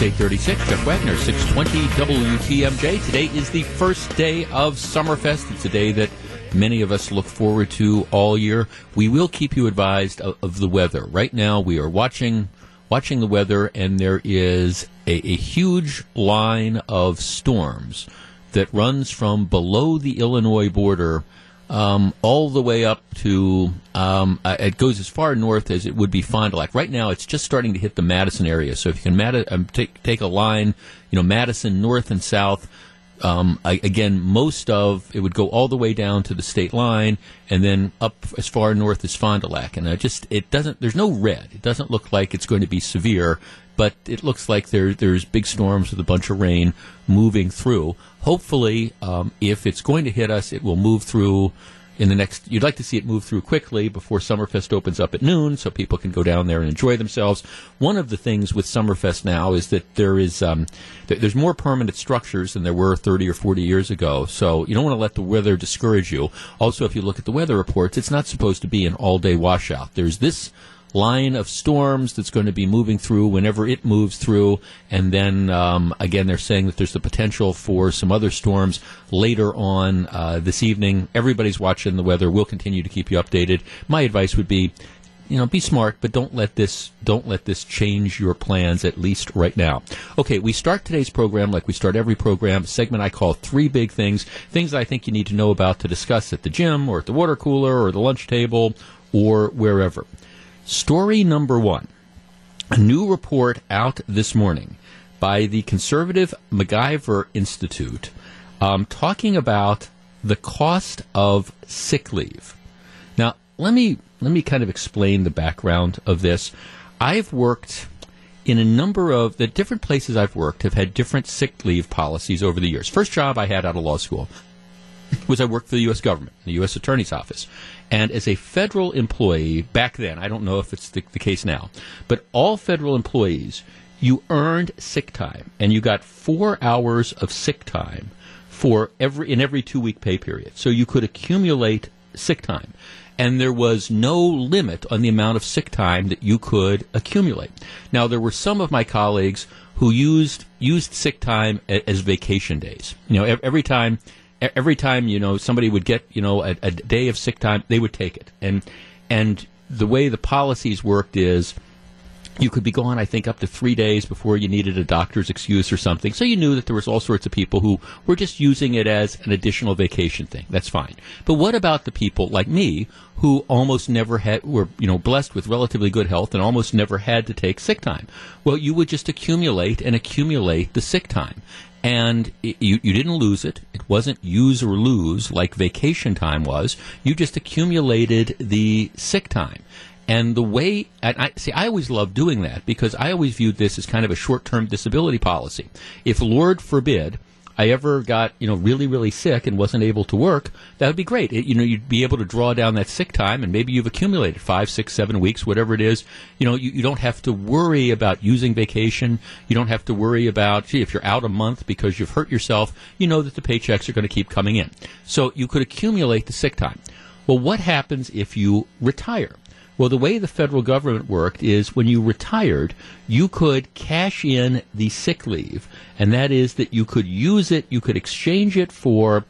It's 836. Jeff Wagner, 620 WTMJ. Today is the first day of Summerfest. It's a day that many of us look forward to all year. We will keep you advised of, of the weather. Right now, we are watching watching the weather, and there is a, a huge line of storms that runs from below the Illinois border um, all the way up to um, uh, it goes as far north as it would be Fond du Lac. Right now, it's just starting to hit the Madison area. So if you can um, take take a line, you know, Madison north and south. Um, I, again, most of it would go all the way down to the state line, and then up as far north as Fond du Lac. And I just it doesn't. There's no red. It doesn't look like it's going to be severe, but it looks like there there's big storms with a bunch of rain moving through. Hopefully, um, if it's going to hit us, it will move through in the next. You'd like to see it move through quickly before Summerfest opens up at noon, so people can go down there and enjoy themselves. One of the things with Summerfest now is that there is um, th- there's more permanent structures than there were 30 or 40 years ago. So you don't want to let the weather discourage you. Also, if you look at the weather reports, it's not supposed to be an all-day washout. There's this line of storms that's going to be moving through whenever it moves through. And then um, again, they're saying that there's the potential for some other storms later on uh, this evening. Everybody's watching the weather. We'll continue to keep you updated. My advice would be. You know, be smart, but don't let this don't let this change your plans. At least right now. Okay, we start today's program like we start every program. Segment I call three big things, things I think you need to know about to discuss at the gym or at the water cooler or the lunch table or wherever. Story number one a new report out this morning by the conservative MacIver Institute um, talking about the cost of sick leave. Now, let me let me kind of explain the background of this. I've worked in a number of the different places I've worked have had different sick leave policies over the years. First job I had out of law school was I worked for the U.S. government, the U.S. Attorney's Office. And as a federal employee, back then, I don't know if it's the, the case now, but all federal employees, you earned sick time, and you got four hours of sick time for every in every two week pay period. So you could accumulate sick time. And there was no limit on the amount of sick time that you could accumulate. Now, there were some of my colleagues who used used sick time as vacation days. You know, every time every time you know somebody would get you know a, a, day of sick time, they would take it. And and the way the policies worked is you could be gone, I think, up to three days before you needed a doctor's excuse or something. So you knew that there was all sorts of people who were just using it as an additional vacation thing. That's fine. But what about the people like me who almost never had were you know blessed with relatively good health and almost never had to take sick time? Well, you would just accumulate and accumulate the sick time and it, you, you didn't lose it. It wasn't use or lose like vacation time was. You just accumulated the sick time. And the way, and I see, I always loved doing that because I always viewed this as kind of a short term disability policy. If, Lord forbid, I ever got you know really really sick and wasn't able to work, that would be great. It, you know, you'd be able to draw down that sick time, and maybe you've accumulated five, six, seven weeks, whatever it is. You know, you, you don't have to worry about using vacation. You don't have to worry about gee, if you're out a month because you've hurt yourself. You know that the paychecks are going to keep coming in, so you could accumulate the sick time. Well, what happens if you retire? Well, the way the federal government worked is when you retired, you could cash in the sick leave, and that is that you could use it, you could exchange it for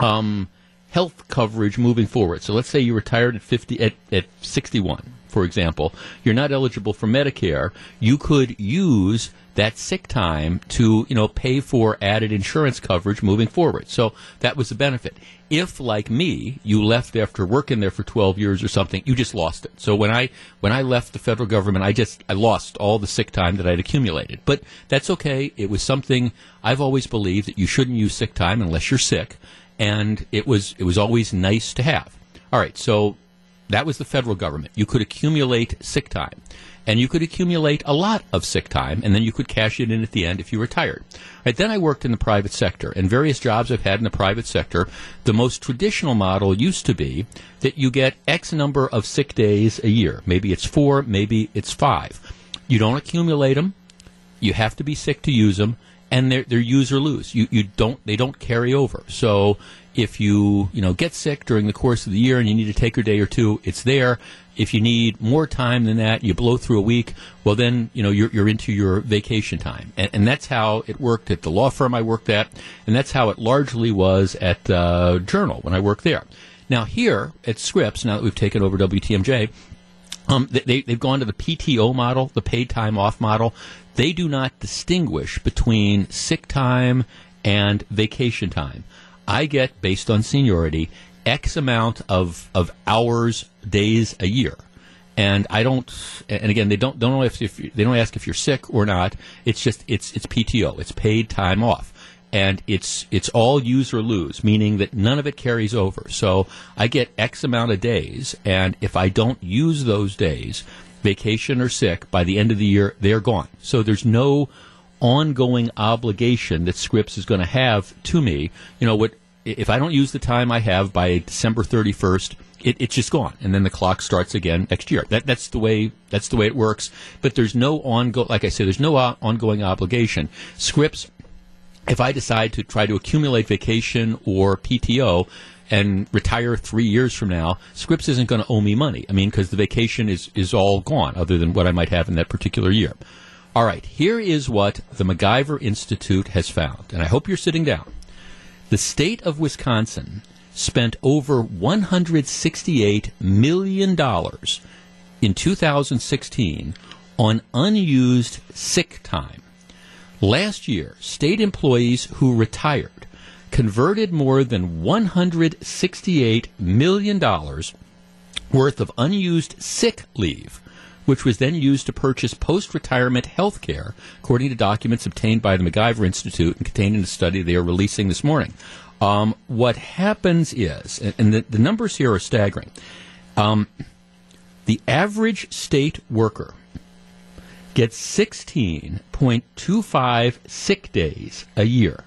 um, health coverage moving forward. So let's say you retired at 50 at, at 61, for example. You're not eligible for Medicare. You could use that sick time to, you know, pay for added insurance coverage moving forward. So that was the benefit. If, like me, you left after working there for 12 years or something, you just lost it. So when I, when I left the federal government, I just, I lost all the sick time that I'd accumulated. But that's okay. It was something I've always believed that you shouldn't use sick time unless you're sick. And it was, it was always nice to have. All right. So that was the federal government. You could accumulate sick time and you could accumulate a lot of sick time, and then you could cash it in at the end if you retired. Right, then I worked in the private sector, and various jobs I've had in the private sector. The most traditional model used to be that you get X number of sick days a year. Maybe it's four, maybe it's five. You don't accumulate them. You have to be sick to use them, and they're, they're use or lose. You, you don't they don't carry over. So If you, you know, get sick during the course of the year and you need to take a day or two, it's there. If you need more time than that, you blow through a week, well then, you know, you're, you're into your vacation time. And, and that's how it worked at the law firm I worked at, and that's how it largely was at uh, Journal when I worked there. Now here at Scripps, now that we've taken over WTMJ, um, they, they've gone to the PTO model, the paid time off model. They do not distinguish between sick time and vacation time. I get, based on seniority, X amount of, of hours, days a year. And I don't, and again, they don't, don't know if, if they don't ask if you're sick or not. It's just, it's, it's PTO. It's paid time off and it's it's all use or lose, meaning that none of it carries over. So I get X amount of days, and if I don't use those days, vacation or sick, by the end of the year they're gone. So there's no ongoing obligation that Scripps is going to have to me. You know what? If I don't use the time I have by December 31st, it, it's just gone, and then the clock starts again next year. That, that's the way that's the way it works. But there's no ongoing, like I said, there's no uh, ongoing obligation. Scripps if I decide to try to accumulate vacation or PTO and retire three years from now, Scripps isn't going to owe me money. I mean, because the vacation is, is all gone, other than what I might have in that particular year. All right, here is what the MacIver Institute has found, and I hope you're sitting down. The state of Wisconsin spent over $168 million in 2016 on unused sick time. Last year, state employees who retired converted more than $168 million worth of unused sick leave, which was then used to purchase post retirement health care, according to documents obtained by the MacIver Institute and contained in a study they are releasing this morning. Um, what happens is, and the, the numbers here are staggering, um, the average state worker gets 16.25 sick days a year.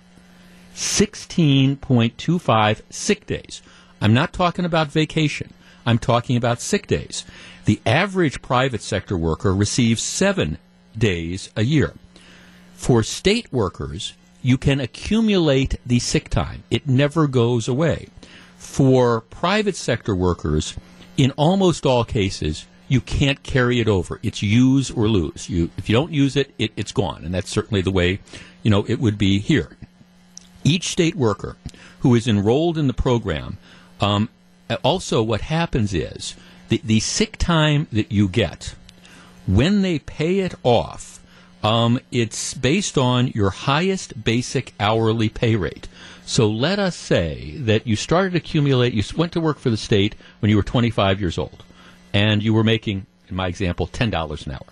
16.25 sick days. I'm not talking about vacation. I'm talking about sick days. The average private sector worker receives seven days a year. For state workers, you can accumulate the sick time. It never goes away. For private sector workers, in almost all cases, you can't carry it over. It's use or lose. You, if you don't use it, it, it's gone, and that's certainly the way, you know, it would be here. Each state worker who is enrolled in the program, um, also what happens is the, the sick time that you get when they pay it off, um, it's based on your highest basic hourly pay rate. So let us say that you started to accumulate, you went to work for the state when you were 25 years old and you were making, in my example, $10 an hour.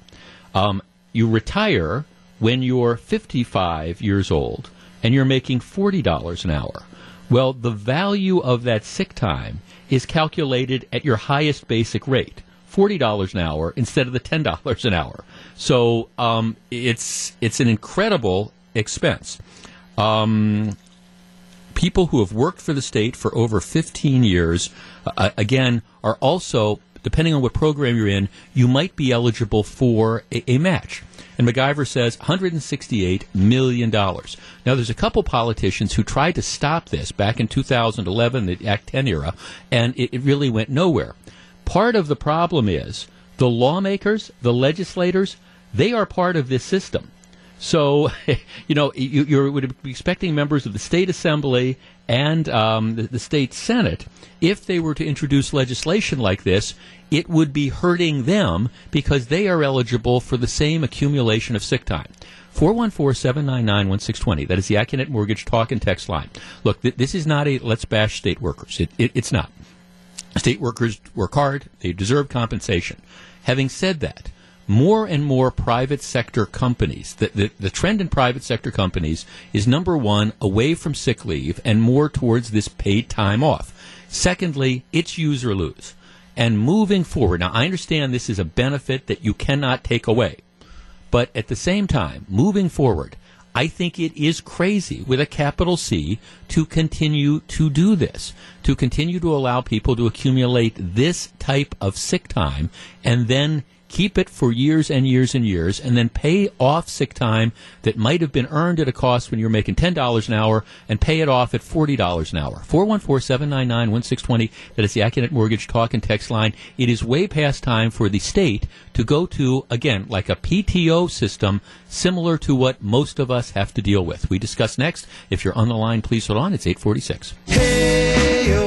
Um, you retire when you're 55 years old and you're making $40 an hour. Well, the value of that sick time is calculated at your highest basic rate. $40 an hour instead of the $10 an hour. So um, it's it's an incredible expense. Um, people who have worked for the state for over 15 years, uh, again, are also depending on what program you're in, you might be eligible for a, a match. And MacIver says $168 million. Now, there's a couple politicians who tried to stop this back in 2011, the Act 10 era, and it, it really went nowhere. Part of the problem is the lawmakers, the legislators, they are part of this system. So, you know, you, you would be expecting members of the state assembly and um, the, the, state senate, if they were to introduce legislation like this, it would be hurting them because they are eligible for the same accumulation of sick time. 414-799-1620. That is the Accunet Mortgage talk and text line. Look, th- this is not a let's bash state workers. It, it, it's not. State workers work hard. They deserve compensation. Having said that, more and more private sector companies, the, the, the, trend in private sector companies is number one, away from sick leave and more towards this paid time off. Secondly, it's use or lose. And moving forward, now I understand this is a benefit that you cannot take away. But at the same time, moving forward, I think it is crazy with a capital C to continue to do this, to continue to allow people to accumulate this type of sick time and then keep it for years and years and years, and then pay off sick time that might have been earned at a cost when you're making $10 an hour and pay it off at $40 an hour. 414-799-1620. That is the Accunet Mortgage talk and text line. It is way past time for the state to go to, again, like a PTO system similar to what most of us have to deal with. We discuss next. If you're on the line, please hold on. It's 846. Hey,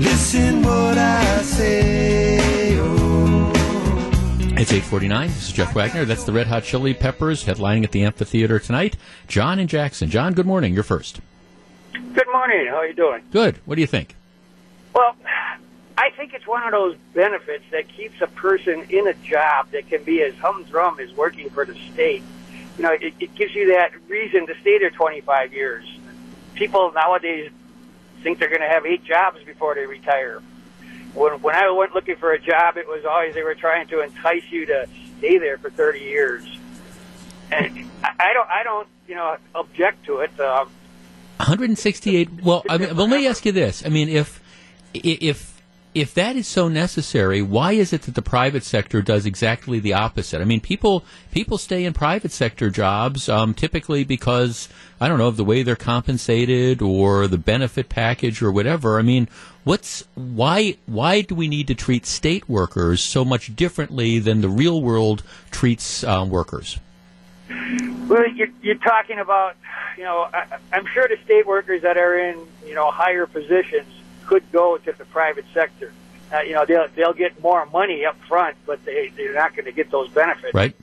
listen what I say. It's 849. This is Jeff Wagner. That's the Red Hot Chili Peppers headlining at the amphitheater tonight. John and Jackson. John, good morning. You're first. Good morning. How are you doing? Good. What do you think? Well, I think it's one of those benefits that keeps a person in a job that can be as humdrum as working for the state. You know, it, it gives you that reason to stay there 25 years. People nowadays think they're going to have eight jobs before they retire when when I went looking for a job, it was always they were trying to entice you to stay there for 30 years. And I don't, I don't, you know, object to it. Um, 168. Well, I mean, well, let me ask you this. I mean, if if if that is so necessary, why is it that the private sector does exactly the opposite? I mean, people people stay in private sector jobs um, typically because I don't know of the way they're compensated or the benefit package or whatever. I mean, what's why why do we need to treat state workers so much differently than the real world treats um, workers? Well, you're, you're talking about, you know, I, I'm sure the state workers that are in, you know, higher positions could go to the private sector. Uh, you know, they'll they'll get more money up front, but they they're not going to get those benefits. Right.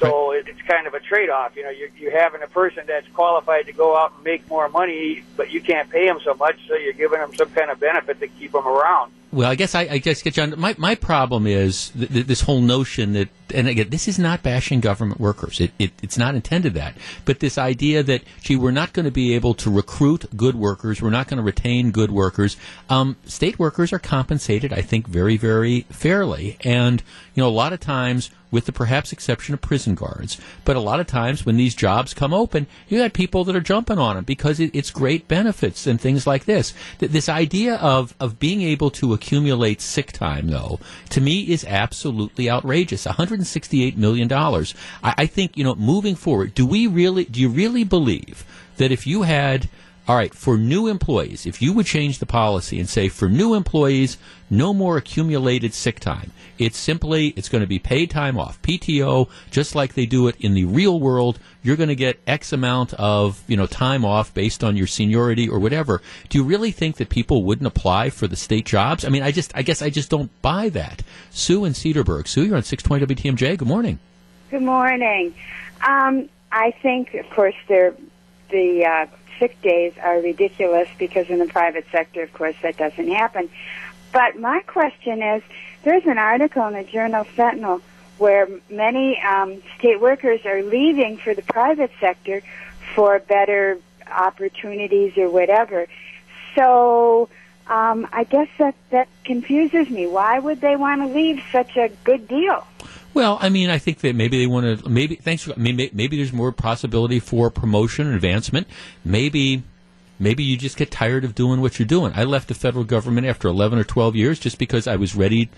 So it's kind of a trade-off. You know, you're, you're having a person that's qualified to go out and make more money, but you can't pay them so much, so you're giving them some kind of benefit to keep them around. Well, I guess I, I guess get John. My my problem is th- th- this whole notion that, and again, this is not bashing government workers. It, it it's not intended that, but this idea that gee, we're not going to be able to recruit good workers, we're not going to retain good workers. Um, state workers are compensated, I think, very very fairly, and you know, a lot of times with the perhaps exception of prison guards. But a lot of times when these jobs come open, you got people that are jumping on them because it, it's great benefits and things like this. This idea of, of being able to accumulate sick time, though, to me is absolutely outrageous. $168 million. I, I think, you know, moving forward, do we really, do you really believe that if you had all right, for new employees, if you would change the policy and say for new employees, no more accumulated sick time. It's simply, it's going to be paid time off, PTO, just like they do it in the real world. You're going to get X amount of, you know, time off based on your seniority or whatever. Do you really think that people wouldn't apply for the state jobs? I mean, I just, I guess I just don't buy that. Sue in Cedarburg. Sue, you're on 620 WTMJ. Good morning. Good morning. Um, I think, of course, there, the, uh, sick days are ridiculous because in the private sector, of course, that doesn't happen. But my question is, there's an article in the journal Sentinel where many um, state workers are leaving for the private sector for better opportunities or whatever. So um, I guess that that confuses me. Why would they want to leave such a good deal? Well, I mean, I think that maybe they want to. Maybe thanks. For, maybe maybe there's more possibility for promotion and advancement. Maybe maybe you just get tired of doing what you're doing. I left the federal government after 11 or 12 years just because I was ready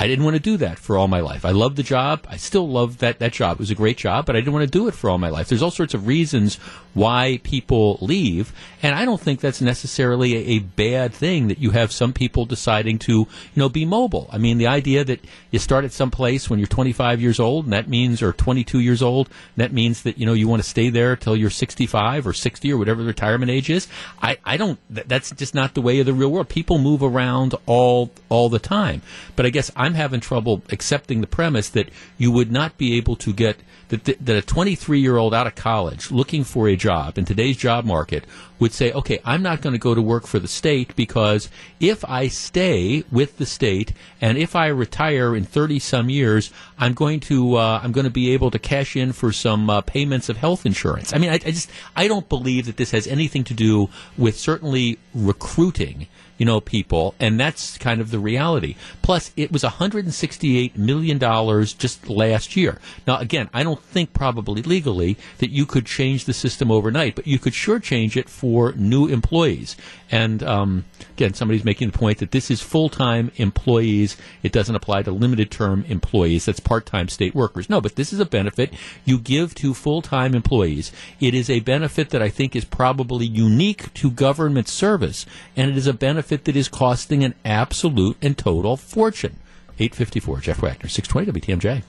I didn't want to do that for all my life. I loved the job. I still love that, that job. It was a great job, but I didn't want to do it for all my life. There's all sorts of reasons why people leave, and I don't think that's necessarily a, a bad thing that you have some people deciding to, you know, be mobile. I mean, the idea that you start at some place when you're 25 years old, and that means, or 22 years old, that means that, you know, you want to stay there till you're 65 or 60 or whatever the retirement age is. I, I don't, that's just not the way of the real world. People move around all, all the time. But I guess I'm having trouble accepting the premise that you would not be able to get that, that a 23 year old out of college looking for a job in today's job market would say, okay, I'm not going to go to work for the state because if I stay with the state and if I retire in 30 some years, I'm going to uh, I'm going to be able to cash in for some uh, payments of health insurance. I mean, I, I just I don't believe that this has anything to do with certainly recruiting you know, people, and that's kind of the reality. Plus, it was 168 million dollars just last year. Now, again, I don't think probably legally that you could change the system overnight, but you could sure change it for new employees. And um, again, somebody's making the point that this is full-time employees. It doesn't apply to limited-term employees. That's part-time state workers. No, but this is a benefit you give to full-time employees. It is a benefit that I think is probably unique to government service, and it is a benefit that is costing an absolute and total fortune. 854, Jeff Wagner, 620 WTMJ.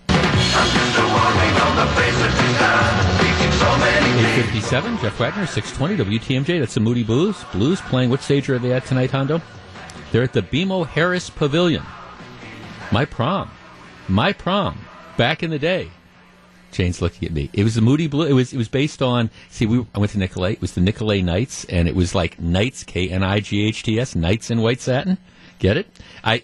857, Jeff Wagner, 620 WTMJ. That's the Moody Blues. Blues playing. What stage are they at tonight, Hondo? They're at the BMO Harris Pavilion. My prom. My prom. Back in the day. Jane's looking at me. It was the Moody Blue. It was it was based on. See, we I went to Nicolet. It was the Nicolet Knights, and it was like Knights K N I G H T S Knights in white satin. Get it? I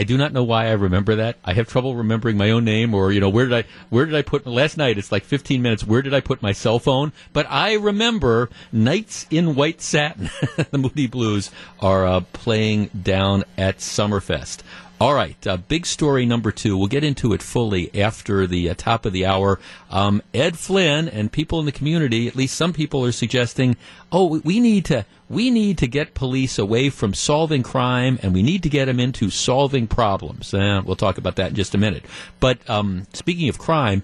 I do not know why I remember that. I have trouble remembering my own name or, you know, where did I, where did I put, last night it's like 15 minutes, where did I put my cell phone? But I remember Knights in White Satin. the Moody Blues are uh, playing down at Summerfest. All right, uh, big story number two. We'll get into it fully after the uh, top of the hour. Um, Ed Flynn and people in the community, at least some people, are suggesting, oh, we need to we need to get police away from solving crime, and we need to get them into solving problems. Eh, we'll talk about that in just a minute. But um, speaking of crime,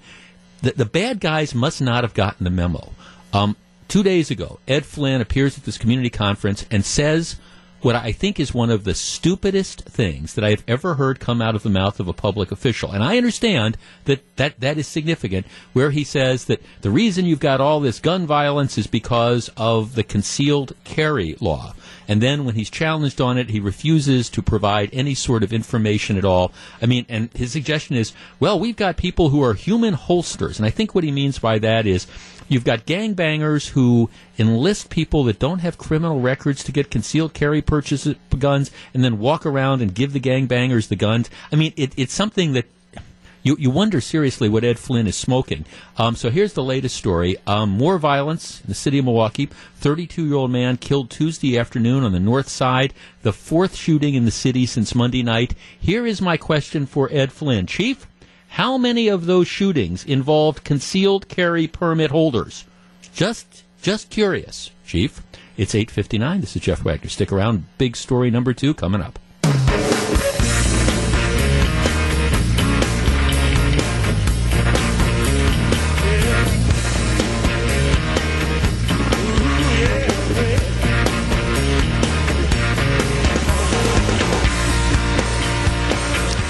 the, the bad guys must not have gotten the memo. Um, two days ago, Ed Flynn appears at this community conference and says what I think is one of the stupidest things that I have ever heard come out of the mouth of a public official. And I understand that that, that is significant, where he says that the reason you've got all this gun violence is because of the concealed carry law. And then when he's challenged on it, he refuses to provide any sort of information at all. I mean, and his suggestion is, well, we've got people who are human holsters. And I think what he means by that is You've got gangbangers who enlist people that don't have criminal records to get concealed carry purchase guns and then walk around and give the gangbangers the guns. I mean, it, it's something that you, you wonder seriously what Ed Flynn is smoking. Um, so here's the latest story. Um, more violence in the city of Milwaukee. 32 year old man killed Tuesday afternoon on the north side. The fourth shooting in the city since Monday night. Here is my question for Ed Flynn. Chief? How many of those shootings involved concealed carry permit holders? Just just curious, Chief. It's 8:59. This is Jeff Wagner. Stick around. Big story number 2 coming up.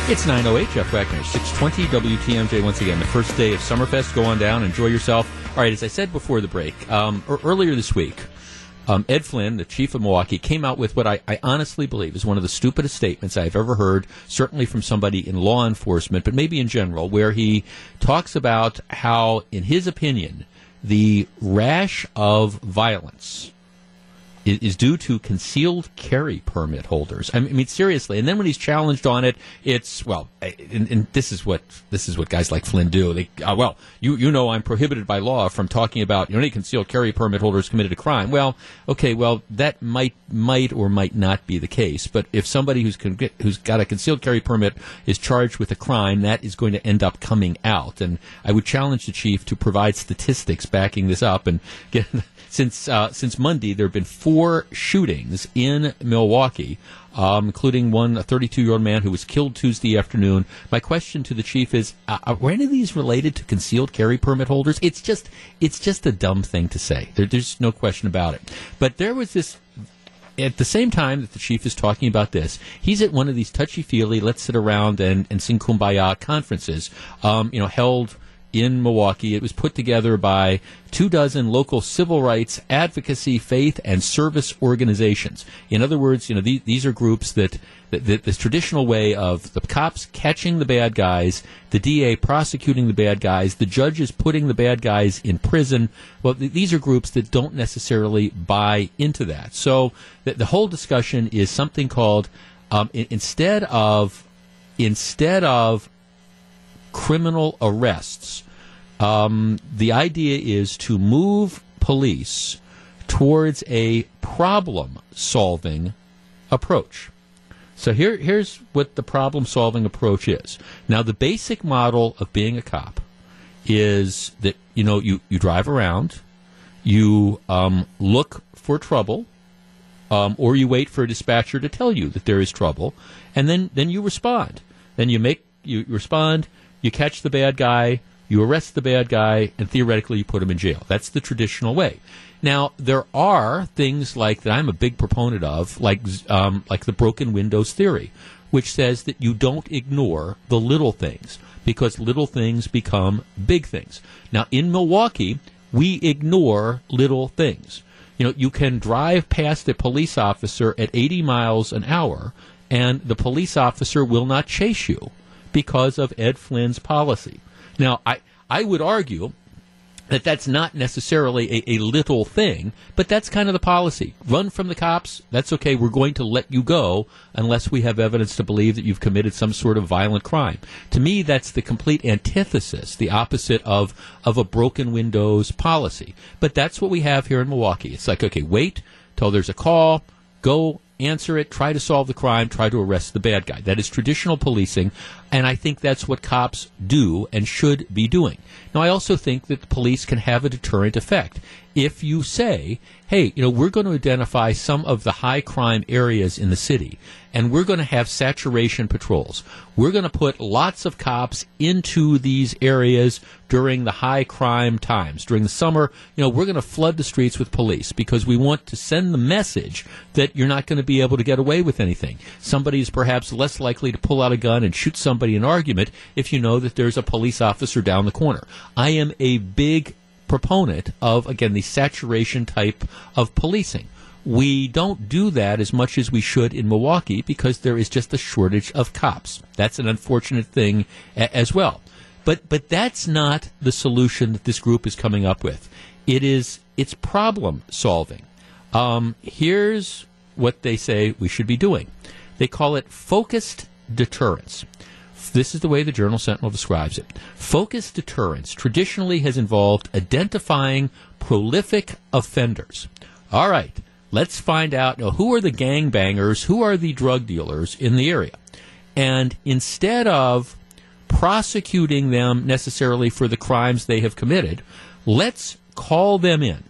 It's 908, Jeff Wagner, 620 WTMJ once again. The first day of Summerfest. Go on down, enjoy yourself. All right, as I said before the break, um, earlier this week, um, Ed Flynn, the chief of Milwaukee, came out with what I, I, honestly believe is one of the stupidest statements I've ever heard, certainly from somebody in law enforcement, but maybe in general, where he talks about how, in his opinion, the rash of violence is, due to concealed carry permit holders. I mean, seriously. And then when he's challenged on it, it's well, and, and this is what this is what guys like Flynn do. They uh, well, you you know, I'm prohibited by law from talking about you know, any concealed carry permit holders committed a crime. Well, okay, well that might might or might not be the case. But if somebody who's con- who's got a concealed carry permit is charged with a crime, that is going to end up coming out. And I would challenge the chief to provide statistics backing this up and get since uh, since Monday, there have been four shootings in Milwaukee, um, including one a 32 year old man who was killed Tuesday afternoon. My question to the chief is: uh, Are any of these related to concealed carry permit holders? It's just it's just a dumb thing to say. There, there's no question about it. But there was this at the same time that the chief is talking about this, he's at one of these touchy feely, let's sit around and, and sing kumbaya conferences, um, you know, held in Milwaukee. It was put together by two dozen local civil rights, advocacy, faith, and service organizations. In other words, you know, these, these are groups that, that, that this traditional way of the cops catching the bad guys, the DA prosecuting the bad guys, the judges putting the bad guys in prison. Well, th- these are groups that don't necessarily buy into that. So the, the whole discussion is something called um, I- instead of instead of criminal arrests um, the idea is to move police towards a problem solving approach. So here, here's what the problem solving approach is. Now, the basic model of being a cop is that, you know, you, you drive around, you um, look for trouble, um, or you wait for a dispatcher to tell you that there is trouble, and then, then you respond. Then you make, you respond, you catch the bad guy, you arrest the bad guy, and theoretically you put him in jail. That's the traditional way. Now there are things like that I'm a big proponent of, like um, like the broken windows theory, which says that you don't ignore the little things because little things become big things. Now in Milwaukee, we ignore little things. You know, you can drive past a police officer at 80 miles an hour, and the police officer will not chase you because of Ed Flynn's policy. Now, I, I would argue that that's not necessarily a, a, little thing, but that's kind of the policy. Run from the cops, that's okay. We're going to let you go unless we have evidence to believe that you've committed some sort of violent crime. To me, that's the complete antithesis, the opposite of, of a broken windows policy. But that's what we have here in Milwaukee. It's like, okay, wait till there's a call, go answer it, try to solve the crime, try to arrest the bad guy. That is traditional policing, and I think that's what cops do and should be doing. Now, I also think that the police can have a deterrent effect. If you say, hey, you know, we're going to identify some of the high crime areas in the city, and we're going to have saturation patrols. We're going to put lots of cops into these areas during the high crime times. During the summer, you know, we're going to flood the streets with police because we want to send the message that you're not going to be able to get away with anything. Somebody is perhaps less likely to pull out a gun and shoot somebody in argument if you know that there's a police officer down the corner. I am a big proponent of, again, the saturation type of policing. We don't do that as much as we should in Milwaukee because there is just a shortage of cops. That's an unfortunate thing a- as well. But but that's not the solution that this group is coming up with. It is it's problem solving. Um, here's what they say we should be doing. They call it focused deterrence. This is the way the Journal Sentinel describes it. Focused deterrence traditionally has involved identifying prolific offenders. All right, let's find out now, who are the gangbangers, who are the drug dealers in the area. And instead of prosecuting them necessarily for the crimes they have committed, let's call them in.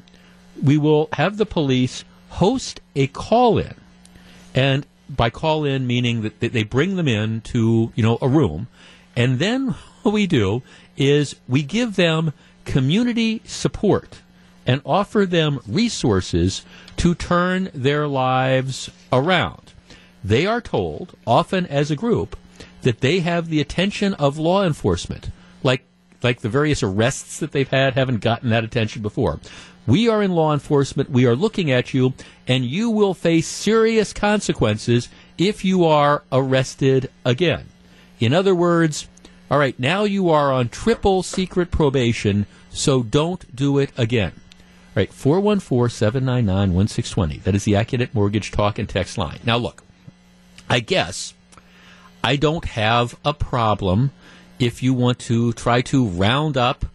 We will have the police host a call in. And by call in meaning that they bring them in to, you know, a room. And then what we do is we give them community support and offer them resources to turn their lives around. They are told, often as a group, that they have the attention of law enforcement, like like the various arrests that they've had haven't gotten that attention before. We are in law enforcement. We are looking at you, and you will face serious consequences if you are arrested again. In other words, all right, now you are on triple secret probation, so don't do it again. All right, 414 799 1620. That is the Accunet Mortgage Talk and Text line. Now, look, I guess I don't have a problem if you want to try to round up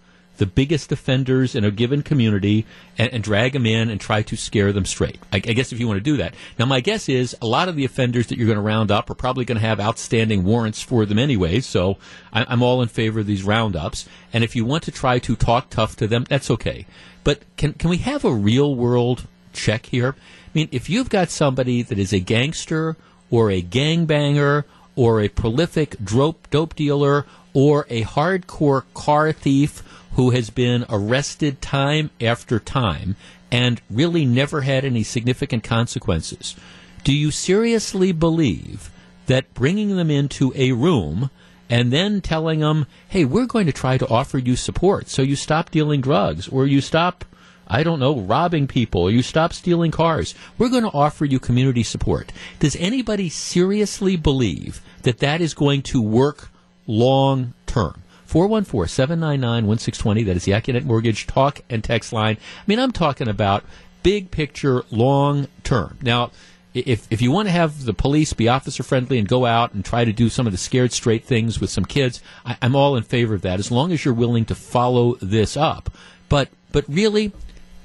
the biggest offenders in a given community and, and, drag them in and try to scare them straight. I, I, guess if you want to do that. Now, my guess is a lot of the offenders that you're going to round up are probably going to have outstanding warrants for them anyway, so I, I'm all in favor of these roundups. And if you want to try to talk tough to them, that's okay. But can, can we have a real world check here? I mean, if you've got somebody that is a gangster or a gangbanger or a prolific dope, dope dealer or a hardcore car thief who has been arrested time after time and really never had any significant consequences. Do you seriously believe that bringing them into a room and then telling them, hey, we're going to try to offer you support so you stop dealing drugs or you stop, I don't know, robbing people or you stop stealing cars. We're going to offer you community support. Does anybody seriously believe that that is going to work long term? 414 799 1620. That is the Accunet Mortgage talk and text line. I mean, I'm talking about big picture, long term. Now, if, if you want to have the police be officer friendly and go out and try to do some of the scared straight things with some kids, I, I'm all in favor of that as long as you're willing to follow this up. But but really,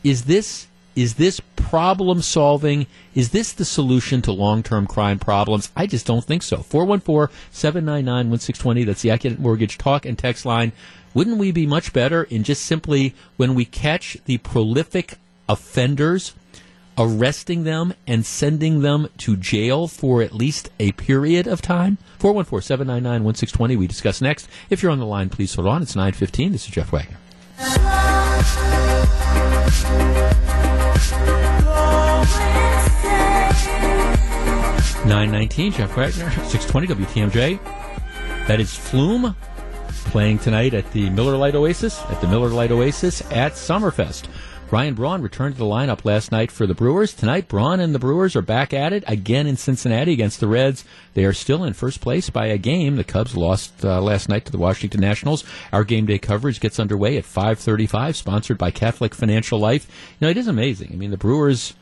is this is this problem solving? Is this the solution to long term crime problems? I just don't think so. 414 799 1620. That's the Accunet Mortgage talk and text line. Wouldn't we be much better in just simply when we catch the prolific offenders? arresting them and sending them to jail for at least a period of time? 414 799 1620. We discuss next. If you're on the line, please hold on. It's 915. This is Jeff Wagner. 919, Jeff Wagner, 620 WTMJ. That is Flume playing tonight at the Miller Lite Oasis, at the Miller Lite Oasis at Summerfest. Ryan Braun returned to the lineup last night for the Brewers. Tonight, Braun and the Brewers are back at it again in Cincinnati against the Reds. They are still in first place by a game. The Cubs lost uh, last night to the Washington Nationals. Our game day coverage gets underway at 5:35, sponsored by Catholic Financial Life. You know, it is amazing. I mean, the Brewers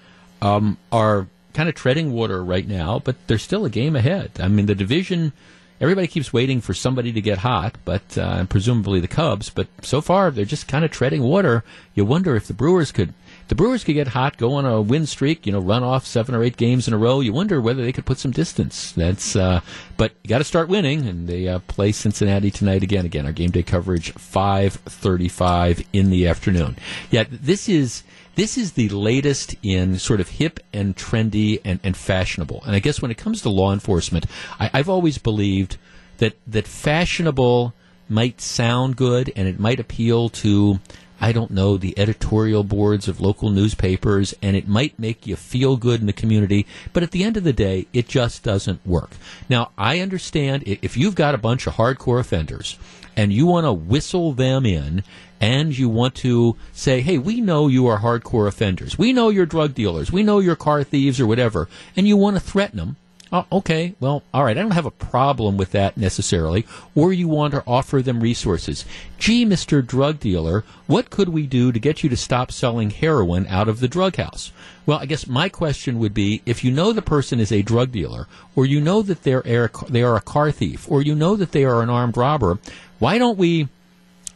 um, are kind of treading water right now, but there's still a game ahead. I mean, the division everybody keeps waiting for somebody to get hot, but uh, presumably the Cubs. But so far, they're just kind of treading water. You wonder if the Brewers could. The Brewers could get hot, go on a win streak, you know, run off seven or eight games in a row. You wonder whether they could put some distance. That's, uh, but you got to start winning, and they uh, play Cincinnati tonight again. Again, our game day coverage five thirty-five in the afternoon. Yeah, this is this is the latest in sort of hip and trendy and, and fashionable. And I guess when it comes to law enforcement, I, I've always believed that that fashionable might sound good and it might appeal to I don't know, the editorial boards of local newspapers, and it might make you feel good in the community, but at the end of the day, it just doesn't work. Now, I understand if you've got a bunch of hardcore offenders and you want to whistle them in and you want to say, hey, we know you are hardcore offenders. We know you're drug dealers. We know you're car thieves or whatever. And you want to threaten them. Oh, okay, well, all right, I don't have a problem with that necessarily. Or you want to offer them resources. Gee, Mr. Drug Dealer, what could we do to get you to stop selling heroin out of the drug house? Well, I guess my question would be if you know the person is a drug dealer, or you know that they're, they are a car thief, or you know that they are an armed robber, why don't we,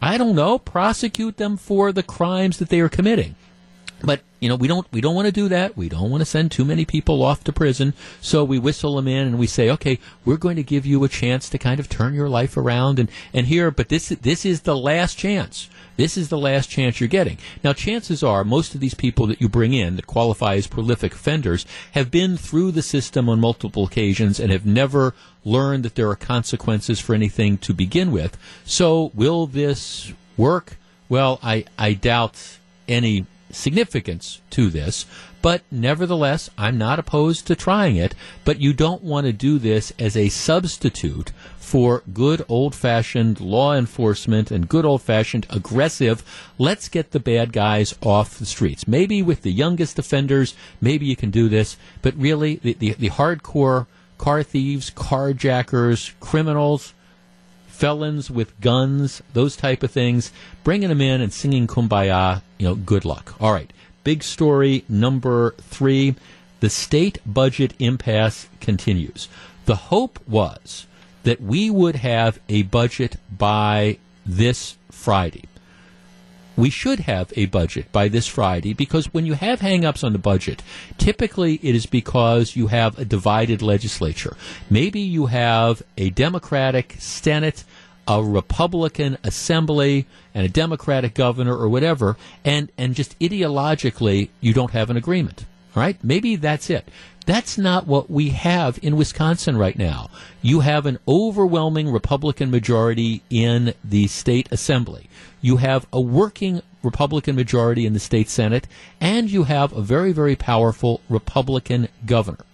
I don't know, prosecute them for the crimes that they are committing? But you know we don't we don't want to do that. We don't want to send too many people off to prison. So we whistle them in and we say, okay, we're going to give you a chance to kind of turn your life around and and here. But this this is the last chance. This is the last chance you're getting. Now, chances are most of these people that you bring in that qualify as prolific offenders have been through the system on multiple occasions and have never learned that there are consequences for anything to begin with. So, will this work? Well, I I doubt any significance to this, but nevertheless, I'm not opposed to trying it. But you don't want to do this as a substitute for good old fashioned law enforcement and good old fashioned aggressive, let's get the bad guys off the streets. Maybe with the youngest offenders, maybe you can do this, but really, the, the, the hardcore car thieves, carjackers, criminals, felons with guns, those type of things, bringing them in and singing kumbaya, you know, good luck. All right. Big story number three the state budget impasse continues. The hope was that we would have a budget by this Friday. We should have a budget by this Friday because when you have hangups on the budget, typically it is because you have a divided legislature. Maybe you have a Democratic Senate a Republican assembly and a Democratic governor or whatever, and, and just ideologically you don't have an agreement. All right? Maybe that's it. That's not what we have in Wisconsin right now. You have an overwhelming Republican majority in the state assembly. You have a working Republican majority in the state Senate, and you have a very, very powerful Republican governor.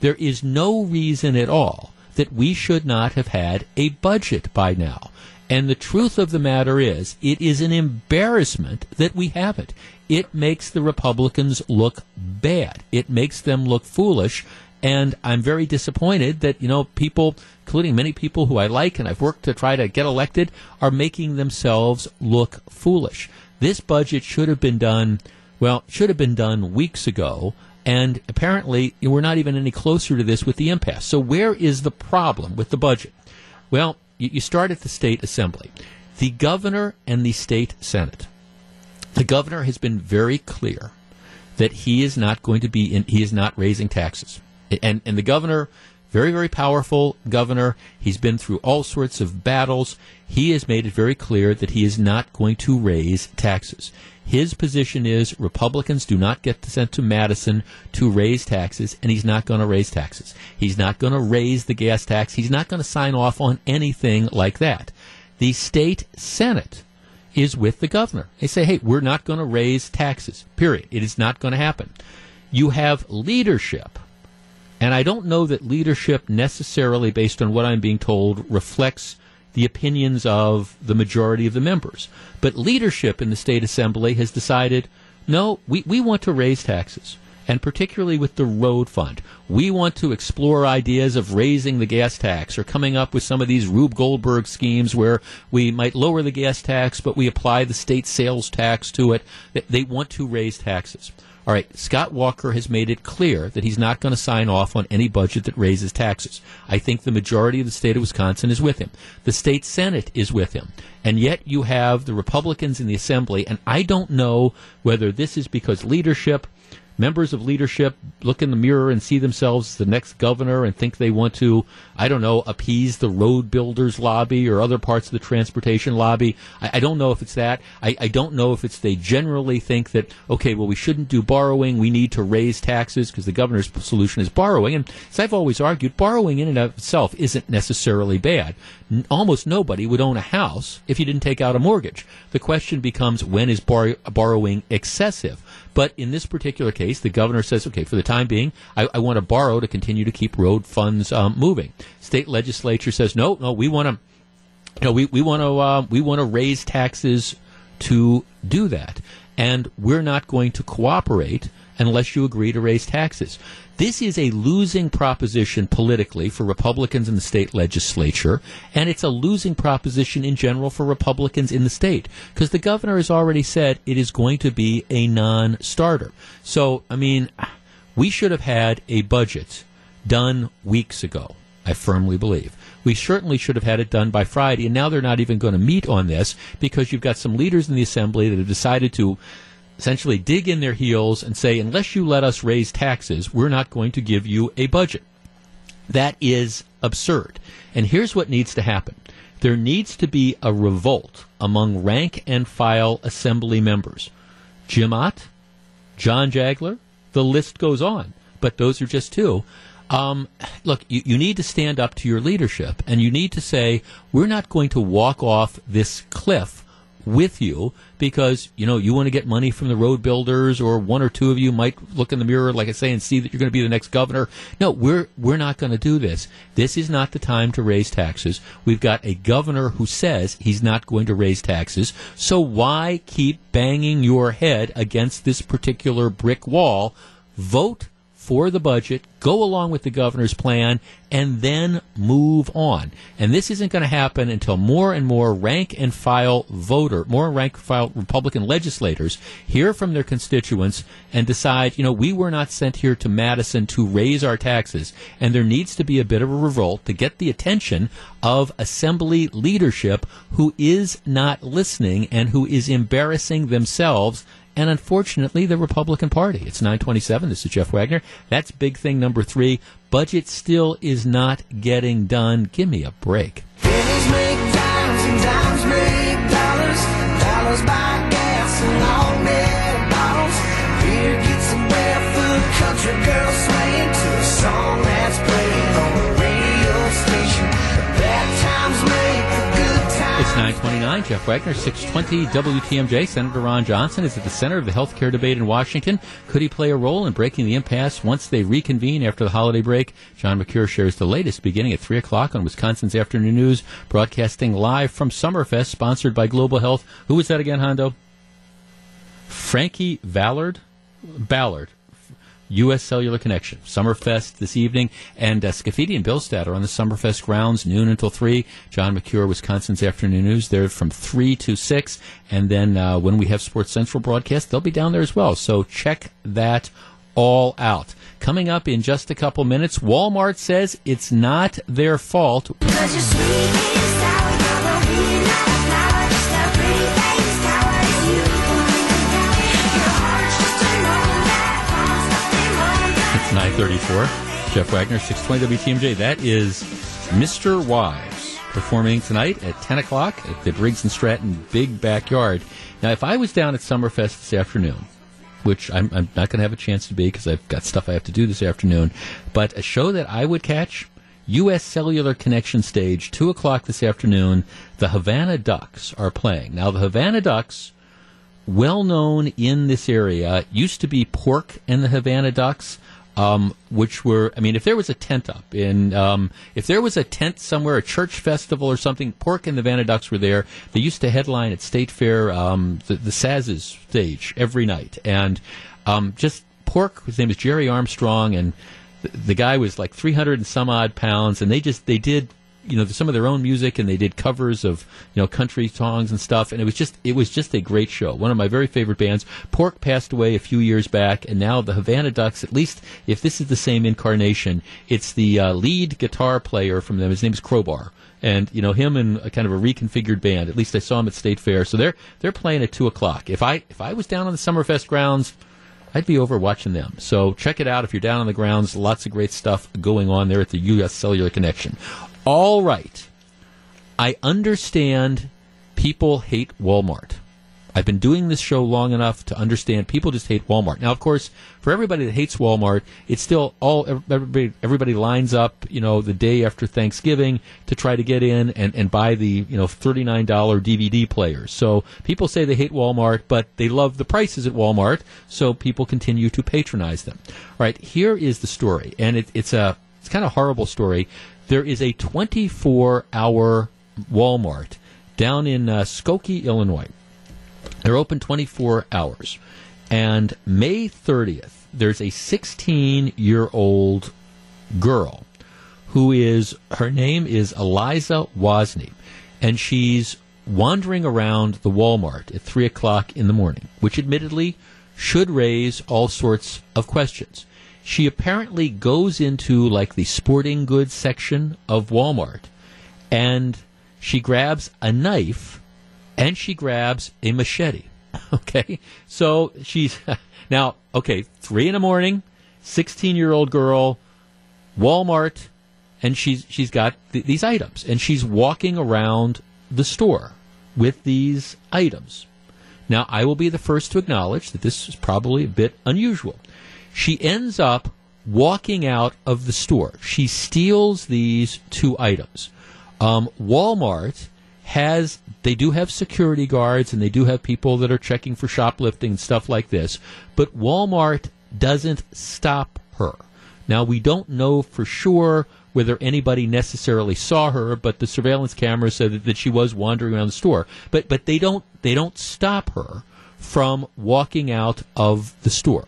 There is no reason at all that we should not have had a budget by now. And the truth of the matter is, it is an embarrassment that we have it. It makes the Republicans look bad. It makes them look foolish. And I'm very disappointed that, you know, people, including many people who I like and I've worked to try to get elected, are making themselves look foolish. This budget should have been done, well, should have been done weeks ago. And apparently, we're not even any closer to this with the impasse. So, where is the problem with the budget? Well, you start at the state assembly. The governor and the state senate. The governor has been very clear that he is not going to be in, he is not raising taxes. And, and the governor, very, very powerful governor. He's been through all sorts of battles. He has made it very clear that he is not going to raise taxes. His position is Republicans do not get sent to Madison to raise taxes, and he's not going to raise taxes. He's not going to raise the gas tax. He's not going to sign off on anything like that. The state Senate is with the governor. They say, hey, we're not going to raise taxes, period. It is not going to happen. You have leadership. And I don't know that leadership necessarily, based on what I'm being told, reflects the opinions of the majority of the members. But leadership in the state assembly has decided no, we, we want to raise taxes. And particularly with the road fund, we want to explore ideas of raising the gas tax or coming up with some of these Rube Goldberg schemes where we might lower the gas tax, but we apply the state sales tax to it. They want to raise taxes. All right, Scott Walker has made it clear that he's not going to sign off on any budget that raises taxes. I think the majority of the state of Wisconsin is with him. The state Senate is with him. And yet you have the Republicans in the Assembly, and I don't know whether this is because leadership members of leadership look in the mirror and see themselves as the next governor and think they want to, I don't know, appease the road builders lobby or other parts of the transportation lobby. I, I don't know if it's that. I, I, don't know if it's they generally think that, okay, well, we shouldn't do borrowing. We need to raise taxes because the governor's solution is borrowing. And as I've always argued, borrowing in and of itself isn't necessarily bad. N- almost nobody would own a house if you didn't take out a mortgage. The question becomes when is bar- borrowing excessive? But in this particular case, the governor says, okay, for the time being, I, I want to borrow to continue to keep road funds um, moving. State legislature says, no, no, we want to, know, we, we want to, uh, we want to raise taxes to do that. And we're not going to cooperate unless you agree to raise taxes. This is a losing proposition politically for Republicans in the state legislature, and it's a losing proposition in general for Republicans in the state because the governor has already said it is going to be a non starter. So, I mean, we should have had a budget done weeks ago, I firmly believe. We certainly should have had it done by Friday, and now they're not even going to meet on this because you've got some leaders in the assembly that have decided to essentially dig in their heels and say, unless you let us raise taxes, we're not going to give you a budget. That is absurd. And here's what needs to happen there needs to be a revolt among rank and file assembly members. Jim Ott, John Jagler, the list goes on, but those are just two. Um, look, you, you need to stand up to your leadership and you need to say, we're not going to walk off this cliff with you because you know you want to get money from the road builders or one or two of you might look in the mirror like I say and see that you're going to be the next governor. No, we're we're not going to do this. This is not the time to raise taxes. We've got a governor who says he's not going to raise taxes. So why keep banging your head against this particular brick wall? Vote for the budget, go along with the governor's plan, and then move on. And this isn't going to happen until more and more rank and file voter, more rank and file Republican legislators hear from their constituents and decide, you know, we were not sent here to Madison to raise our taxes. And there needs to be a bit of a revolt to get the attention of assembly leadership who is not listening and who is embarrassing themselves and unfortunately the Republican Party. It's 927. This is Jeff Wagner. That's big thing number three. Budget still is not getting done. Give me a break. Make dimes and dimes make dollars. Dollars buy 929. Jeff Wagner, 620 WTMJ. Senator Ron Johnson is at the center of the health care debate in Washington. Could he play a role in breaking the impasse once they reconvene after the holiday break? John Mercure shares the latest beginning at 3 o'clock on Wisconsin's Afternoon News, broadcasting live from Summerfest, sponsored by Global Health. Who was that again, Hondo? Frankie Ballard? Ballard. U.S. Cellular Connection. Summerfest this evening. And uh, Scaffidi and Billstadt are on the Summerfest grounds, noon until 3. John Mercure, Wisconsin's Afternoon News. They're from 3 to 6. And then uh, when we have Sports Central broadcast, they'll be down there as well. So check that all out. Coming up in just a couple minutes, Walmart says it's not their fault. 34. Jeff Wagner, 620 WTMJ. That is Mr. Wise performing tonight at 10 o'clock at the Briggs and Stratton Big Backyard. Now, if I was down at Summerfest this afternoon, which I'm, I'm not going to have a chance to be because I've got stuff I have to do this afternoon, but a show that I would catch, U.S. Cellular Connection Stage, 2 o'clock this afternoon, the Havana Ducks are playing. Now, the Havana Ducks well known in this area used to be Pork and the Havana Ducks. Um, which were, I mean, if there was a tent up in, um, if there was a tent somewhere, a church festival or something, Pork and the Havana Ducks were there. They used to headline at State Fair, um, the, the Saz's stage every night. And, um, just Pork, his name is Jerry Armstrong, and the guy was like 300 and some odd pounds, and they just, they did you know some of their own music and they did covers of you know country songs and stuff and it was just it was just a great show. One of my very favorite bands. Pork passed away a few years back and now the havana ducks at least if this is the same incarnation it's the uh, lead guitar player from them. His name is crowbar. And you know him and a kind of a reconfigured band. At least i saw him at state fair. So they're they're playing at two o'clock. If i if i was down on the summerfest grounds I'd be over watching them. So check it out if you're down on the grounds. Lots of great stuff going on there at the U.S. Cellular Connection all right. I understand people hate Walmart. I've been doing this show long enough to understand people just hate Walmart. Now, of course, for everybody that hates Walmart, it's still all everybody, everybody lines up, you know, the day after Thanksgiving to try to get in and, and buy the, you know, $39 DVD players. So people say they hate Walmart, but they love the prices at Walmart, so people continue to patronize them. All right, here is the story, and it, it's a it's kind of horrible story there is a 24 hour Walmart down in uh, Skokie, Illinois. They're open 24 hours. And May 30th, there's a 16 year old girl who is, her name is Eliza Wasni, and she's wandering around the Walmart at 3 o'clock in the morning, which admittedly should raise all sorts of questions she apparently goes into like the sporting goods section of Walmart and she grabs a knife and she grabs a machete. Okay. So she's now, okay, three in the morning, 16 year old girl, Walmart, and she's, she's got th- these items and she's walking around the store with these items. Now, I will be the first to acknowledge that this is probably a bit unusual. She ends up walking out of the store. She steals these two items. Um, Walmart has they do have security guards and they do have people that are checking for shoplifting and stuff like this, but Walmart doesn't stop her. Now we don't know for sure whether anybody necessarily saw her, but the surveillance camera said that, that she was wandering around the store. But but they don't they don't stop her from walking out of the store.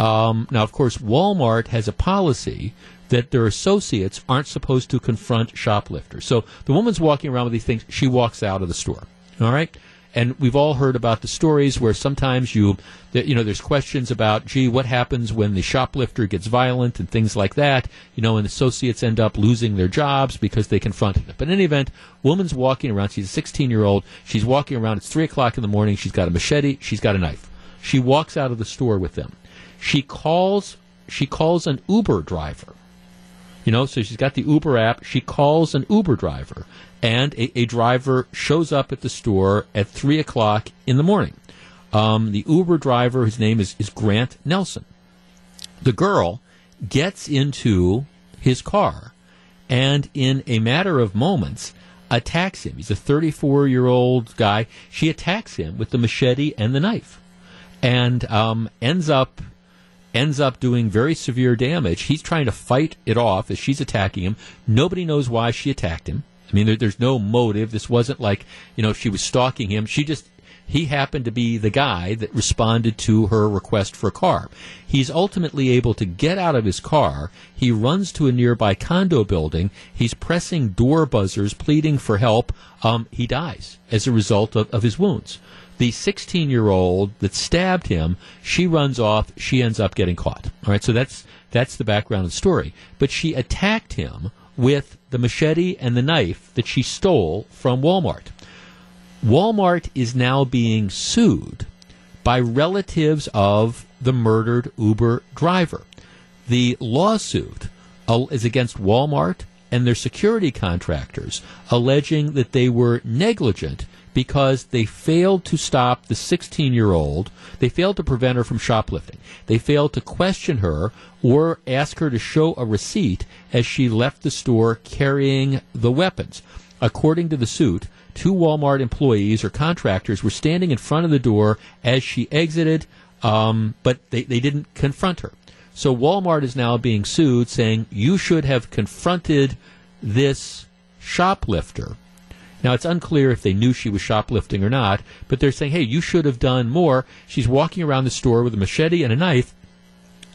Um, now, of course, Walmart has a policy that their associates aren't supposed to confront shoplifters. So the woman's walking around with these things. She walks out of the store. All right. And we've all heard about the stories where sometimes you, you know, there's questions about, gee, what happens when the shoplifter gets violent and things like that, you know, and associates end up losing their jobs because they confronted it. But in any event, woman's walking around. She's a 16 year old. She's walking around. It's 3 o'clock in the morning. She's got a machete. She's got a knife. She walks out of the store with them she calls she calls an Uber driver. You know, so she's got the Uber app. She calls an Uber driver, and a, a driver shows up at the store at three o'clock in the morning. Um, the Uber driver, his name is, is Grant Nelson. The girl gets into his car, and in a matter of moments, attacks him. He's a 34 year old guy. She attacks him with the machete and the knife, and um, ends up ends up doing very severe damage. He's trying to fight it off as she's attacking him. Nobody knows why she attacked him. I mean, there, there's no motive. This wasn't like, you know, she was stalking him. She just, he happened to be the guy that responded to her request for a car. He's ultimately able to get out of his car. He runs to a nearby condo building. He's pressing door buzzers, pleading for help. Um, he dies as a result of, of his wounds the 16 year old that stabbed him, she runs off. She ends up getting caught. All right, so that's that's the background of the story. But she attacked him with the machete and the knife that she stole from Walmart. Walmart is now being sued by relatives of the murdered Uber driver. The lawsuit is against Walmart and their security contractors, alleging that they were negligent because they failed to stop the 16 year old. They failed to prevent her from shoplifting. They failed to question her or ask her to show a receipt as she left the store carrying the weapons. According to the suit, two Walmart employees or contractors were standing in front of the door as she exited, um, but they, they didn't confront her. So Walmart is now being sued, saying you should have confronted this shoplifter. Now, it's unclear if they knew she was shoplifting or not, but they're saying, hey, you should have done more. She's walking around the store with a machete and a knife.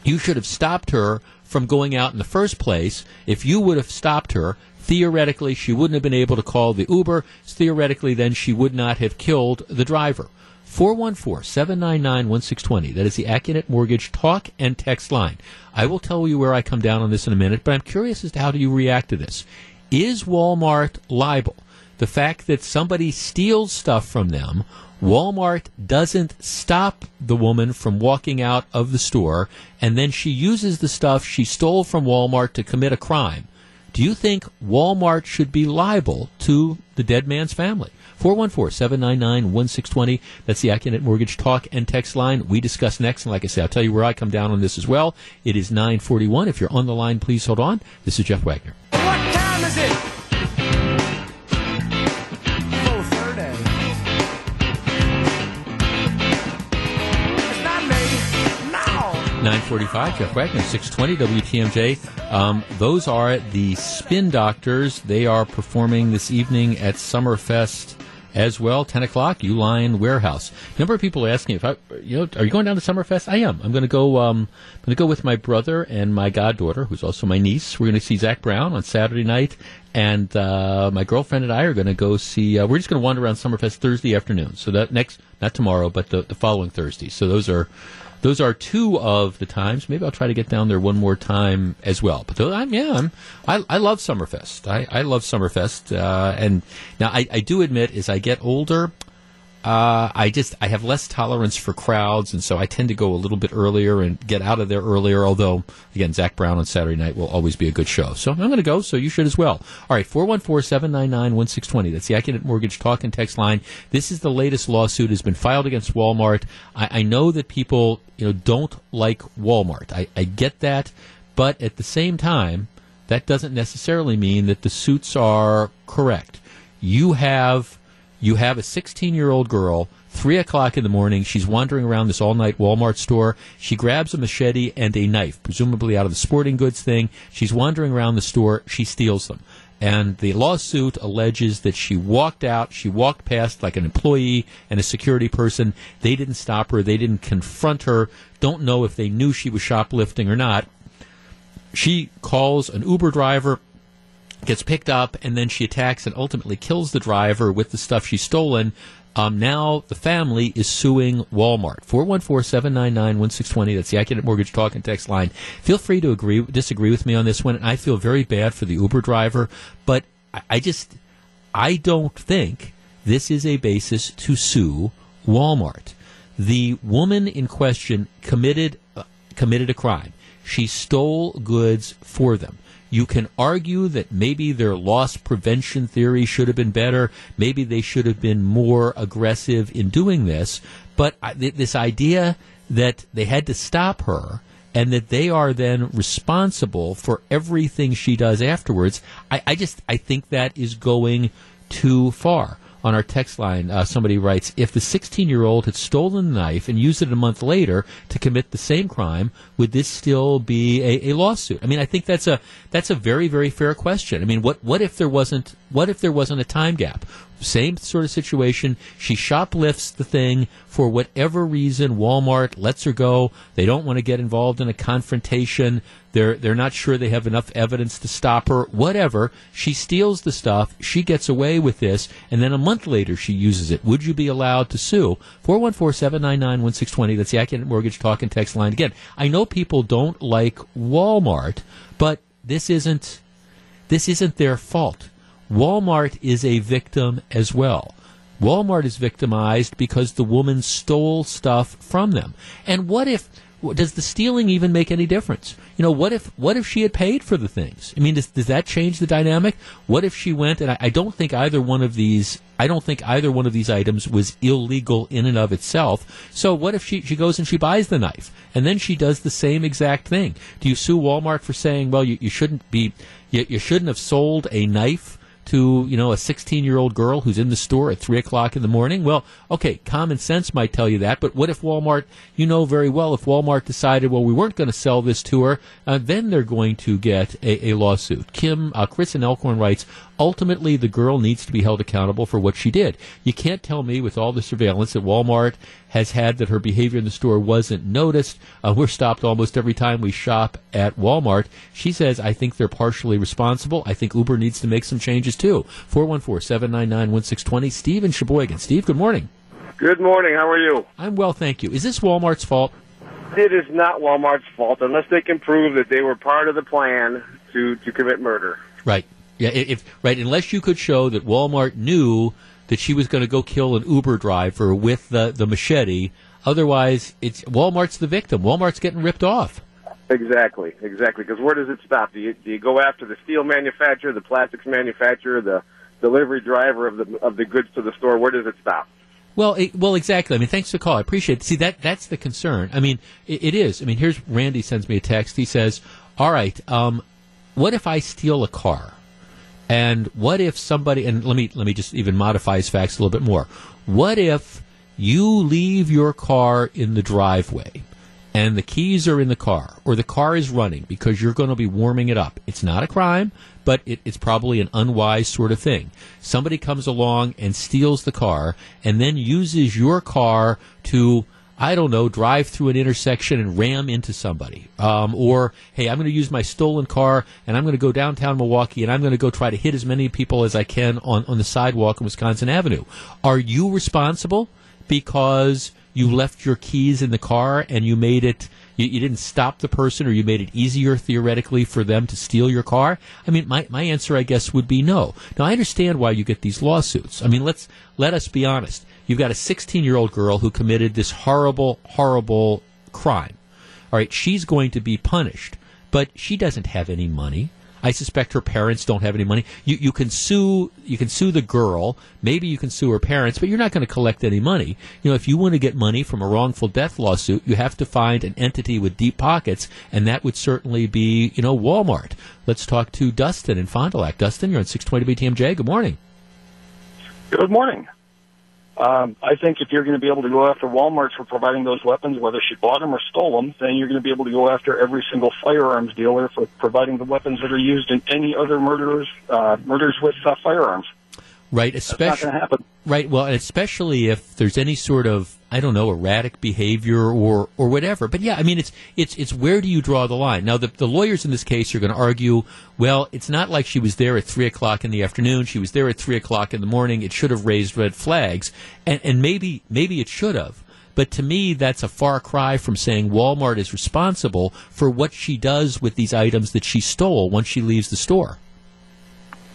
You should have stopped her from going out in the first place. If you would have stopped her, theoretically, she wouldn't have been able to call the Uber. Theoretically, then she would not have killed the driver. 414 799 1620. That is the Accunet Mortgage talk and text line. I will tell you where I come down on this in a minute, but I'm curious as to how do you react to this. Is Walmart liable? The fact that somebody steals stuff from them, Walmart doesn't stop the woman from walking out of the store, and then she uses the stuff she stole from Walmart to commit a crime. Do you think Walmart should be liable to the dead man's family? 414 799 1620. That's the Accunet Mortgage Talk and Text line. We discuss next. And like I say, I'll tell you where I come down on this as well. It is 941. If you're on the line, please hold on. This is Jeff Wagner. 945, Jeff Wagner, 620 WTMJ. Um, those are the Spin Doctors. They are performing this evening at Summerfest as well, 10 o'clock, Uline Warehouse. A number of people are asking if I, you know, are you going down to Summerfest? I am. I'm going to go, um, I'm going to go with my brother and my goddaughter, who's also my niece. We're going to see Zac Brown on Saturday night. And, uh, my girlfriend and I are going to go see, uh, we're just going to wander around Summerfest Thursday afternoon. So that next, not tomorrow, but the, the following Thursday. So those are, those are two of the times. Maybe I'll try to get down there one more time as well. But those, I'm, yeah, I'm, I, I love Summerfest. I, I love Summerfest. Uh, and now I, I do admit, as I get older, uh, I just I have less tolerance for crowds, and so I tend to go a little bit earlier and get out of there earlier. Although, again, Zac Brown on Saturday night will always be a good show, so I'm going to go. So you should as well. All right, four one four seven nine nine one six twenty. That's the Accunet Mortgage talk and text line. This is the latest lawsuit has been filed against Walmart. I, I know that people you know don't like Walmart. I, I get that, but at the same time, that doesn't necessarily mean that the suits are correct. You have you have a 16 year old girl, 3 o'clock in the morning. She's wandering around this all night Walmart store. She grabs a machete and a knife, presumably out of the sporting goods thing. She's wandering around the store. She steals them. And the lawsuit alleges that she walked out, she walked past like an employee and a security person. They didn't stop her, they didn't confront her, don't know if they knew she was shoplifting or not. She calls an Uber driver, gets picked up, and then she attacks and ultimately kills the driver with the stuff she's stolen. Um, now the family is suing Walmart. 414-799-1620. That's the Accunet Mortgage Talk and Text line. Feel free to agree, disagree with me on this one. I feel very bad for the Uber driver, but I, I just, I don't think this is a basis to sue Walmart. The woman in question committed, uh, committed a crime. She stole goods for them. You can argue that maybe their loss prevention theory should have been better. Maybe they should have been more aggressive in doing this. But this idea that they had to stop her and that they are then responsible for everything she does afterwards, I, I just I think that is going too far on our text line, uh, somebody writes, if the 16 year old had stolen the knife and used it a month later to commit the same crime, would this still be a, a, lawsuit? I mean, I think that's a that's a very very fair question. I mean, what what if there wasn't what if there wasn't a time gap? Same sort of situation. She shoplifts the thing for whatever reason. Walmart lets her go. They don't want to get involved in a confrontation. They're they're not sure they have enough evidence to stop her. Whatever. She steals the stuff. She gets away with this, and then a month later she uses it. Would you be allowed to sue? 414-799-1620. That's the Accunet Mortgage Talk and Text line. Again, I know people don't like Walmart, but this isn't this isn't their fault. Walmart is a victim as well. Walmart is victimized because the woman stole stuff from them. And what if does the stealing even make any difference? You know, what if what if she had paid for the things? I mean, does, does that change the dynamic? What if she went and I, I don't think either one of these I don't think either one of these items was illegal in and of itself. So what if she, she goes and she buys the knife and then she does the same exact thing? Do you sue Walmart for saying, well, you, you shouldn't be, you, you shouldn't have sold a knife to you know a 16 year old girl who's in the store at three o'clock in the morning? Well okay common sense might tell you that but what if walmart you know very well if walmart decided well we weren't going to sell this to her uh, then they're going to get a, a lawsuit. Kim uh, chris and elkhorn writes ultimately the girl needs to be held accountable for what she did you can't tell me with all the surveillance that walmart has had that her behavior in the store wasn't noticed. Uh, we're stopped almost every time we shop at Walmart. She says, I think they're partially responsible. I think Uber needs to make some changes too. 414 799 1620. Steve in Sheboygan. Steve, good morning. Good morning. How are you? I'm well, thank you. Is this Walmart's fault? It is not Walmart's fault unless they can prove that they were part of the plan to, to commit murder. Right. Yeah, if right, unless you could show that Walmart knew that she was going to go kill an Uber driver with the, the machete. Otherwise, it's Walmart's the victim. Walmart's getting ripped off. Exactly, exactly. Because where does it stop? Do you, do you go after the steel manufacturer, the plastics manufacturer, the delivery driver of the of the goods to the store? Where does it stop? Well, it, well, exactly. I mean, thanks for the call. I appreciate it. See, that that's the concern. I mean, it, it is. I mean, here's Randy sends me a text. He says, "All right, um, what if I steal a car?" And what if somebody and let me let me just even modify his facts a little bit more. What if you leave your car in the driveway and the keys are in the car or the car is running because you're going to be warming it up. It's not a crime, but it, it's probably an unwise sort of thing. Somebody comes along and steals the car and then uses your car to I don't know, drive through an intersection and ram into somebody. Um, or, hey, I'm going to use my stolen car and I'm going to go downtown Milwaukee and I'm going to go try to hit as many people as I can on, on the sidewalk in Wisconsin Avenue. Are you responsible because you left your keys in the car and you made it you, you, didn't stop the person or you made it easier theoretically for them to steal your car? I mean, my, my answer, I guess, would be no. Now, I understand why you get these lawsuits. I mean, let's, let us be honest. You've got a 16 year old girl who committed this horrible, horrible crime. All right, she's going to be punished, but she doesn't have any money. I suspect her parents don't have any money. You you can sue you can sue the girl. Maybe you can sue her parents, but you're not going to collect any money. You know, if you want to get money from a wrongful death lawsuit, you have to find an entity with deep pockets, and that would certainly be you know Walmart. Let's talk to Dustin in Fond du Lac. Dustin, you're on 620 WTMJ. Good morning. Good morning. Um, I think if you're going to be able to go after Walmart for providing those weapons, whether she bought them or stole them, then you're going to be able to go after every single firearms dealer for providing the weapons that are used in any other murderers uh, murders with uh, firearms. Right, especially right. Well, especially if there's any sort of I don't know erratic behavior or or whatever. But yeah, I mean it's it's it's where do you draw the line? Now the the lawyers in this case are going to argue. Well, it's not like she was there at three o'clock in the afternoon. She was there at three o'clock in the morning. It should have raised red flags, and and maybe maybe it should have. But to me, that's a far cry from saying Walmart is responsible for what she does with these items that she stole once she leaves the store.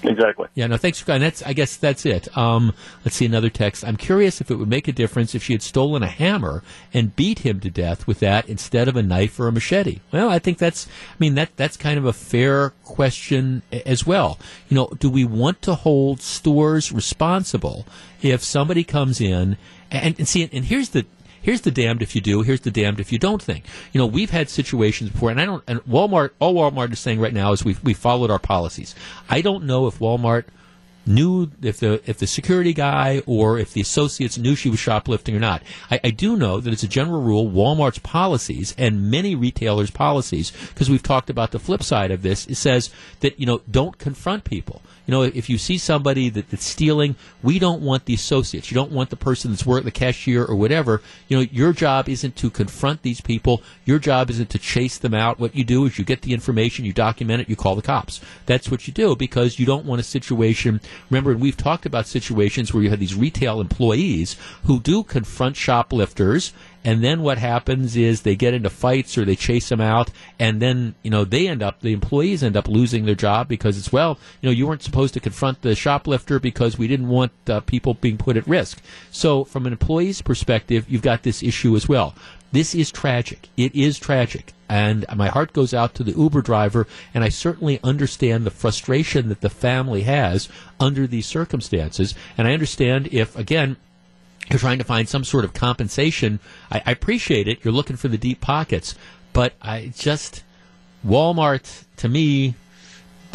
Exactly. Yeah, no, thanks, and that's I guess that's it. Um, let's see another text. I'm curious if it would make a difference if she had stolen a hammer and beat him to death with that instead of a knife or a machete. Well, I think that's I mean that that's kind of a fair question as well. You know, do we want to hold stores responsible if somebody comes in and, and see and here's the here's the damned if you do, here's the damned if you don't thing. You know, we've had situations before, and I don't. And Walmart, all Walmart is saying right now is we've we followed our policies. I don't know if Walmart knew if the if the security guy or if the associates knew she was shoplifting or not. I, I do know that it's a general rule Walmart's policies and many retailers' policies, because we've talked about the flip side of this, it says that, you know, don't confront people. You know, if you see somebody that, that's stealing, we don't want the associates. You don't want the person that's working the cashier or whatever. You know, your job isn't to confront these people. Your job isn't to chase them out. What you do is you get the information, you document it, you call the cops. That's what you do because you don't want a situation Remember, we've talked about situations where you have these retail employees who do confront shoplifters and then what happens is they get into fights or they chase them out and then you know they end up the employees end up losing their job because it's well you know you weren't supposed to confront the shoplifter because we didn't want uh, people being put at risk so from an employee's perspective you've got this issue as well this is tragic. It is tragic. And my heart goes out to the Uber driver, and I certainly understand the frustration that the family has under these circumstances. And I understand if, again, you're trying to find some sort of compensation. I, I appreciate it. You're looking for the deep pockets, but I just Walmart to me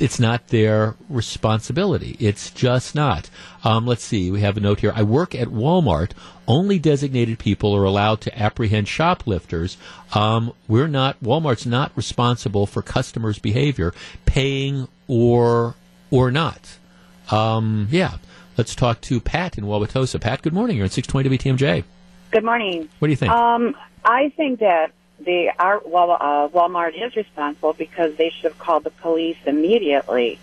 it's not their responsibility. It's just not. Um, let's see. We have a note here. I work at Walmart. Only designated people are allowed to apprehend shoplifters. Um, we're not. Walmart's not responsible for customers' behavior, paying or or not. Um, yeah. Let's talk to Pat in Wauwatosa. Pat, good morning. You're at 620 WTMJ. Good morning. What do you think? Um, I think that the our, well, uh, Walmart is responsible because they should have called the police immediately.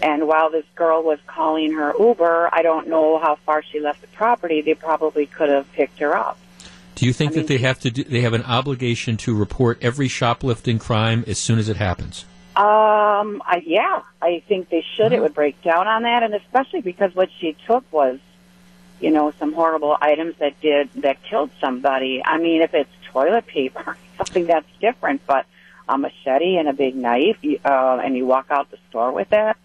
And while this girl was calling her Uber, I don't know how far she left the property. They probably could have picked her up. Do you think I that mean- they have to do, they have an obligation to report every shoplifting crime as soon as it happens? Um, I, yeah, I think they should. Mm-hmm. It would break down on that, and especially because what she took was, you know, some horrible items that did that killed somebody. I mean, if it's toilet paper, something that's different, but a machete and a big knife, uh, and you walk out the store with that.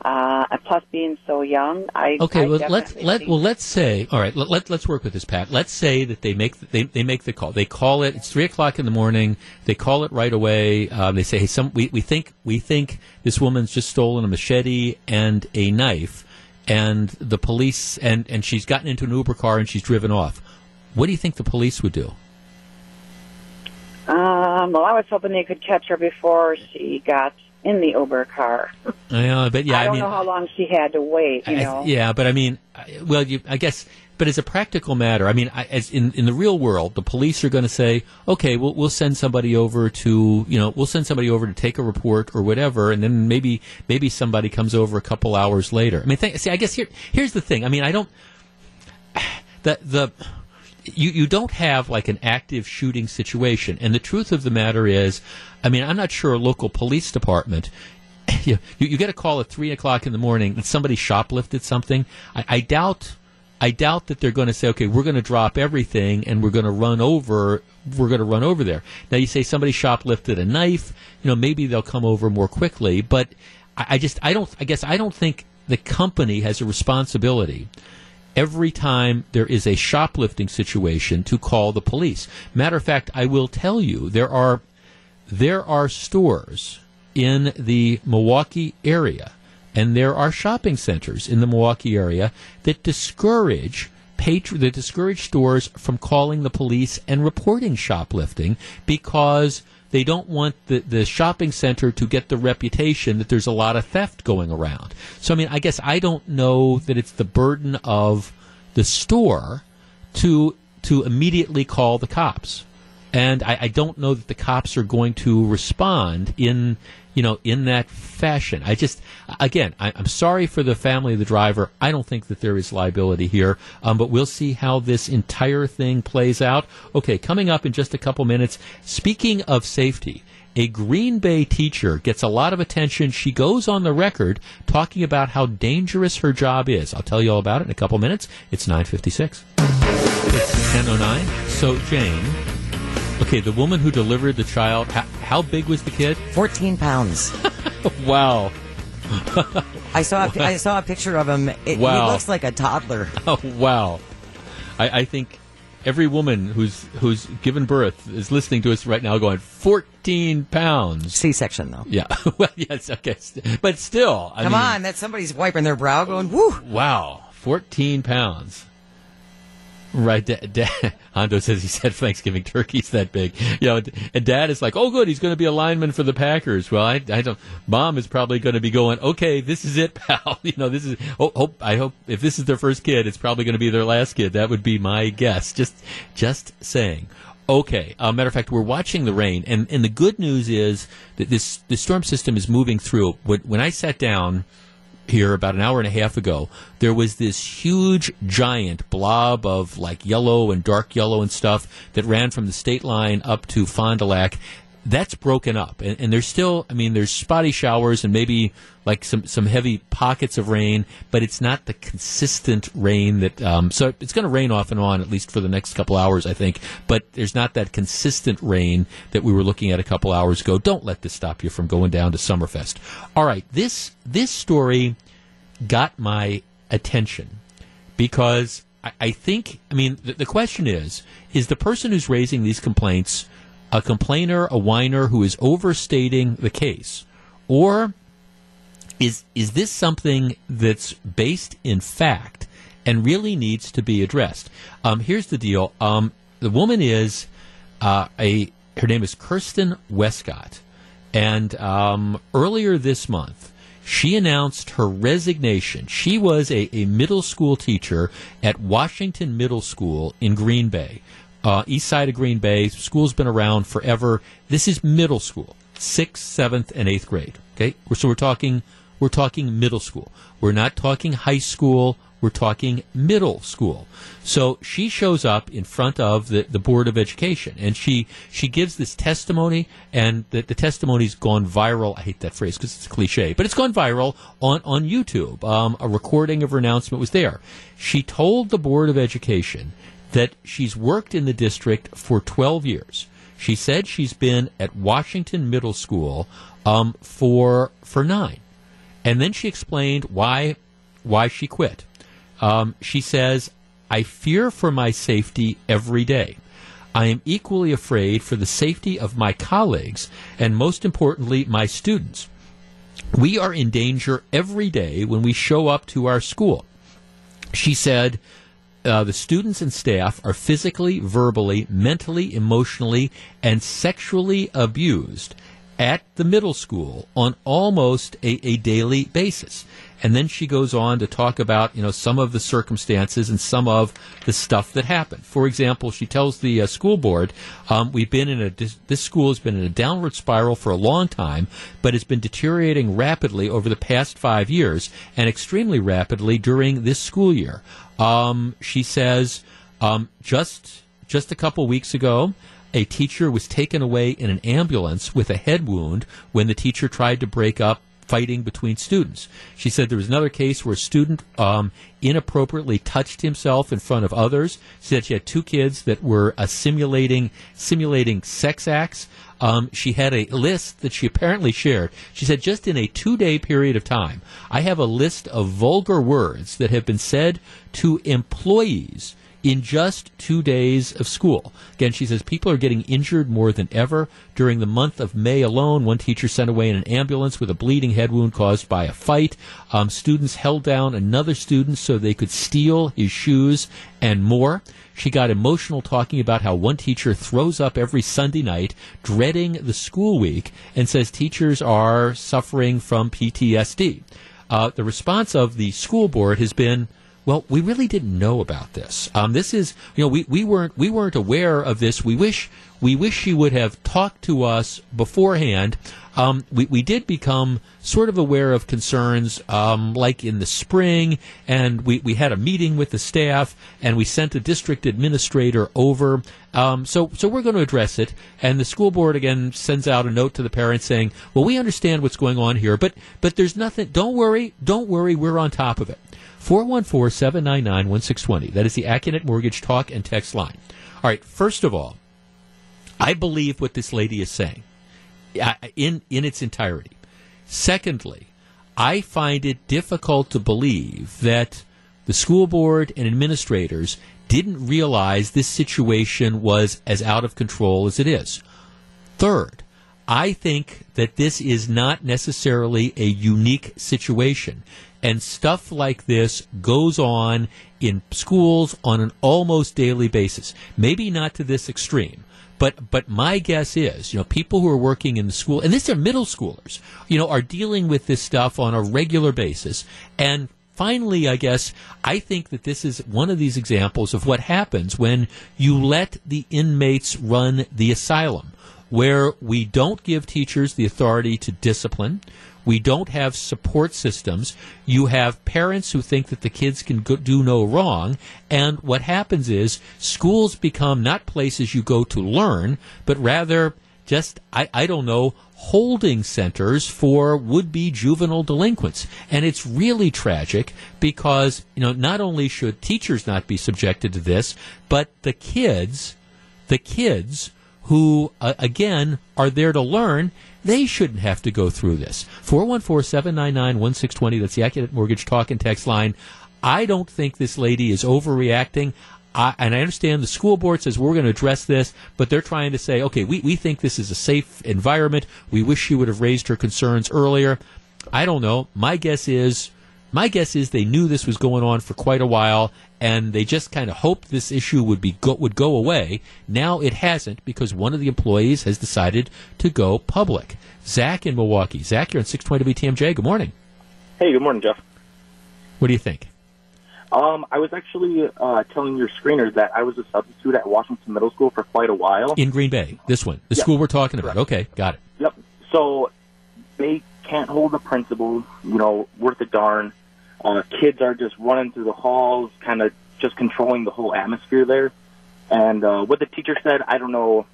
Uh, and plus being so young, I Okay, I well let's let well let's say all right. Let, let let's work with this, Pat. Let's say that they make they they make the call. They call it. It's three o'clock in the morning. They call it right away. Um, they say, hey, some we, we think we think this woman's just stolen a machete and a knife, and the police and and she's gotten into an Uber car and she's driven off. What do you think the police would do? Um, well, I was hoping they could catch her before she got in the Uber car. Uh, but yeah, I I, don't mean, know how long she had to wait. You I- know. yeah, but I mean, well, you, I guess, but as a practical matter, I mean, I, as in in the real world, the police are going to say, okay, we'll we'll send somebody over to, you know, we'll send somebody over to take a report or whatever, and then maybe maybe somebody comes over a couple hours later. I mean, th- see, I guess here here's the thing. I mean, I don't the the you you don't have like an active shooting situation, and the truth of the matter is, I mean, I'm not sure a local police department. You, you, get a call at three o'clock in the morning that somebody shoplifted something. I, I doubt, I doubt that they're going to say, okay, we're going to drop everything and we're going to run over, we're going to run over there. Now you say somebody shoplifted a knife, you know, maybe they'll come over more quickly, but I, I just, I don't, I guess I don't think the company has a responsibility every time there is a shoplifting situation to call the police. Matter of fact, I will tell you there are there are stores in the Milwaukee area and there are shopping centers in the Milwaukee area that discourage patr- that discourage stores from calling the police and reporting shoplifting because they don't want the, the shopping center to get the reputation that there's a lot of theft going around. So, I mean, I guess I don't know that it's the burden of the store to to immediately call the cops. And I, I don't know that the cops are going to respond in you know in that fashion. I just again I, I'm sorry for the family of the driver. I don't think that there is liability here, um, but we'll see how this entire thing plays out. Okay, coming up in just a couple minutes. Speaking of safety. A Green Bay teacher gets a lot of attention. She goes on the record talking about how dangerous her job is. I'll tell you all about it in a couple minutes. It's 956. It's 1009. So, Jane, okay, the woman who delivered the child, how, how big was the kid? 14 pounds. Wow. I saw a, I saw a picture of him. It, Wow. He looks like a toddler. Oh, wow. I, I think every woman who's who's given birth is listening to us right now going, 14 pounds. C-section though. Yeah. well, yes, okay. But still. I Come mean, on, that somebody's wiping their brow, going woo. Wow, 14 pounds. Right, da- da- Hondo says he said Thanksgiving turkey's that big. You know, and Dad is like, "Oh, good, he's going to be a lineman for the Packers." Well, I, I don't. Mom is probably going to be going, "Okay, this is it, pal." You know, this is. Oh, hope I hope if this is their first kid, it's probably going to be their last kid. That would be my guess. Just, just saying. Okay. Uh, matter of fact, we're watching the rain, and and the good news is that this the storm system is moving through. When, when I sat down here about an hour and a half ago, there was this huge, giant blob of like yellow and dark yellow and stuff that ran from the state line up to Fond du Lac. That's broken up, and, and, there's still, I mean, there's spotty showers and maybe like some some heavy pockets of rain, but it's not the consistent rain that. Um, so it's going to rain off and on at least for the next couple hours, I think. But there's not that consistent rain that we were looking at a couple hours ago. Don't let this stop you from going down to Summerfest. All right, this this story got my attention because I, I think, I mean, the, the question is, is the person who's raising these complaints a complainer, a whiner who is overstating the case, or is is this something that's based in fact and really needs to be addressed? Um, here's the deal: um, the woman is uh, a her name is Kirsten Westcott, and um, earlier this month. She announced her resignation. She was a, a middle school teacher at Washington Middle School in Green Bay uh, east side of Green Bay. School's been around forever. This is middle school, sixth, seventh, and eighth grade. Okay, so we're talking we're talking middle school. We're not talking high school. We're talking middle school. So she shows up in front of the, the Board of Education and she, she gives this testimony and the, the testimony's gone viral. I hate that phrase because it's a cliche, but it's gone viral on, on YouTube. Um, a recording of her announcement was there. She told the Board of Education that she's worked in the district for 12 years. She said she's been at Washington Middle School um, for for nine, and then she explained why why she quit. Um, she says, "I fear for my safety every day. I am equally afraid for the safety of my colleagues, and most importantly, my students. We are in danger every day when we show up to our school." She said uh, the students and staff are physically, verbally, mentally, emotionally, and sexually abused at the middle school on almost a, a, daily basis. And then she goes on to talk about, you know, some of the circumstances and some of the stuff that happened. For example, she tells the uh, school board, um, we've been in a, this school has been in a downward spiral for a long time, but it's been deteriorating rapidly over the past five years and extremely rapidly during this school year. Um, she says um, just just a couple weeks ago, a teacher was taken away in an ambulance with a head wound when the teacher tried to break up fighting between students. She said there was another case where a student um, inappropriately touched himself in front of others. She said she had two kids that were uh, simulating simulating sex acts. Um, she had a list that she apparently shared. She said, just in a two day period of time, I have a list of vulgar words that have been said to employees in just two days of school. Again, she says people are getting injured more than ever. During the month of May alone, one teacher sent away in an ambulance with a bleeding head wound caused by a fight. Um, students held down another student so they could steal his shoes and more. She got emotional talking about how one teacher throws up every Sunday night, dreading the school week, and says teachers are suffering from PTSD. Uh, the response of the school board has been, well, we really didn't know about this. Um, this is, you know, we, we weren't we weren't aware of this. We wish we wish she would have talked to us beforehand. Um, we, we did become sort of aware of concerns um, like in the spring, and we, we had a meeting with the staff, and we sent a district administrator over. Um, so, so we're going to address it, and the school board again sends out a note to the parents saying, "Well, we understand what's going on here, but but there's nothing. Don't worry, don't worry. We're on top of it." 414 799 1620. That is the Accunet Mortgage talk and text line. All right, first of all, I believe what this lady is saying uh, in, in its entirety. Secondly, I find it difficult to believe that the school board and administrators didn't realize this situation was as out of control as it is. Third, I think that this is not necessarily a unique situation. And stuff like this goes on in schools on an almost daily basis. Maybe not to this extreme, but but my guess is, you know, people who are working in the school, and these are middle schoolers, you know, are dealing with this stuff on a regular basis. And finally, I guess I think that this is one of these examples of what happens when you let the inmates run the asylum, where we don't give teachers the authority to discipline. We don't have support systems. You have parents who think that the kids can go, do no wrong. And what happens is schools become not places you go to learn, but rather just I, I don't know holding centers for would-be juvenile delinquents and it's really tragic because you know not only should teachers not be subjected to this but the kids the kids who uh, again are there to learn they shouldn't have to go through this 414-799-1620 that's the Accunet mortgage talk and text line i don't think this lady is overreacting I, and I understand the school board says we're going to address this, but they're trying to say, okay, we, we think this is a safe environment. We wish she would have raised her concerns earlier. I don't know. My guess is, my guess is they knew this was going on for quite a while, and they just kind of hoped this issue would be go, would go away. Now it hasn't because one of the employees has decided to go public. Zach in Milwaukee. Zach, you're on 620 WTMJ. Good morning. Hey, good morning, Jeff. What do you think? Um, I was actually uh, telling your screeners that I was a substitute at Washington Middle School for quite a while. In Green Bay, this one, the Yep. school we're talking about. Okay, got it. Yep. So they can't hold the principal, you know, worth a darn. Uh, kids are just running through the halls, kind of just controlling the whole atmosphere there. And uh, what the teacher said, I don't know,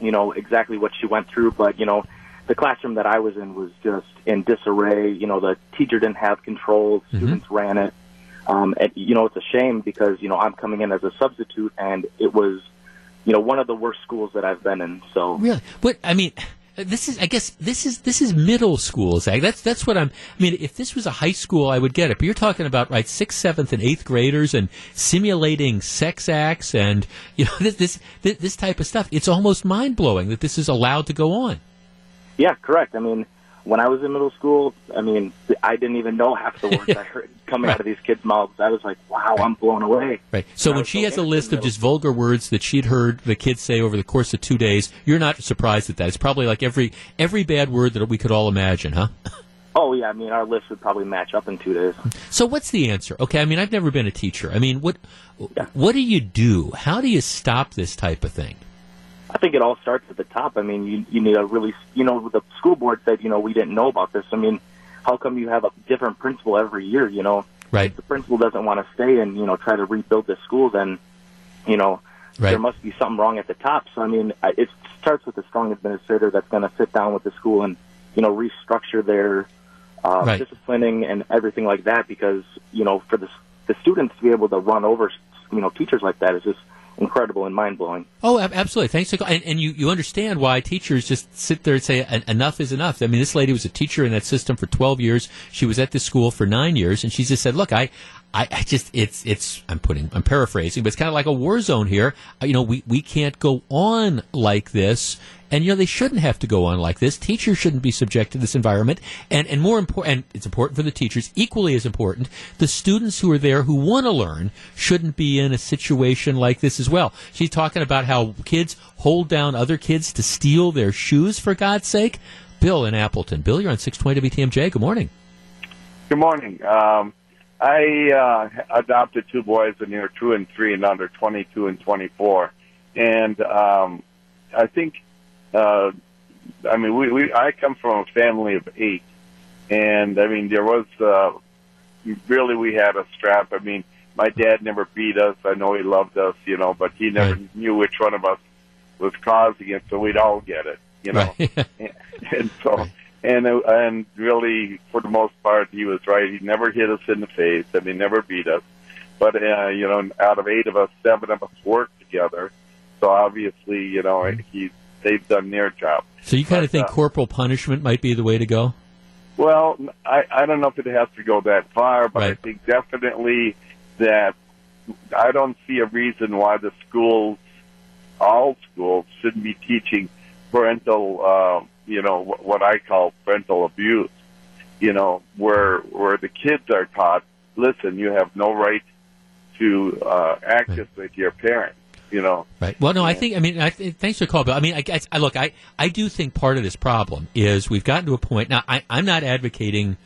you know, exactly what she went through, but you know, the classroom that I was in was just in disarray. You know, the teacher didn't have control; students ran it. Um, and you know, it's a shame because you know I'm coming in as a substitute, and it was, you know, one of the worst schools that I've been in. So Really? But I mean, this is I guess this is this is middle school, Zach. That's that's what I'm. I mean, if this was a high school, I would get it. But you're talking about right sixth, seventh, and eighth graders and simulating sex acts and you know this this this, this type of stuff. It's almost mind blowing that this is allowed to go on. Yeah, correct. I mean, when I was in middle school, I mean, I didn't even know half the words I heard coming out of these kids' mouths. I was like, wow, I'm blown away. Right. So when she so has a list of just vulgar words that she'd heard the kids say over the course of two days, you're not surprised at that. It's probably like every every bad word that we could all imagine, huh? Oh, yeah, I mean, our list would probably match up in two days. So what's the answer? Okay, I mean I've never been a teacher. I mean what what do you do? How do you stop this type of thing? I think it all starts at the top. I mean, you, you need a really, you know, the school board said, you know, we didn't know about this. I mean, how come you have a different principal every year, you know? Right. If the principal doesn't want to stay and, you know, try to rebuild the school, then, you know, Right. there must be something wrong at the top. So, I mean, it starts with a strong administrator that's going to sit down with the school and, you know, restructure their uh, Right. disciplining and everything like that because, you know, for the, the students to be able to run over, you know, teachers like that is just incredible and mind blowing. Oh, absolutely. Thanks. For, and, and you, you understand why teachers just sit there and say enough is enough. I mean, this lady was a teacher in that system for 12 years. She was at this school for nine years, and she just said, "Look, I, I, I just it's it's I'm putting I'm paraphrasing, but it's kind of like a war zone here. Uh, You know, we we can't go on like this." And you know they shouldn't have to go on like this. Teachers shouldn't be subject to this environment, and and more important, and it's important for the teachers. Equally as important, the students who are there who want to learn shouldn't be in a situation like this as well. She's talking about how kids hold down other kids to steal their shoes. For God's sake, Bill in Appleton. Bill, you're on six twenty WTMJ. Good morning. Good morning. Um, I uh, adopted two boys, and they're two and three, and they're 22 and 24. And um, I think, uh, I mean, we, we I come from a family of eight, and I mean, there was uh, really we had a strap. I mean, my dad never beat us. I know he loved us, you know, but he never Right. knew which one of us was causing it, so we'd all get it, you know. Right. and so and uh, and really for the most part he was right he never hit us in the face and he never beat us but uh, you know out of eight of us seven of us worked together so obviously you know he they've done their job So you kind of think uh, corporal punishment might be the way to go? well i i don't know if it has to go that far but i think definitely that i don't see a reason why the schools all schools shouldn't be teaching parental, uh, you know, what I call parental abuse. You know, where where the kids are taught, listen, you have no right to uh, act Right. this with your parents. You know, Right. Well, no, I think. I mean, I, th- thanks for the call, Bill. I mean, I, I look. I, I do think part of this problem is we've gotten to a point. Now, I, I'm not advocating.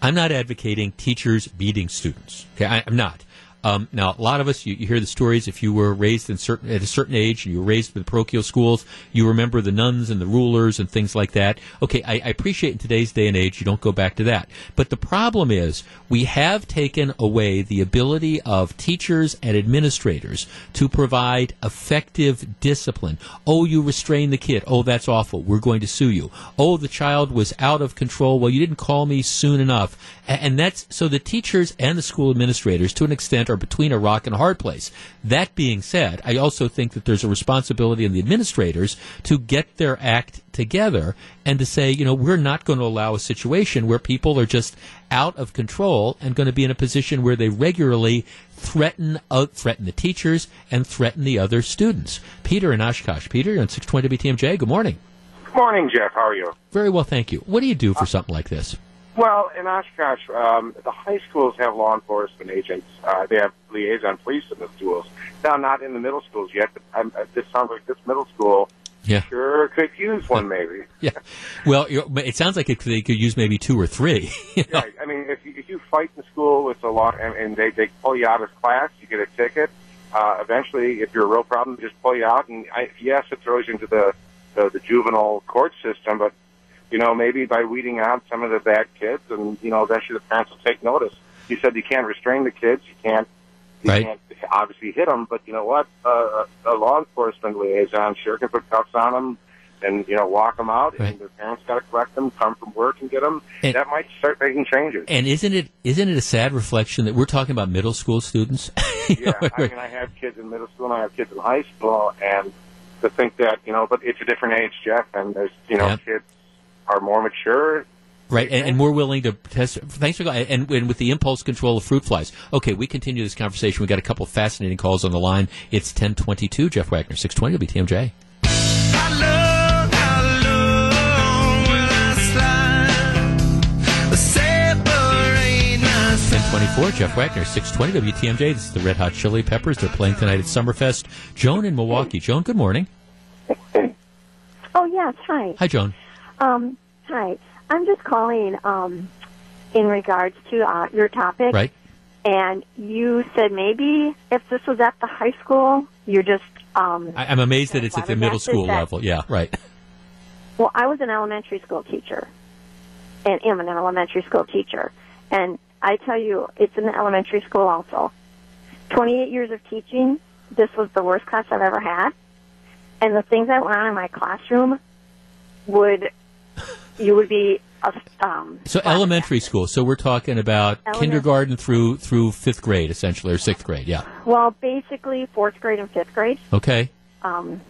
I'm not advocating teachers beating students. Okay, I, I'm not. Um, now, a lot of us, you, you hear the stories. If you were raised in certain at a certain age, and you were raised in parochial schools, you remember the nuns and the rulers and things like that. Okay, I, I appreciate in today's day and age you don't go back to that. But the problem is we have taken away the ability of teachers and administrators to provide effective discipline. Oh, you restrain the kid. Oh, that's awful. We're going to sue you. Oh, the child was out of control. Well, you didn't call me soon enough. And that's so the teachers and the school administrators, to an extent, are between a rock and a hard place. That being said, I also think that there's a responsibility on the administrators to get their act together and to say, you know, we're not going to allow a situation where people are just out of control and going to be in a position where they regularly threaten uh, threaten the teachers and threaten the other students. Peter in Oshkosh. Peter, you're on 620 WTMJ. Good morning. Good morning, Jeff. How are you? Very well, thank you. What do you do for something like this? Well, in Oshkosh, um, the high schools have law enforcement agents. Uh, they have liaison police in the schools. Now, not in the middle schools yet, but um, uh, this sounds like this middle school Yeah. sure could use one, maybe. Yeah. Well, it sounds like it, they could use maybe two or three. you know? Right. I mean, if you, if you fight in school with a law and, and they, they pull you out of class, you get a ticket. Uh, eventually, if you're a real problem, they just pull you out. And I, yes, it throws you into the, the, the juvenile court system, but, you know, maybe by weeding out some of the bad kids and, you know, eventually the parents will take notice. You said you can't restrain the kids. You can't, you Right. can't obviously hit them, but you know what? Uh, a law enforcement liaison sure can put cuffs on them and, you know, walk them out. Right. And their parents got to collect them, come from work and get them. And- that might start making changes. And isn't it isn't it a sad reflection that we're talking about middle school students? Yeah, know, I mean, I have kids in middle school and I have kids in high school, and to think that you know, but it's a different age, Jeff, and there's you know, Yeah. kids are more mature. Right, and, and more willing to test. Thanks for going. And, and with the impulse control of fruit flies. Okay, we continue this conversation. We got a couple of fascinating calls on the line. It's ten twenty two. Jeff Wagner, six twenty. WTMJ. Ten twenty four. Jeff Wagner, six twenty. WTMJ. This is the Red Hot Chili Peppers. They're playing tonight at Summerfest. Joan in Milwaukee. Joan, good morning. Oh yes, hi. Hi, Joan. Um, hi. I'm just calling um, in regards to uh, your topic. Right. And you said maybe if this was at the high school, you're just. Um, I, I'm amazed that it's at the middle school that- level. Yeah, right. Well, I was an elementary school teacher, and am an elementary school teacher, and I tell you, it's in the elementary school also. 28 years of teaching. This was the worst class I've ever had, and the things that went on in my classroom would you would be a, um, So elementary school. So we're talking about Elementary. kindergarten through through fifth grade, essentially, or sixth grade. Yeah. well, basically fourth grade and fifth grade. Okay. Um,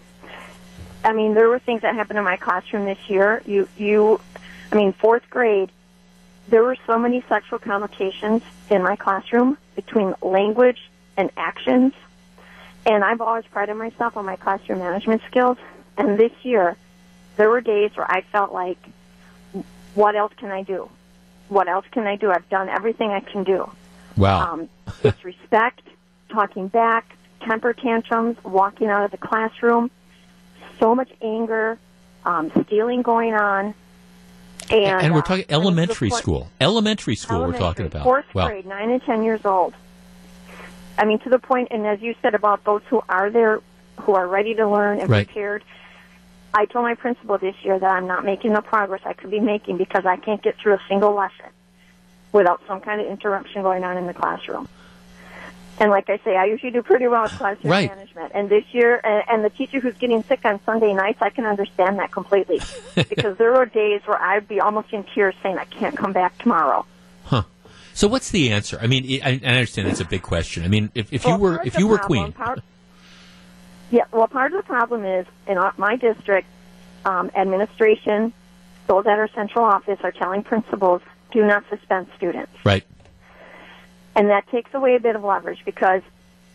I mean, there were things that happened in my classroom this year. You, you, I mean, fourth grade, there were so many sexual connotations in my classroom between language and actions. And I've always prided myself on my classroom management skills. And this year, there were days where I felt like, what else can I do? What else can I do? I've done everything I can do. Wow. Um, disrespect, talking back, temper tantrums, walking out of the classroom, so much anger, um, stealing going on. And, and we're uh, talking to elementary school. Elementary school. we're talking about. fourth wow. grade, nine and ten years old. I mean, to the point, and as you said about those who are there, who are ready to learn and Right. prepared. I told my principal this year that I'm not making the progress I could be making because I can't get through a single lesson without some kind of interruption going on in the classroom. And like I say, I usually do pretty well with classroom Right. management. And this year, and, and the teacher who's getting sick on Sunday nights, I can understand that completely because there are days where I'd be almost in tears saying I can't come back tomorrow. Huh. So what's the answer? I mean, I, I understand that's a big question. I mean, if, if you were if you were problem- queen, part- yeah, well, part of the problem is in our- my district, um, administration, those at our central office are telling principals do not suspend students, right? and that takes away a bit of leverage because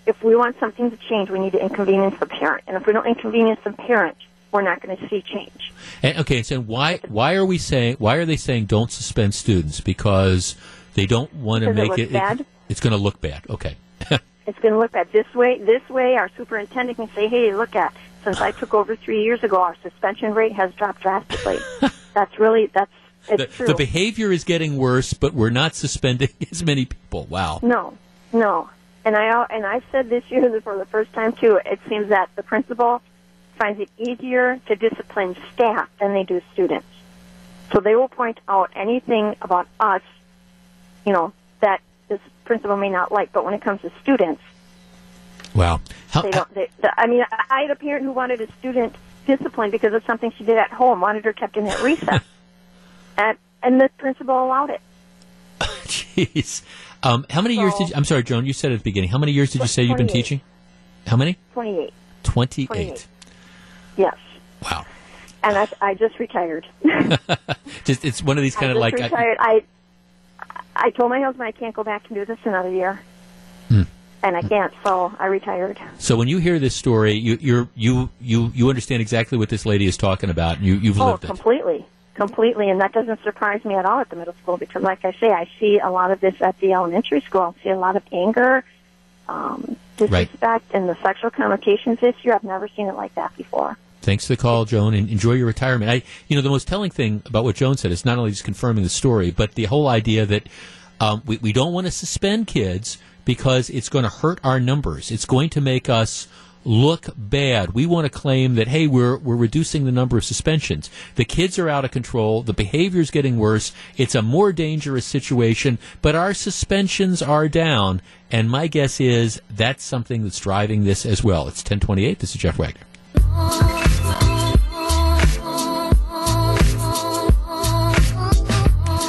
if we want something to change, we need to inconvenience the parent, and if we don't inconvenience the parent, we're not going to see change. And, okay, so why why are we saying why are they saying don't suspend students because they don't want to it make looks it, bad? it's going to look bad. Okay. It's going to look at this way. This way, our superintendent can say, "Hey, look at since I took over three years ago, our suspension rate has dropped drastically." that's really that's it's the, true. the behavior is getting worse, but we're not suspending as many people. Wow. No, no. and I and I said this year for the first time too. It seems that the principal finds it easier to discipline staff than they do students. So they will point out anything about us, you know, this principal may not like. But when it comes to students, Wow. How, they don't. They, the, I mean, I had a parent who wanted a student disciplined because of something she did at home, wanted her kept in at recess, and and the principal allowed it. Jeez. Um, how many years did you, I'm sorry, Joan, you said at the beginning, how many years did you say you've been teaching? How many? Twenty-eight. 28. 28. Yes. Wow. And I, I just retired. Just It's one of these kind I of like. uh, retired. I I told my husband I can't go back and do this another year, Hmm. and I can't, so I retired. so when you hear this story, you, you're, you, you, you understand exactly what this lady is talking about, and you, you've oh, lived it. completely, completely, and that doesn't surprise me at all at the middle school because, like I say, I see a lot of this at the elementary school. I see a lot of anger, um, Right. disrespect, and the sexual connotations this year. I've never seen it like that before. Thanks for the call, Joan, and enjoy your retirement. I, you know, the most telling thing about what Joan said is not only just confirming the story, but the whole idea that um, we, we don't want to suspend kids because it's going to hurt our numbers. It's going to make us look bad. We want to claim that hey, we're we're reducing the number of suspensions. The kids are out of control. The behavior is getting worse. It's a more dangerous situation, but our suspensions are down. And my guess is that's something that's driving this as well. It's 1028. This is Jeff Wagner.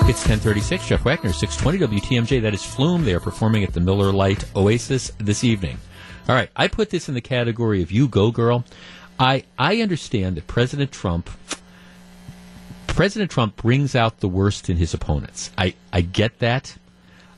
It's 1036. Jeff Wagner, 620 WTMJ. That is Flume. They are performing at the Miller Lite Oasis this evening. All right. I put this in the category of you go girl. I, I understand that President Trump President Trump brings out the worst in his opponents. I, I get that.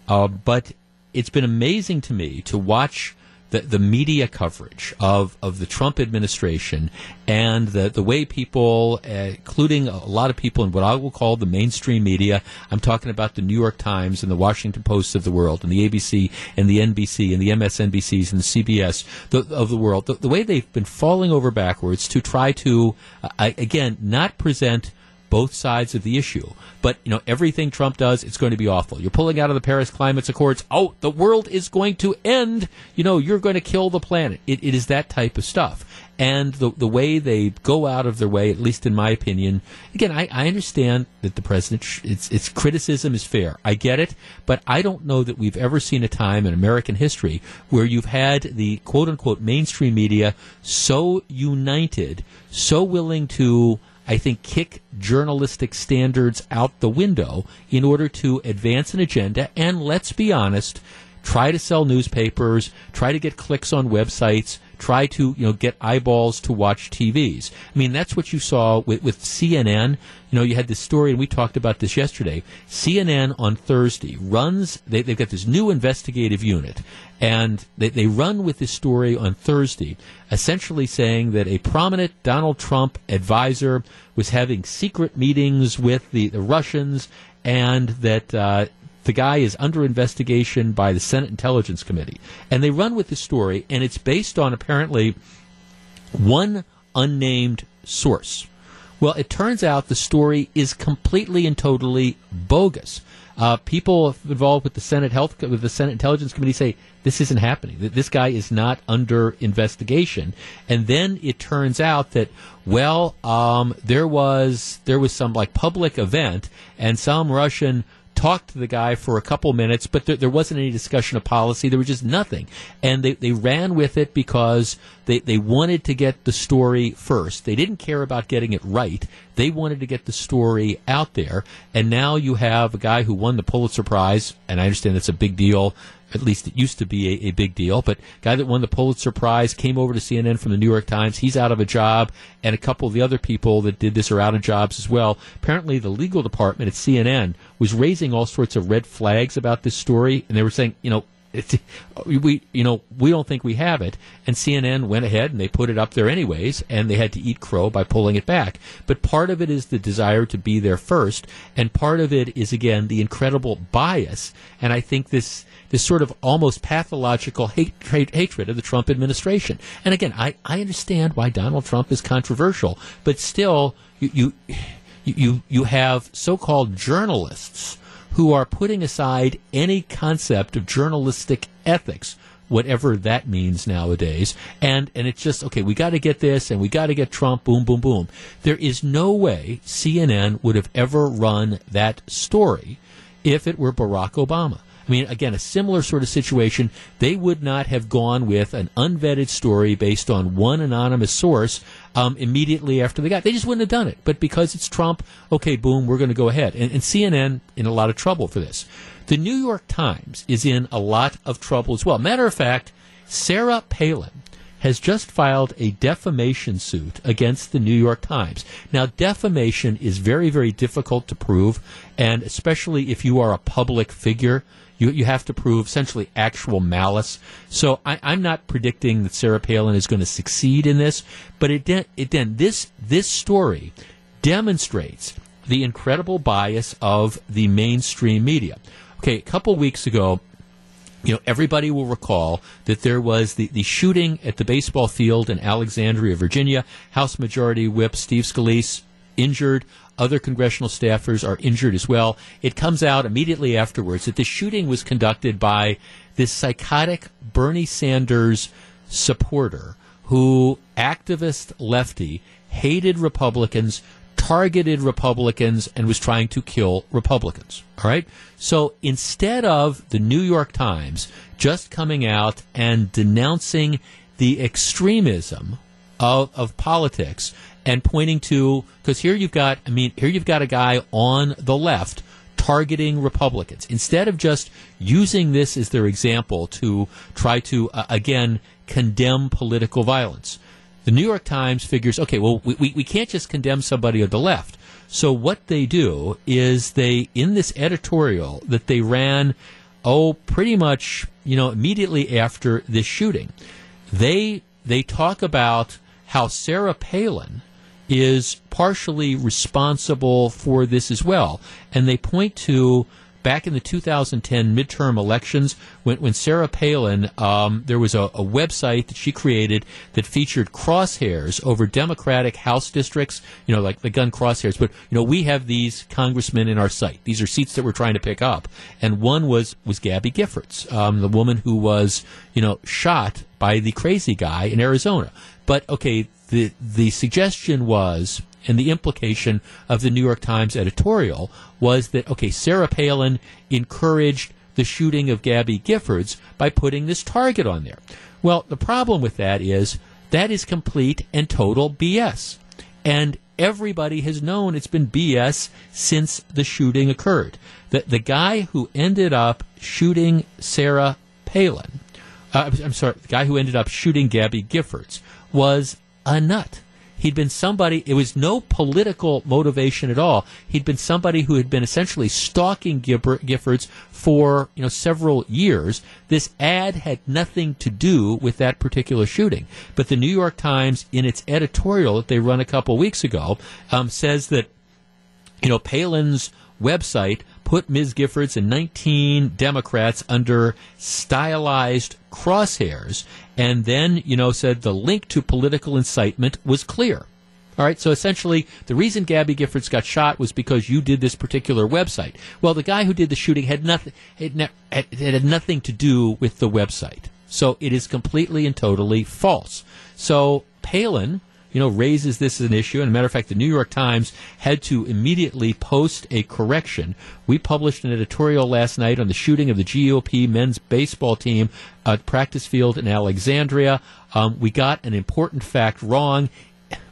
Uh, but it's been amazing to me to watch the, the media coverage of, of the Trump administration and the, the way people, uh, including a lot of people in what I will call the mainstream media, I'm talking about the New York Times and the Washington Post of the world and the ABC and the NBC and the MSNBCs and the CBS the, of the world, the, the way they've been falling over backwards to try to, uh, again, not present both sides of the issue. But, you know, everything Trump does, it's going to be awful. You're pulling out of the Paris Climate Accords. Oh, the world is going to end. You know, you're going to kill the planet. It, it is that type of stuff. And the, the way they go out of their way, at least in my opinion, again, I, I understand that the president, sh- it's, it's criticism is fair. I get it. But I don't know that we've ever seen a time in American history where you've had the quote unquote mainstream media so united, so willing to I think, kick journalistic standards out the window in order to advance an agenda and, let's be honest, try to sell newspapers, try to get clicks on websites, try to you know get eyeballs to watch TVs. I mean, that's what you saw with, with CNN. You know, you had this story, and we talked about this yesterday. CNN on Thursday runs. They, they've got this new investigative unit, and they, they run with this story on Thursday, essentially saying that a prominent Donald Trump advisor was having secret meetings with the, the Russians, and that uh, the guy is under investigation by the Senate Intelligence Committee. And they run with the story, and it's based on apparently one unnamed source. Well, it turns out the story is completely and totally bogus. Uh, people involved with the Senate Health with the Senate Intelligence Committee say this isn't happening. This guy is not under investigation. And then it turns out that well, um, there was there was some like public event, and some Russian talked to the guy for a couple minutes, but there, there wasn't any discussion of policy. There was just nothing. And they, they ran with it because they, they wanted to get the story first. They didn't care about getting it right. They wanted to get the story out there. And now you have a guy who won the Pulitzer Prize, and I understand that's a big deal. At least it used to be a, a big deal, but guy that won the Pulitzer Prize came over to CNN from the New York Times. He's out of a job, and a couple of the other people that did this are out of jobs as well. Apparently, the legal department at CNN was raising all sorts of red flags about this story, and they were saying, you know, it's, we you know we don't think we have it. And CNN went ahead and they put it up there anyways and they had to eat crow by pulling it back. But part of it is the desire to be there first and part of it is again the incredible bias. And I think this this sort of almost pathological hate, hatred of the Trump administration. And again I, I understand why Donald Trump is controversial but still you you you, you have so-called journalists who are putting aside any concept of journalistic ethics whatever that means nowadays. And and it's just okay. We got to get this, and we got to get Trump. Boom, boom, boom. There is no way CNN would have ever run that story if it were Barack Obama. I mean, again, a similar sort of situation. They would not have gone with an unvetted story based on one anonymous source um, immediately after they got. They just wouldn't have done it. But because it's Trump, okay, boom, we're going to go ahead. And, and CNN in a lot of trouble for this. The New York Times is in a lot of trouble as well. Matter of fact, Sarah Palin has just filed a defamation suit against the New York Times. Now, defamation is very, very difficult to prove, and especially if you are a public figure, you, you have to prove essentially actual malice. So I, I'm not predicting that Sarah Palin is going to succeed in this, but it, de- it then this this story demonstrates the incredible bias of the mainstream media. Okay, a couple weeks ago, you know, everybody will recall that there was the, the shooting at the baseball field in Alexandria, Virginia. House Majority Whip Steve Scalise injured. Other congressional staffers are injured as well. It comes out immediately afterwards that the shooting was conducted by this psychotic Bernie Sanders supporter who, activist lefty, hated Republicans, targeted Republicans, and was trying to kill Republicans. All right? So instead of the New York Times just coming out and denouncing the extremism of, of politics and pointing to, because here you've got, I mean, here you've got a guy on the left targeting Republicans. Instead of just using this as their example to try to, uh, again, condemn political violence, the New York Times figures, okay, well, we, we, we can't just condemn somebody on the left. So what they do is they, in this editorial that they ran, oh, pretty much, you know, immediately after this shooting, they they talk about how Sarah Palin is partially responsible for this as well. And they point to back in the 2010 midterm elections when, when Sarah Palin, um, there was a, a, website that she created that featured crosshairs over Democratic House districts, you know, like the gun crosshairs. But, you know, we have these congressmen in our sight. These are seats that we're trying to pick up. And one was, was Gabby Giffords, um, the woman who was, you know, shot by the crazy guy in Arizona. But, okay, the, the suggestion was and the implication of the New York Times editorial was that, okay, Sarah Palin encouraged the shooting of Gabby Giffords by putting this target on there. Well, the problem with that is that is complete and total BS. And everybody has known it's been BS since the shooting occurred. The, the guy who ended up shooting Sarah Palin, uh, I'm sorry, the guy who ended up shooting Gabby Giffords was a nut. He'd been somebody, it was no political motivation at all. He'd been somebody who had been essentially stalking Giffords for, you know, several years. This ad had nothing to do with that particular shooting. But the New York Times, in its editorial that they run a couple weeks ago, um, says that, you know, Palin's website put Ms. Giffords and 19 Democrats under stylized crosshairs, and then, you know, said the link to political incitement was clear. All right, so essentially, the reason Gabby Giffords got shot was because you did this particular website. Well, the guy who did the shooting had nothing. It, ne- had nothing to do with the website. So it is completely and totally false. So Palin, you know, raises this as an issue. And a matter of fact, the New York Times had to immediately post a correction. We published an editorial last night on the shooting of the GOP men's baseball team at practice field in Alexandria. Um, we got an important fact wrong.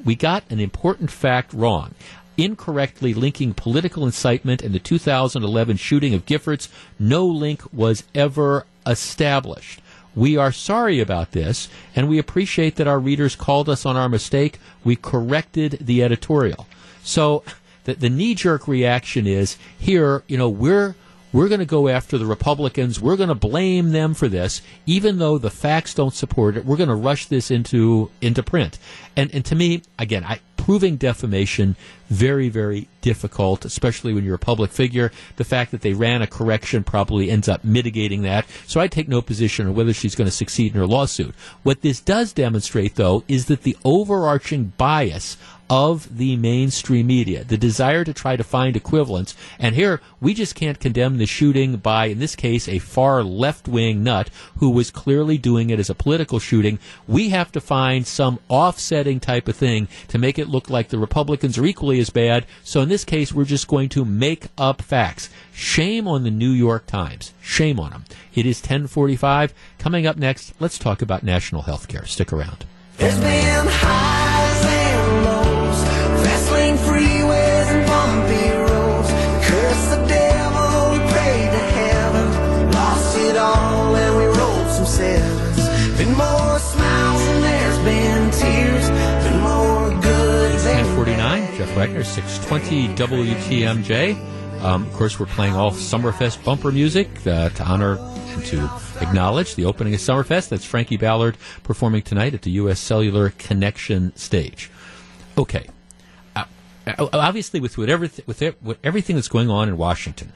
We got an important fact wrong incorrectly linking political incitement and the 2011 shooting of Giffords. No link was ever established. We are sorry about this, and we appreciate that our readers called us on our mistake. We corrected the editorial. So the, the knee jerk reaction is here, you know, we're we're going to go after the Republicans. We're going to blame them for this, even though the facts don't support it. We're going to rush this into into print. And and to me, again, I proving defamation very very difficult, especially when you're a public figure. The fact that they ran a correction probably ends up mitigating that. So I take no position on whether she's going to succeed in her lawsuit. What this does demonstrate, though, is that the overarching bias of the mainstream media, the desire to try to find equivalents. And here, we just can't condemn the shooting by, in this case, a far left wing nut who was clearly doing it as a political shooting. We have to find some offsetting type of thing to make it look like the Republicans are equally as bad. So in this case, we're just going to make up facts. Shame on the New York Times. Shame on them. It is 1045. Coming up next, let's talk about national health care. Stick around. Jeff Wagner, 620 WTMJ. Um, of course, we're playing all Summerfest bumper music uh, to honor and to acknowledge the opening of Summerfest. That's Frankie Ballard performing tonight at the U.S. Cellular Connection stage. Okay. Uh, obviously, with whatever th- with, with everything that's going on in Washington,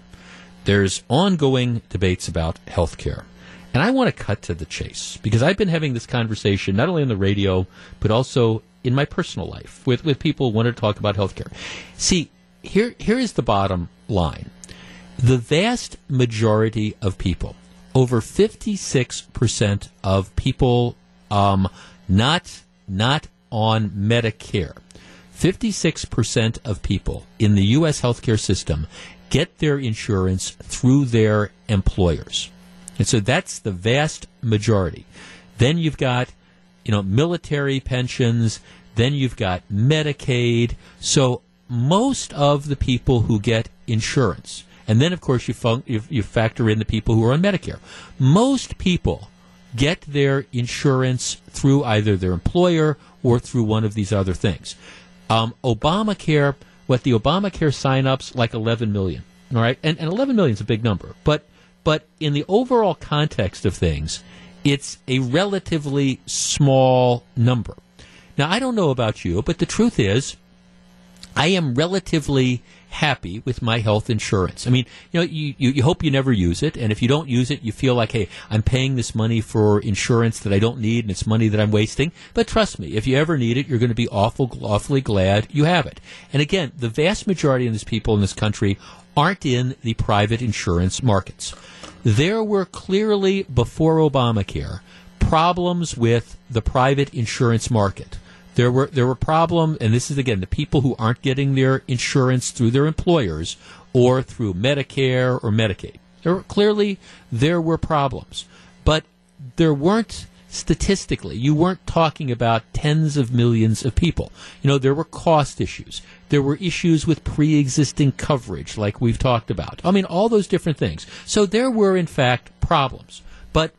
there's ongoing debates about health care. And I want to cut to the chase because I've been having this conversation not only on the radio, but also in my personal life with, with people who want to talk about healthcare. See, here here is the bottom line. The vast majority of people, over 56% of people um, not not on Medicare, 56% of people in the U.S. healthcare system get their insurance through their employers. And so that's the vast majority. Then you've got, you know, military pensions. Then you've got Medicaid. So most of the people who get insurance, and then of course you, fun- you, you factor in the people who are on Medicare. Most people get their insurance through either their employer or through one of these other things. Um, Obamacare, what the Obamacare sign-ups like 11 million. All right, and, and 11 million is a big number, but but in the overall context of things, it's a relatively small number. Now, I don't know about you, but the truth is, I am relatively happy with my health insurance. I mean, you know, you, you, you, hope you never use it, and if you don't use it, you feel like, hey, I'm paying this money for insurance that I don't need, and it's money that I'm wasting. But trust me, if you ever need it, you're going to be awful, awfully glad you have it. And again, the vast majority of these people in this country aren't in the private insurance markets. There were clearly, before Obamacare, problems with the private insurance market. There were there were problems, and this is again the people who aren't getting their insurance through their employers or through Medicare or Medicaid. There were, clearly there were problems, but there weren't statistically. You weren't talking about tens of millions of people. You know there were cost issues. There were issues with pre-existing coverage, like we've talked about. I mean all those different things. So there were in fact problems, but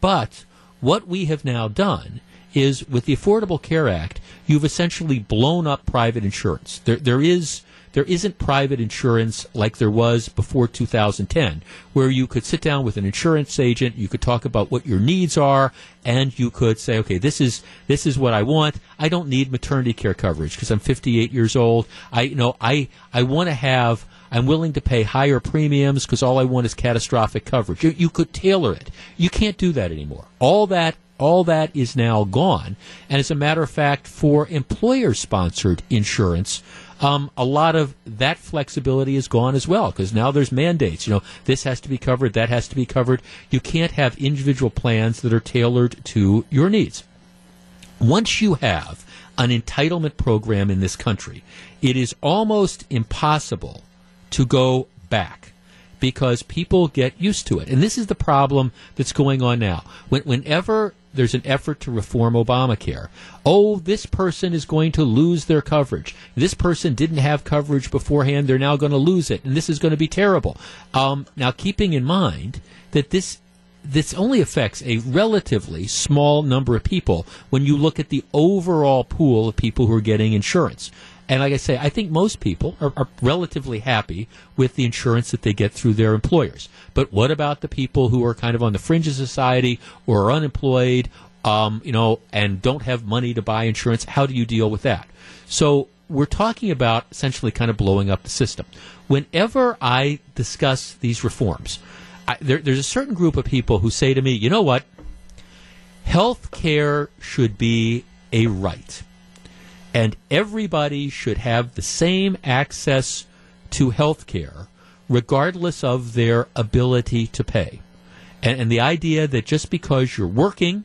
but what we have now done is with the Affordable Care Act, you've essentially blown up private insurance. There, there is there isn't private insurance like there was before 2010, where you could sit down with an insurance agent, you could talk about what your needs are, and you could say, okay, this is this is what I want. I don't need maternity care coverage because I'm 58 years old. I you know I I want to have. I'm willing to pay higher premiums because all I want is catastrophic coverage. You, you could tailor it. You can't do that anymore. All that all that is now gone. And as a matter of fact, for employer sponsored insurance, um, a lot of that flexibility is gone as well because now there's mandates. You know, this has to be covered, that has to be covered. You can't have individual plans that are tailored to your needs. Once you have an entitlement program in this country, it is almost impossible to go back because people get used to it. And this is the problem that's going on now. When, whenever there's an effort to reform Obamacare. Oh, this person is going to lose their coverage. This person didn't have coverage beforehand. They're now going to lose it, and this is going to be terrible. Um, now, keeping in mind that this this only affects a relatively small number of people when you look at the overall pool of people who are getting insurance. And like I say, I think most people are, are, relatively happy with the insurance that they get through their employers. But what about the people who are kind of on the fringe of society or are unemployed, um, you know, and don't have money to buy insurance? How do you deal with that? So we're talking about essentially kind of blowing up the system. Whenever I discuss these reforms, I, there, there's a certain group of people who say to me, you know what? Health care should be a right. And everybody should have the same access to health care, regardless of their ability to pay. And, and the idea that just because you're working,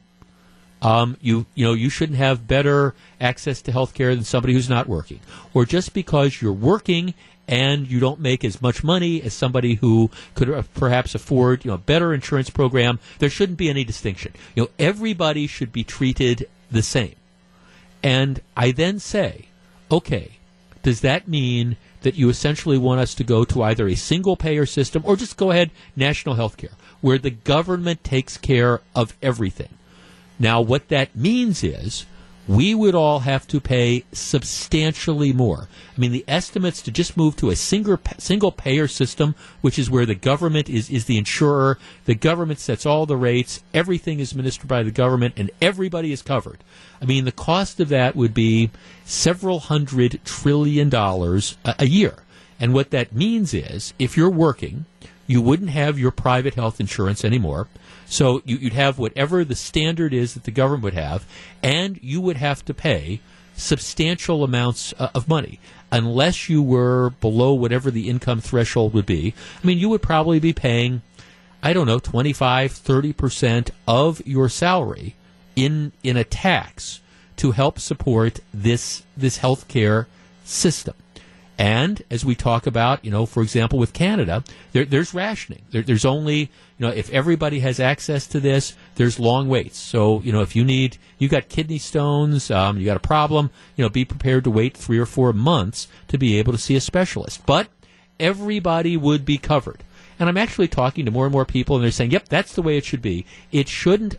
um, you you know you shouldn't have better access to health care than somebody who's not working, or just because you're working and you don't make as much money as somebody who could uh, perhaps afford you know a better insurance program, there shouldn't be any distinction. You know everybody should be treated the same. And I then say, okay, does that mean that you essentially want us to go to either a single payer system or just go ahead national health care, where the government takes care of everything? Now, what that means is we would all have to pay substantially more. I mean, the estimates to just move to a single single payer system, which is where the government is, is the insurer, the government sets all the rates, everything is administered by the government, and everybody is covered. I mean, the cost of that would be several hundred trillion dollars a, a year. And what that means is, if you're working, you wouldn't have your private health insurance anymore. So you, would have whatever the standard is that the government would have, and you would have to pay substantial amounts uh, of money unless you were below whatever the income threshold would be. I mean, you would probably be paying, I don't know, 25, 30% of your salary in, in a tax to help support this, this health care system. And as we talk about, you know, for example, with Canada, there, there's rationing. There, there's only, you know, if everybody has access to this, there's long waits. So, you know, if you need, you've got kidney stones, um, you got a problem, you know, be prepared to wait three or four months to be able to see a specialist. But everybody would be covered. And I'm actually talking to more and more people, and they're saying, "Yep, that's the way it should be. It shouldn't.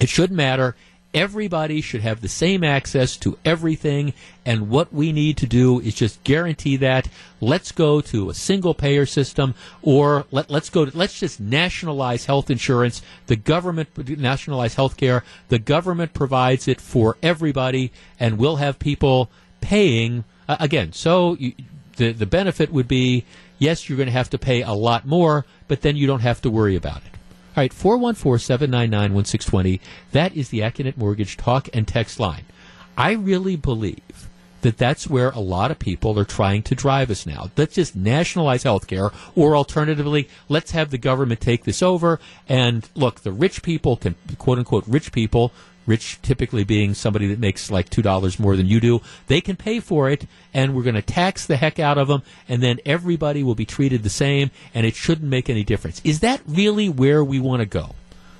It shouldn't matter Everybody should have the same access to everything, and what we need to do is just guarantee that. Let's go to a single payer system, or let, let's go to, let's just nationalize health insurance. The government nationalize health care. The government provides it for everybody, and we'll have people paying uh, again. So you, the the benefit would be yes, you're going to have to pay a lot more, but then you don't have to worry about it. All right, 414 799 1620. That is the Accunet Mortgage talk and text line. I really believe that that's where a lot of people are trying to drive us now. Let's just nationalize healthcare, or alternatively, let's have the government take this over. And look, the rich people can, quote unquote, rich people rich typically being somebody that makes like $2 more than you do, they can pay for it, and we're going to tax the heck out of them, and then everybody will be treated the same, and it shouldn't make any difference. Is that really where we want to go?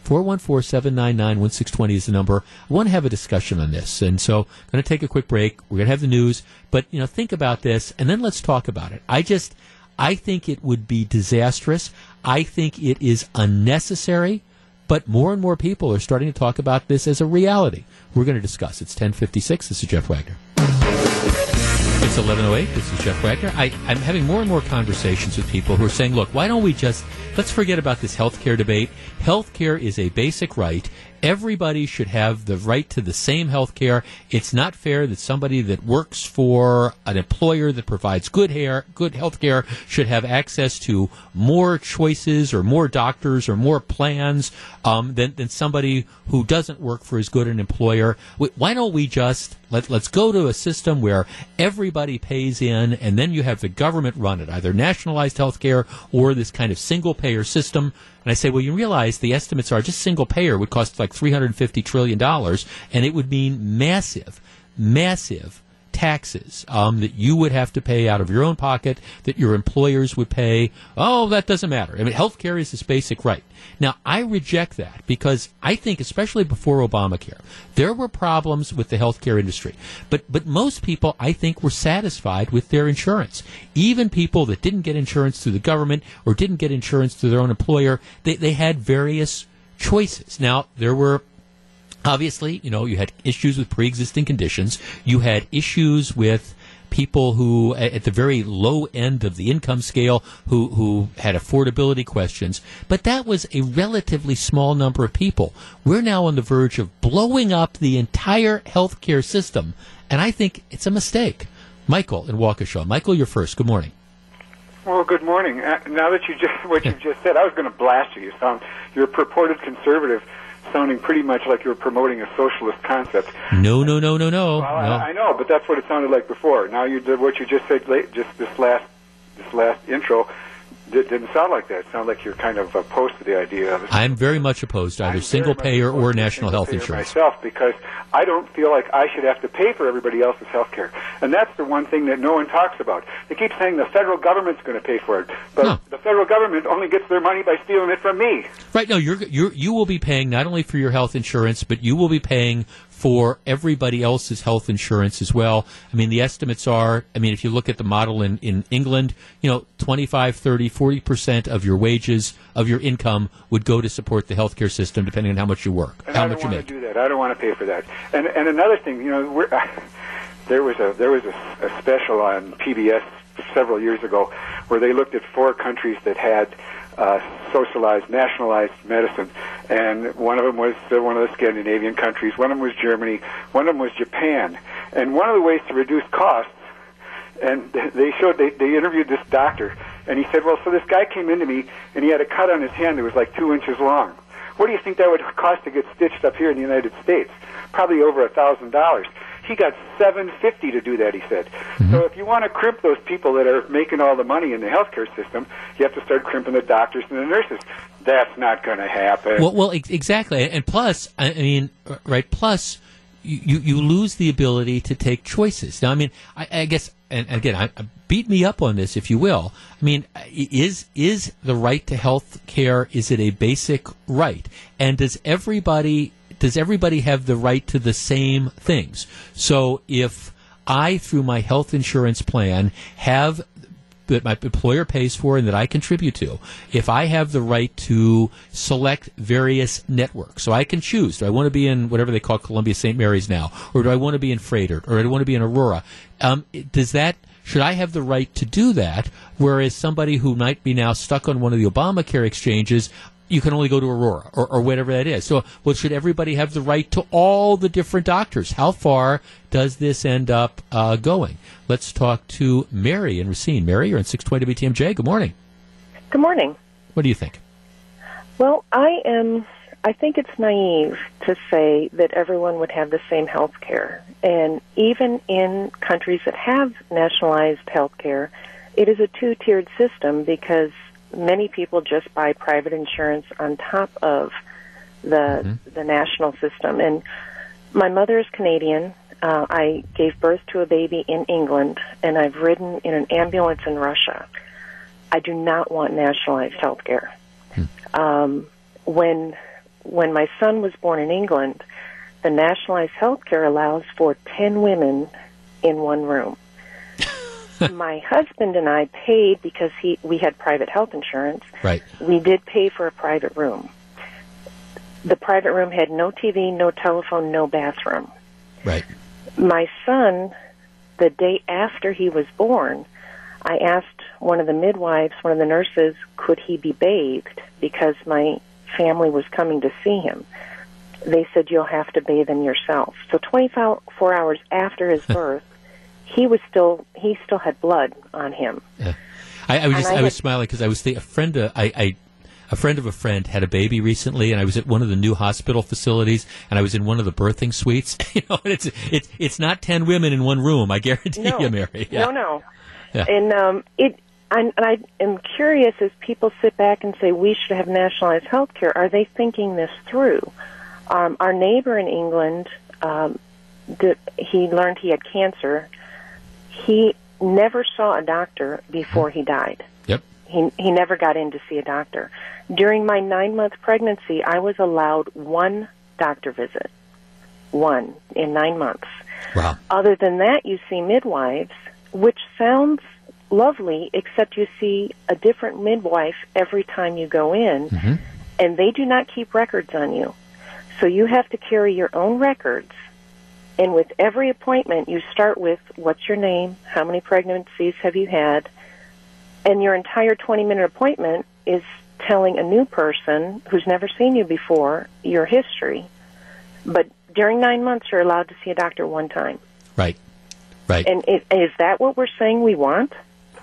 414-799-1620 is the number. I want to have a discussion on this. And so I'm going to take a quick break. We're going to have the news, but you know, think about this and then let's talk about it. I just I think it would be disastrous. I think it is unnecessary. But more and more people are starting to talk about this as a reality. We're going to discuss. It's 1056. This is Jeff Wagner. It's 1108. This is Jeff Wagner. I, I'm having more and more conversations with people who are saying, look, why don't we just, let's forget about this health care debate. Health care is a basic right. Everybody should have the right to the same health care. It's not fair that somebody that works for an employer that provides good hair, good health care should have access to more choices or more doctors or more plans um, than, than somebody who doesn't work for as good an employer. Why don't we just let, let's go to a system where everybody pays in and then you have the government run it, either nationalized health care or this kind of single payer system and I say, well, you realize the estimates are just single payer would cost like $350 trillion, and it would mean massive, massive taxes um, that you would have to pay out of your own pocket, that your employers would pay. Oh, that doesn't matter. I mean, health care is this basic right. Now, I reject that because I think, especially before Obamacare, there were problems with the health care industry. But, but most people, I think, were satisfied with their insurance. Even people that didn't get insurance through the government or didn't get insurance through their own employer, they, they had various choices. Now, there were obviously, you know, you had issues with pre-existing conditions. You had issues with people who, at the very low end of the income scale, who, who had affordability questions. But that was a relatively small number of people. We're now on the verge of blowing up the entire healthcare system, and I think it's a mistake. Michael in Waukesha. Michael, you're first. Good morning. Well, good morning. Uh, now that you just what you just said, I was going to blast you. You sound you're a purported conservative, sounding pretty much like you were promoting a socialist concept. No, no, no, no, no. Well, no. I, I know, but that's what it sounded like before. Now you did what you just said. Late, just this last this last intro did, didn't sound like that. It sounded like you're kind of opposed to the idea of it. I'm very much opposed to either single payer or national health insurance. myself because I don't feel like I should have to pay for everybody else's health care. And that's the one thing that no one talks about. They keep saying the federal government's going to pay for it, but the federal government only gets their money by stealing it from me. Right. No, you're, you're, you will be paying not only for your health insurance, but you will be paying for everybody else's health insurance as well. I mean, the estimates are, I mean, if you look at the model in, in England, you know, 25, 30, 40% of your wages, of your income would go to support the healthcare system, depending on how much you work, And how I much don't you want make. to do that. I don't want to pay for that. And and another thing, you know, we're, there was a there was a, a special on PBS several years ago where they looked at four countries that had uh, socialized, nationalized medicine, and one of them was one of the Scandinavian countries. One of them was Germany. One of them was Japan. And one of the ways to reduce costs and they showed they, they interviewed this doctor and he said well so this guy came into me and he had a cut on his hand that was like two inches long what do you think that would cost to get stitched up here in the united states probably over a thousand dollars he got seven fifty to do that he said mm-hmm. so if you want to crimp those people that are making all the money in the healthcare system you have to start crimping the doctors and the nurses that's not going to happen Well, well, ex- exactly, and plus, I mean, right? Plus, you, you lose the ability to take choices. Now, I mean, I, I guess, and again, I- beat me up on this if you will. I mean, is is the right to health care is it a basic right, and does everybody does everybody have the right to the same things? So if I, through my health insurance plan, have that my employer pays for and that I contribute to, if I have the right to select various networks, so I can choose, do I want to be in whatever they call Columbia St. Mary's now, or do I want to be in Froedtert, or do I want to be in Aurora? Um, does that should I have the right to do that? Whereas somebody who might be now stuck on one of the Obamacare exchanges, you can only go to Aurora or, or whatever that is. So, well, should everybody have the right to all the different doctors? How far does this end up uh, going? Let's talk to Mary in Racine. Mary, you're in 620 WTMJ. Good morning. Good morning. What do you think? Well, I am. I think it's naive to say that everyone would have the same health care. And even in countries that have nationalized health care, it is a two tiered system because many people just buy private insurance on top of the the national system. And my mother is Canadian. Uh, I gave birth to a baby in England, and I've ridden in an ambulance in Russia. I do not want nationalized health care. Um, when when my son was born in England, the nationalized health care allows for ten women in one room. My husband and I paid because he we had private health insurance. Right. We did pay for a private room. The private room had no TV, no telephone, no bathroom. Right. My son, the day after he was born, I asked one of the midwives, one of the nurses, could he be bathed because my family was coming to see him. They said you'll have to bathe him yourself. So 24 hours after his birth, he was still he still had blood on him. Yeah. I, I was just, I I, was had- smiling because I was thinking, a friend, uh, I, I, a friend of a friend had a baby recently, and I was at one of the new hospital facilities, and I was in one of the birthing suites. you know, and it's it's it's not ten women in one room. I guarantee No. you, Mary. Yeah. No, no. Yeah. And um, it, and, and I am curious as people sit back and say we should have nationalized health care, are they thinking this through? Um, our neighbor in England, um, he learned he had cancer. He never saw a doctor before he died. Yep. He he never got in to see a doctor. During my nine month pregnancy, I was allowed one doctor visit, one in nine months. Wow. Other than that, you see midwives, which sounds lovely, except you see a different midwife every time you go in, mm-hmm. and they do not keep records on you. So you have to carry your own records. And with every appointment, you start with what's your name, how many pregnancies have you had, and your entire 20 minute appointment is telling a new person who's never seen you before your history. But during nine months, you're allowed to see a doctor one time. Right. Right. And is that what we're saying we want?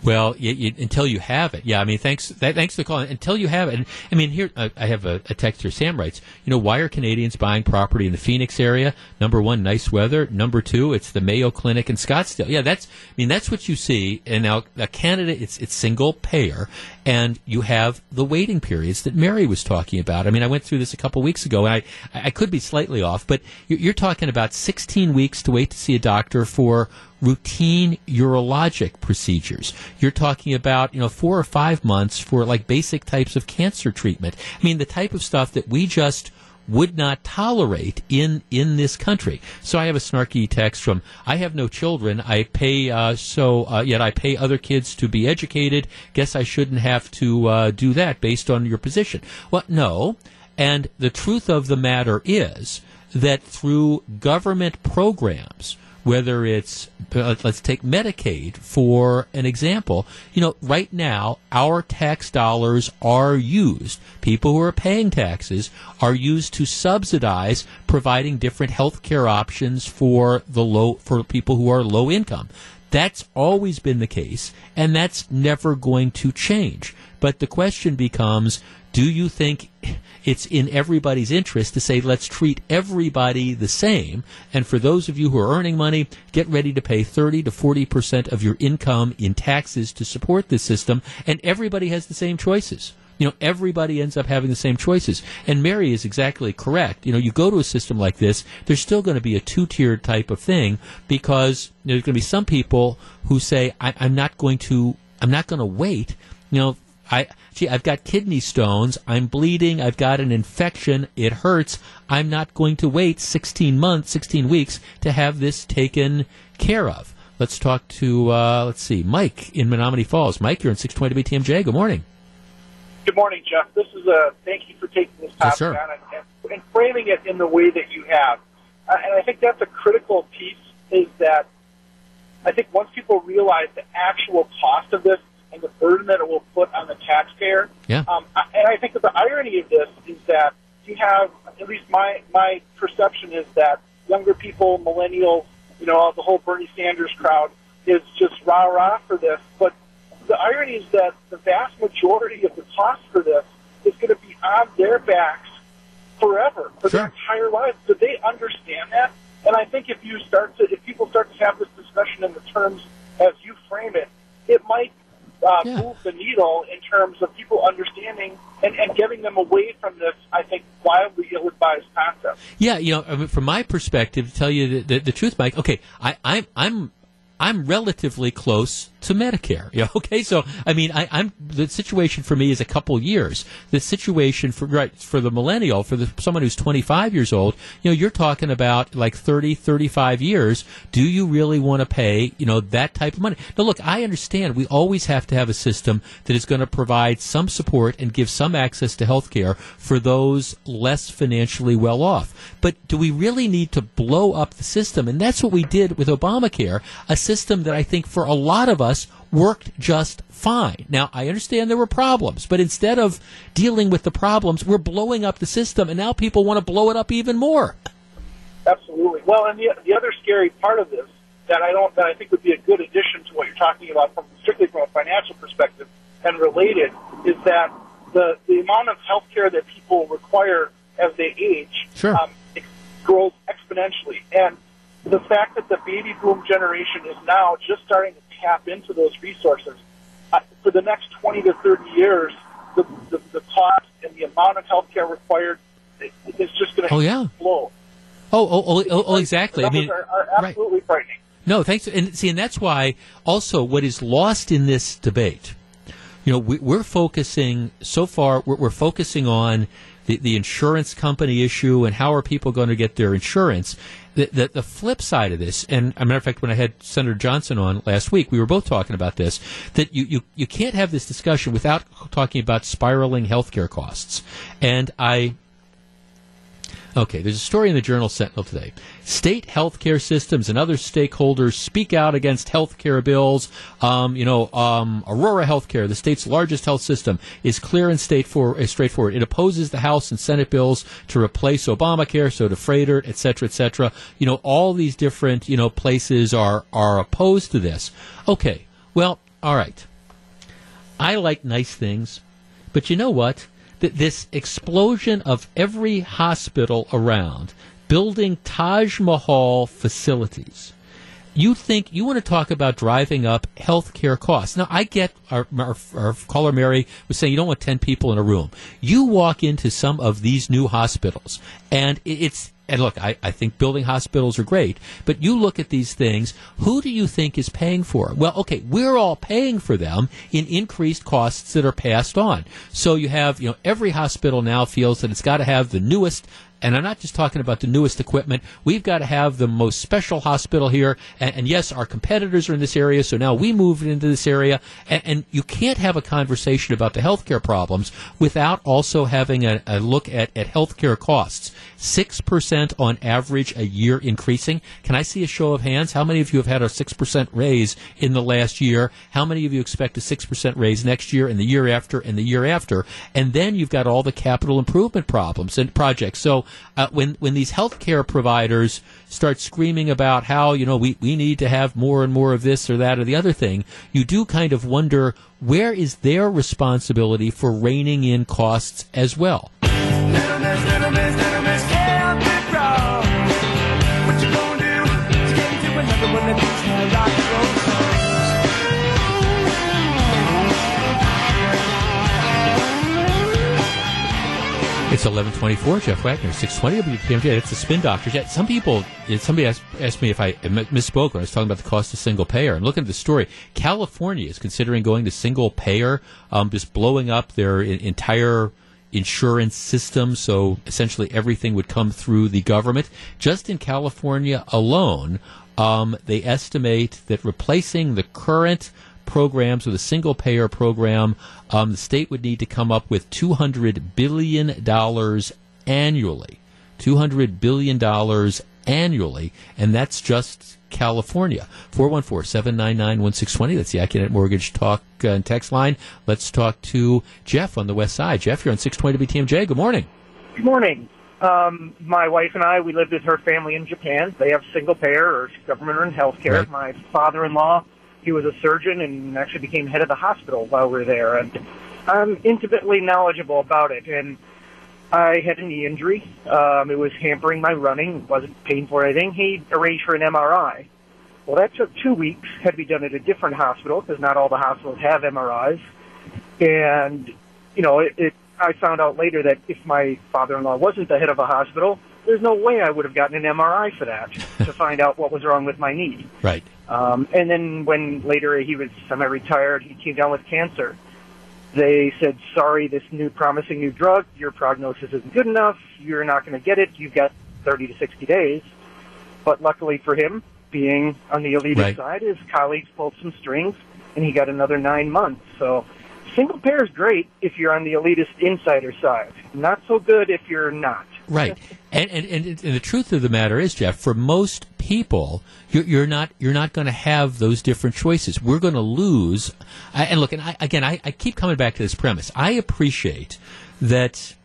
Well, you, you, until you have it, yeah. I mean, thanks, thanks for calling. Until you have it, and I mean, here uh, I have a, a text here. Sam writes, you know, why are Canadians buying property in the Phoenix area? Number one, nice weather. Number two, it's the Mayo Clinic in Scottsdale. Yeah, that's. I mean, that's what you see. And now, uh, Canada, it's it's single payer, and you have the waiting periods that Mary was talking about. I mean, I went through this a couple weeks ago, and I I could be slightly off, but you're, you're talking about 16 weeks to wait to see a doctor for routine urologic procedures. You're talking about, you know, four or five months for like basic types of cancer treatment. I mean, the type of stuff that we just would not tolerate in in this country. So I have a snarky text from I have no children. I pay uh, so uh, yet I pay other kids to be educated. Guess I shouldn't have to uh, do that based on your position. Well, no. And the truth of the matter is that through government programs whether it's uh, let's take Medicaid for an example. You know, right now our tax dollars are used. People who are paying taxes are used to subsidize providing different health care options for the low for people who are low income. That's always been the case, and that's never going to change. But the question becomes do you think it's in everybody's interest to say let's treat everybody the same and for those of you who are earning money get ready to pay 30 to 40% of your income in taxes to support this system and everybody has the same choices. You know everybody ends up having the same choices. And mary is exactly correct. You know you go to a system like this there's still going to be a two-tiered type of thing because there's going to be some people who say I, i'm not going to i'm not going to wait. You know I gee, I've got kidney stones, I'm bleeding, I've got an infection, it hurts. I'm not going to wait 16 months, 16 weeks to have this taken care of. Let's talk to uh, let's see, Mike in Menomonee Falls. Mike, you're in 620 WTMJ. Good morning. Good morning, Jeff. This is a thank you for taking this topic Yes, sir. on and, and framing it in the way that you have. Uh, and I think that's a critical piece. Is that I think once people realize the actual cost of this and the burden that it will put on the taxpayer, Yeah. um, and I think that the irony of this is that you have, at least my my perception is that younger people, millennials, you know, the whole Bernie Sanders crowd is just rah rah for this. But the irony is that the vast majority of the cost for this is going to be on their backs forever for their entire lives. Do they understand that? And I think if you start to, if people start to have this discussion in the terms as you frame it, it might uh, move the needle in terms of people understanding and, and getting them away from this. I think wildly ill-advised concept. Yeah, you know, I mean, from my perspective, to tell you the, the, the truth, Mike. Okay, I, I'm I'm I'm relatively close to Medicare. Yeah, okay, so I mean, I, I'm the situation for me is a couple years. The situation for right for the millennial, for the someone who's 25 years old, you know, you're talking about like 30, 35 years. Do you really want to pay, you know, that type of money? Now, look, I understand we always have to have a system that is going to provide some support and give some access to health care for those less financially well off. But do we really need to blow up the system? And that's what we did with Obamacare, a system that I think for a lot of us worked just fine. Now, I understand there were problems, but instead of dealing with the problems, we're blowing up the system, and now people want to blow it up even more. Absolutely. Well, and the the other scary part of this that I don't that I think would be a good addition to what you're talking about from strictly from a financial perspective and related is that the the amount of health care that people require as they age Sure. um, grows exponentially, and the fact that the baby boom generation is now just starting to tap into those resources uh, for the next 20 to 30 years, the the, the cost and the amount of health care required i- is just going to Oh, yeah. explode. Oh, oh, oh, oh, oh exactly. I mean, are, are absolutely frightening. No, thanks. And see, and that's why also what is lost in this debate, you know, we, we're focusing so far. We're, we're focusing on the, the insurance company issue and how are people going to get their insurance. The, the, the flip side of this, and a matter of fact, when I had Senator Johnson on last week, we were both talking about this. That you, you, you can't have this discussion without talking about spiraling healthcare costs. And I Okay, there's a story in the Journal Sentinel today. State healthcare systems and other stakeholders speak out against healthcare bills. Um, you know, um, Aurora Healthcare, the state's largest health system, is clear and state for, uh, straightforward. It opposes the House and Senate bills to replace Obamacare, so to Froedtert, et cetera, et cetera. You know, all these different, you know, places are, are opposed to this. Okay, well, all right. I like nice things, but you know what? Th- this explosion of every hospital around building Taj Mahal facilities. You think you want to talk about driving up healthcare costs? Now, I get our, our, our caller Mary was saying you don't want ten people in a room. You walk into some of these new hospitals, and it's and look, I, I think building hospitals are great, but you look at these things, who do you think is paying for it? Well, okay, we're all paying for them in increased costs that are passed on. So you have, you know, every hospital now feels that it's got to have the newest and I'm not just talking about the newest equipment. We've got to have the most special hospital here. And, and yes, our competitors are in this area, so now we moved into this area. And, and you can't have a conversation about the healthcare problems without also having a, a look at, at healthcare costs. 6% on average a year increasing. Can I see a show of hands? How many of you have had a 6% raise in the last year? How many of you expect a 6% raise next year and the year after and the year after? And then you've got all the capital improvement problems and projects. So uh, when, when these healthcare providers start screaming about how, you know, we, we need to have more and more of this or that or the other thing, you do kind of wonder where is their responsibility for reining in costs as well? It's 1124, Jeff Wagner, 620 WTMJ. It's the Spin Doctors. Yeah, some people, somebody asked, asked me if I misspoke when I was talking about the cost of single payer. And looking at the story, California is considering going to single payer, um, just blowing up their entire insurance system. So essentially everything would come through the government. Just in California alone, um, they estimate that replacing the current programs with a single payer program, um, the state would need to come up with $200 billion annually. $200 billion annually, and that's just California. 414 799 1620. That's the Accunet Mortgage Talk uh, and text line. Let's talk to Jeff on the west side. Jeff, you're on 620 WTMJ. Good morning. Good morning. Um, my wife and I, we lived with her family in Japan. They have single payer or government run health care. My father-in-law, he was a surgeon and actually became head of the hospital while we were there. And I'm intimately knowledgeable about it. And I had a knee injury. Um, it was hampering my running. Wasn't painful or anything. He arranged for an MRI. Well, that took two weeks. Had to be done at a different hospital because not all the hospitals have MRIs. And you know, it, it. I found out later that if my father-in-law wasn't the head of a hospital, there's no way I would have gotten an MRI for that to find out what was wrong with my knee. Right. Um, and then when later he was semi-retired, he came down with cancer. They said, sorry, this new promising new drug, your prognosis isn't good enough. You're not going to get it. You've got 30 to 60 days. But luckily for him, being on the elitist Right. side, his colleagues pulled some strings and he got another nine months. So single payer is great if you're on the elitist insider side. Not so good if you're not. Right. And, and, and, and the truth of the matter is, Jeff, for most people, you're, you're not you're not going to have those different choices. We're going to lose. And look, and I, again, I, I keep coming back to this premise. I appreciate that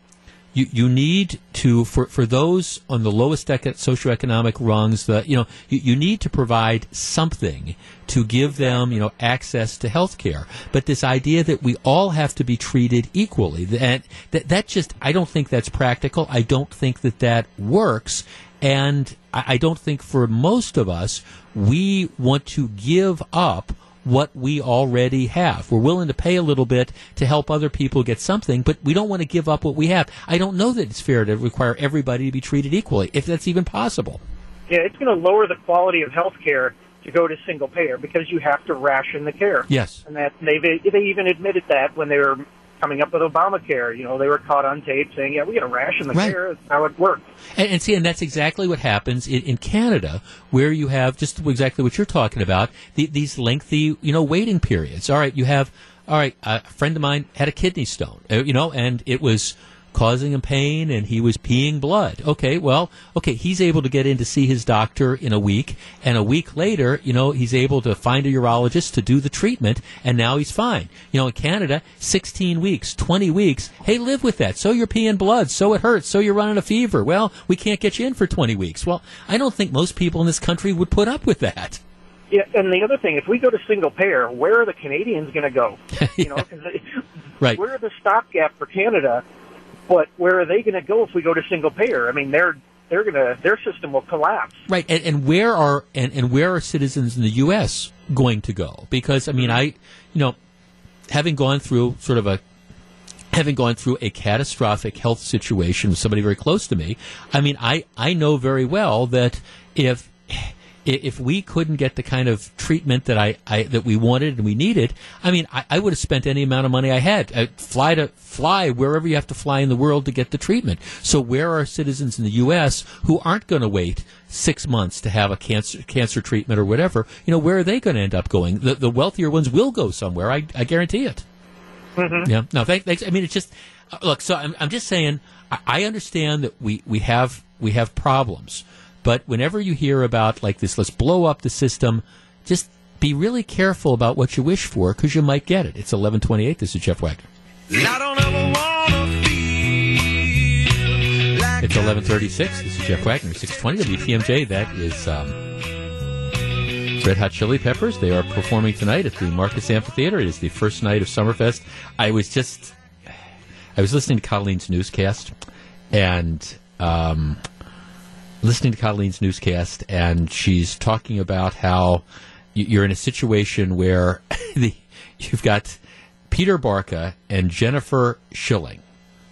you, you need to for, for those on the lowest eco- socioeconomic rungs that you know you, you need to provide something to give them you know access to health care but this idea that we all have to be treated equally that, that that just I don't think that's practical. I don't think that that works. And I, I don't think for most of us we want to give up what we already have. We're willing to pay a little bit to help other people get something, but we don't want to give up what we have. I don't know that it's fair to require everybody to be treated equally, if that's even possible. Yeah, it's going to lower the quality of health care to go to single payer because you have to ration the care. Yes. And that they they even admitted that when they were coming up with Obamacare. You know, they were caught on tape saying, "Yeah, we got to ration the Right. care." That's how it works. And, and see, and that's exactly what happens in, in Canada, where you have just exactly what you're talking about. The, these lengthy, you know, waiting periods. All right, you have. All right, a friend of mine had a kidney stone. uh, You know, and it was causing him pain and he was peeing blood. Okay, well, okay, he's able to get in to see his doctor in a week, and a week later, you know, he's able to find a urologist to do the treatment, and now he's fine. You know, in Canada, 16 weeks, 20 weeks, hey, live with that. So you're peeing blood, so it hurts, so you're running a fever. Well, we can't get you in for 20 weeks. Well, I don't think most people in this country would put up with that. Yeah, and the other thing, if we go to single payer, where are the Canadians going to go? You know, 'cause they- Right. we're the stopgap for Canada, but where are they going to go if we go to single payer? I mean, they're they're to their system will collapse. Right, and, and where are and, and where are citizens in the U.S. going to go? Because I mean, I, you know, having gone through sort of a having gone through a catastrophic health situation with somebody very close to me, I mean, I I know very well that if if we couldn't get the kind of treatment that I, I that we wanted and we needed, I mean, I, I would have spent any amount of money I had. i fly to fly wherever you have to fly in the world to get the treatment. So where are citizens in the U.S. who aren't going to wait six months to have a cancer cancer treatment or whatever? You know, where are they going to end up going? The the wealthier ones will go somewhere. I, I guarantee it. Mm-hmm. Yeah. No, thank, thanks. I mean, it's just uh, look. So I'm, I'm just saying. I, I understand that we, we have we have problems, but whenever you hear about like this, let's blow up the system. Just be really careful about what you wish for because you might get it. It's 11:28. This is Jeff Wagner. I don't ever wanna feel like It's 11:36. This is Jeff Wagner. 620 WTMJ. That is. Um, Red Hot Chili Peppers. They are performing tonight at the Marcus Amphitheater. It is the first night of Summerfest. I was just, I was listening to Colleen's newscast, and um, listening to Colleen's newscast, and she's talking about how you're in a situation where the, you've got Peter Barca and Jennifer Schilling,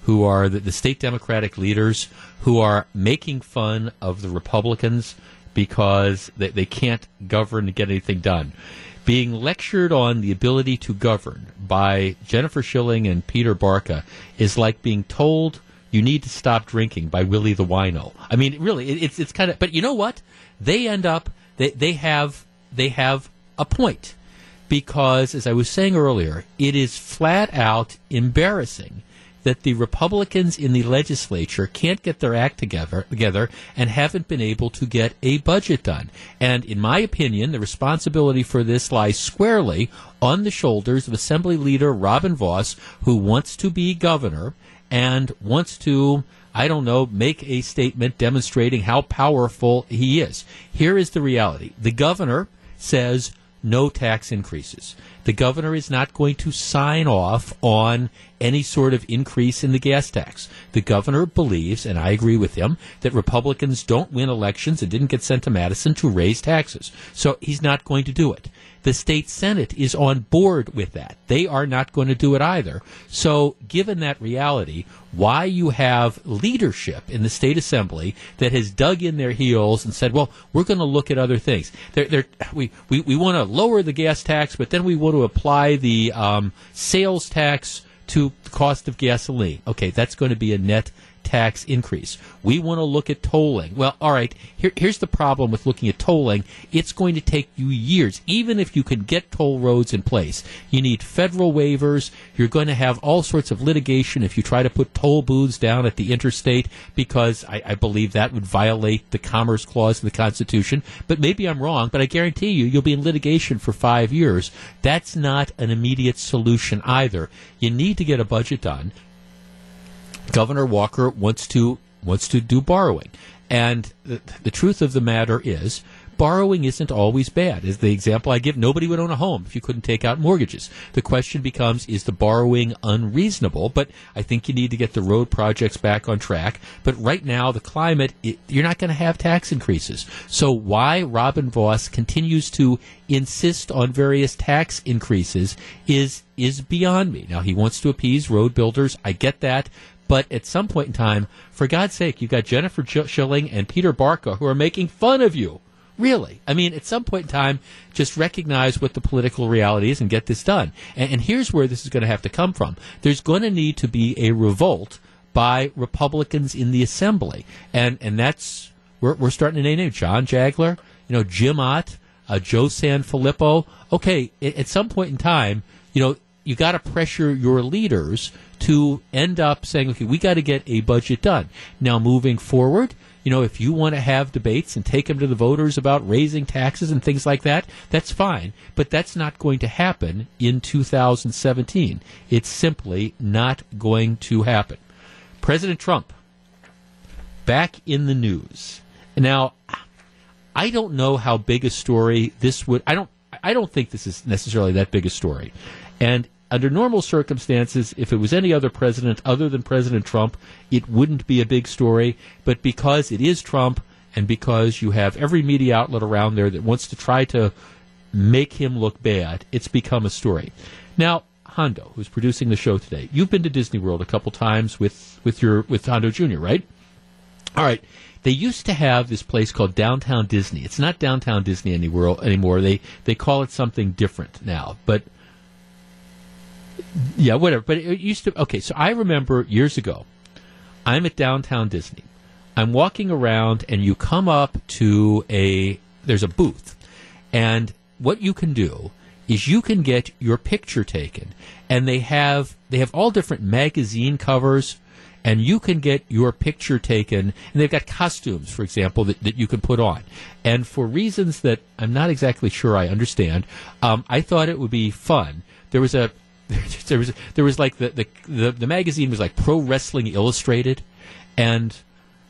who are the, the state Democratic leaders, who are making fun of the Republicans because they, they can't govern and get anything done. Being lectured on the ability to govern by Jennifer Schilling and Peter Barca is like being told you need to stop drinking by Willie the Wino. I mean, really, it, it's it's kind of. But you know what? They end up they they have they have a point because, as I was saying earlier, it is flat out embarrassing that the Republicans in the legislature can't get their act together, together and haven't been able to get a budget done. And in my opinion, the responsibility for this lies squarely on the shoulders of Assembly Leader Robin Vos, who wants to be governor and wants to I don't know, make a statement demonstrating how powerful he is. Here is the reality. The governor says no tax increases. The governor is not going to sign off on any sort of increase in the gas tax. The governor believes, and I agree with him, that Republicans don't win elections and didn't get sent to Madison to raise taxes. So he's not going to do it. The state Senate is on board with that. They are not going to do it either. So, given that reality, why you have leadership in the state assembly that has dug in their heels and said, well, we're going to look at other things. They're, they're, we, we, we want to lower the gas tax, but then we want to apply the um, sales tax to the cost of gasoline. Okay, that's going to be a net tax increase. We want to look at tolling. Well, all right, here, here's the problem with looking at tolling. It's going to take you years, even if you can get toll roads in place. You need federal waivers. You're going to have all sorts of litigation if you try to put toll booths down at the interstate, because I, I believe that would violate the Commerce Clause of the Constitution. But maybe I'm wrong, but I guarantee you, you'll be in litigation for five years. That's not an immediate solution either. You need to get a budget done. Governor Walker wants to wants to do borrowing, and the, the truth of the matter is. Borrowing isn't always bad. As the example I give, nobody would own a home if you couldn't take out mortgages. The question becomes, is the borrowing unreasonable? But I think you need to get the road projects back on track. But right now, the climate, it, you're not going to have tax increases. So why Robin Vos continues to insist on various tax increases is is beyond me. Now he wants to appease road builders. I get that. But at some point in time, for God's sake, you've got Jennifer Sch- Schilling and Peter Barca who are making fun of you. Really. I mean, at some point in time, just recognize what the political reality is and get this done. And, and here's where this is going to have to come from. There's going to need to be a revolt by Republicans in the Assembly. And, and that's, we're, we're starting to name names. John Jagler, you know, Jim Ott, uh, Joe Sanfilippo. Okay, at, at some point in time, you know, you got to pressure your leaders to end up saying, okay, we got to get a budget done. Now, moving forward, you know, if you want to have debates and take them to the voters about raising taxes and things like that, that's fine. But that's not going to happen in 2017. It's simply not going to happen. President Trump, back in the news. Now, I don't know how big a story this would. I don't. I don't think this is necessarily that big a story. And under normal circumstances, if it was any other president other than President Trump, it wouldn't be a big story. But because it is Trump, and because you have every media outlet around there that wants to try to make him look bad, it's become a story. Now, Hondo, who's producing the show today, you've been to Disney World a couple times with, with your with Hondo Jr., right? All right. They used to have this place called Downtown Disney. It's not Downtown Disney anymore. Anymore, they they call it something different now. But yeah, whatever. But it used to. Okay, so I remember years ago, I'm at Downtown Disney. I'm walking around, and you come up to a there's a booth, and what you can do is you can get your picture taken, and they have they have all different magazine covers. And you can get your picture taken, and they've got costumes, for example, that, that you can put on. And for reasons that I'm not exactly sure I understand, um, I thought it would be fun. There was a there was there was like the, the the the magazine was like Pro Wrestling Illustrated, and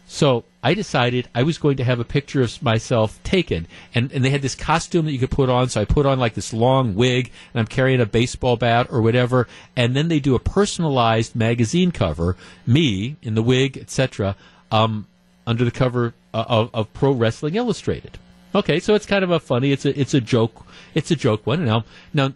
so I decided I was going to have a picture of myself taken, and and they had this costume that you could put on. So I put on like this long wig, and I'm carrying a baseball bat or whatever, and then they do a personalized magazine cover, me in the wig, etc. Um, under the cover uh, of, of Pro Wrestling Illustrated. Okay, so it's kind of a funny. It's a it's a joke. It's a joke one. Now now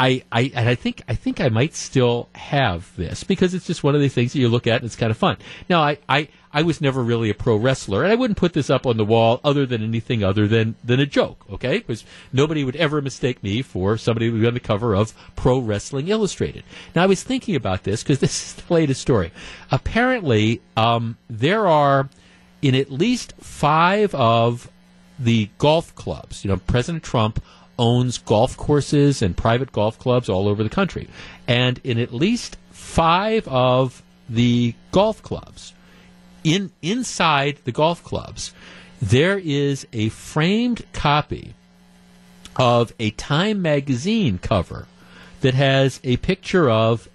I, I and I think I think I might still have this because it's just one of the things that you look at and it's kind of fun. Now I, I, I was never really a pro wrestler and I wouldn't put this up on the wall other than anything other than, than a joke, okay? Because nobody would ever mistake me for somebody who would be on the cover of Pro Wrestling Illustrated. Now I was thinking about this because this is the latest story. Apparently, um, there are in at least five of the golf clubs, you know, President Trump owns golf courses and private golf clubs all over the country. And in at least five of the golf clubs, in inside the golf clubs, there is a framed copy of a Time magazine cover that has a picture of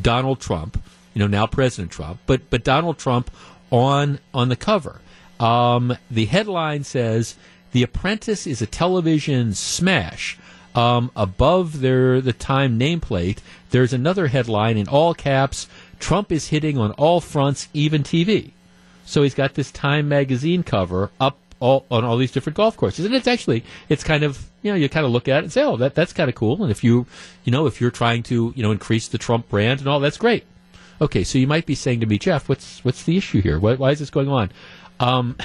Donald Trump, you know, now President Trump, but but Donald Trump on on the cover. Um, the headline says the Apprentice is a television smash. Um, above their the Time nameplate, there's another headline in all caps: Trump is hitting on all fronts, even TV. So he's got this Time magazine cover up all, on all these different golf courses, and it's actually it's kind of you know you kind of look at it and say, oh, that that's kind of cool. And if you you know if you're trying to you know increase the Trump brand and all, that's great. Okay, so you might be saying to me, Jeff, what's what's the issue here? Why, why is this going on? Um,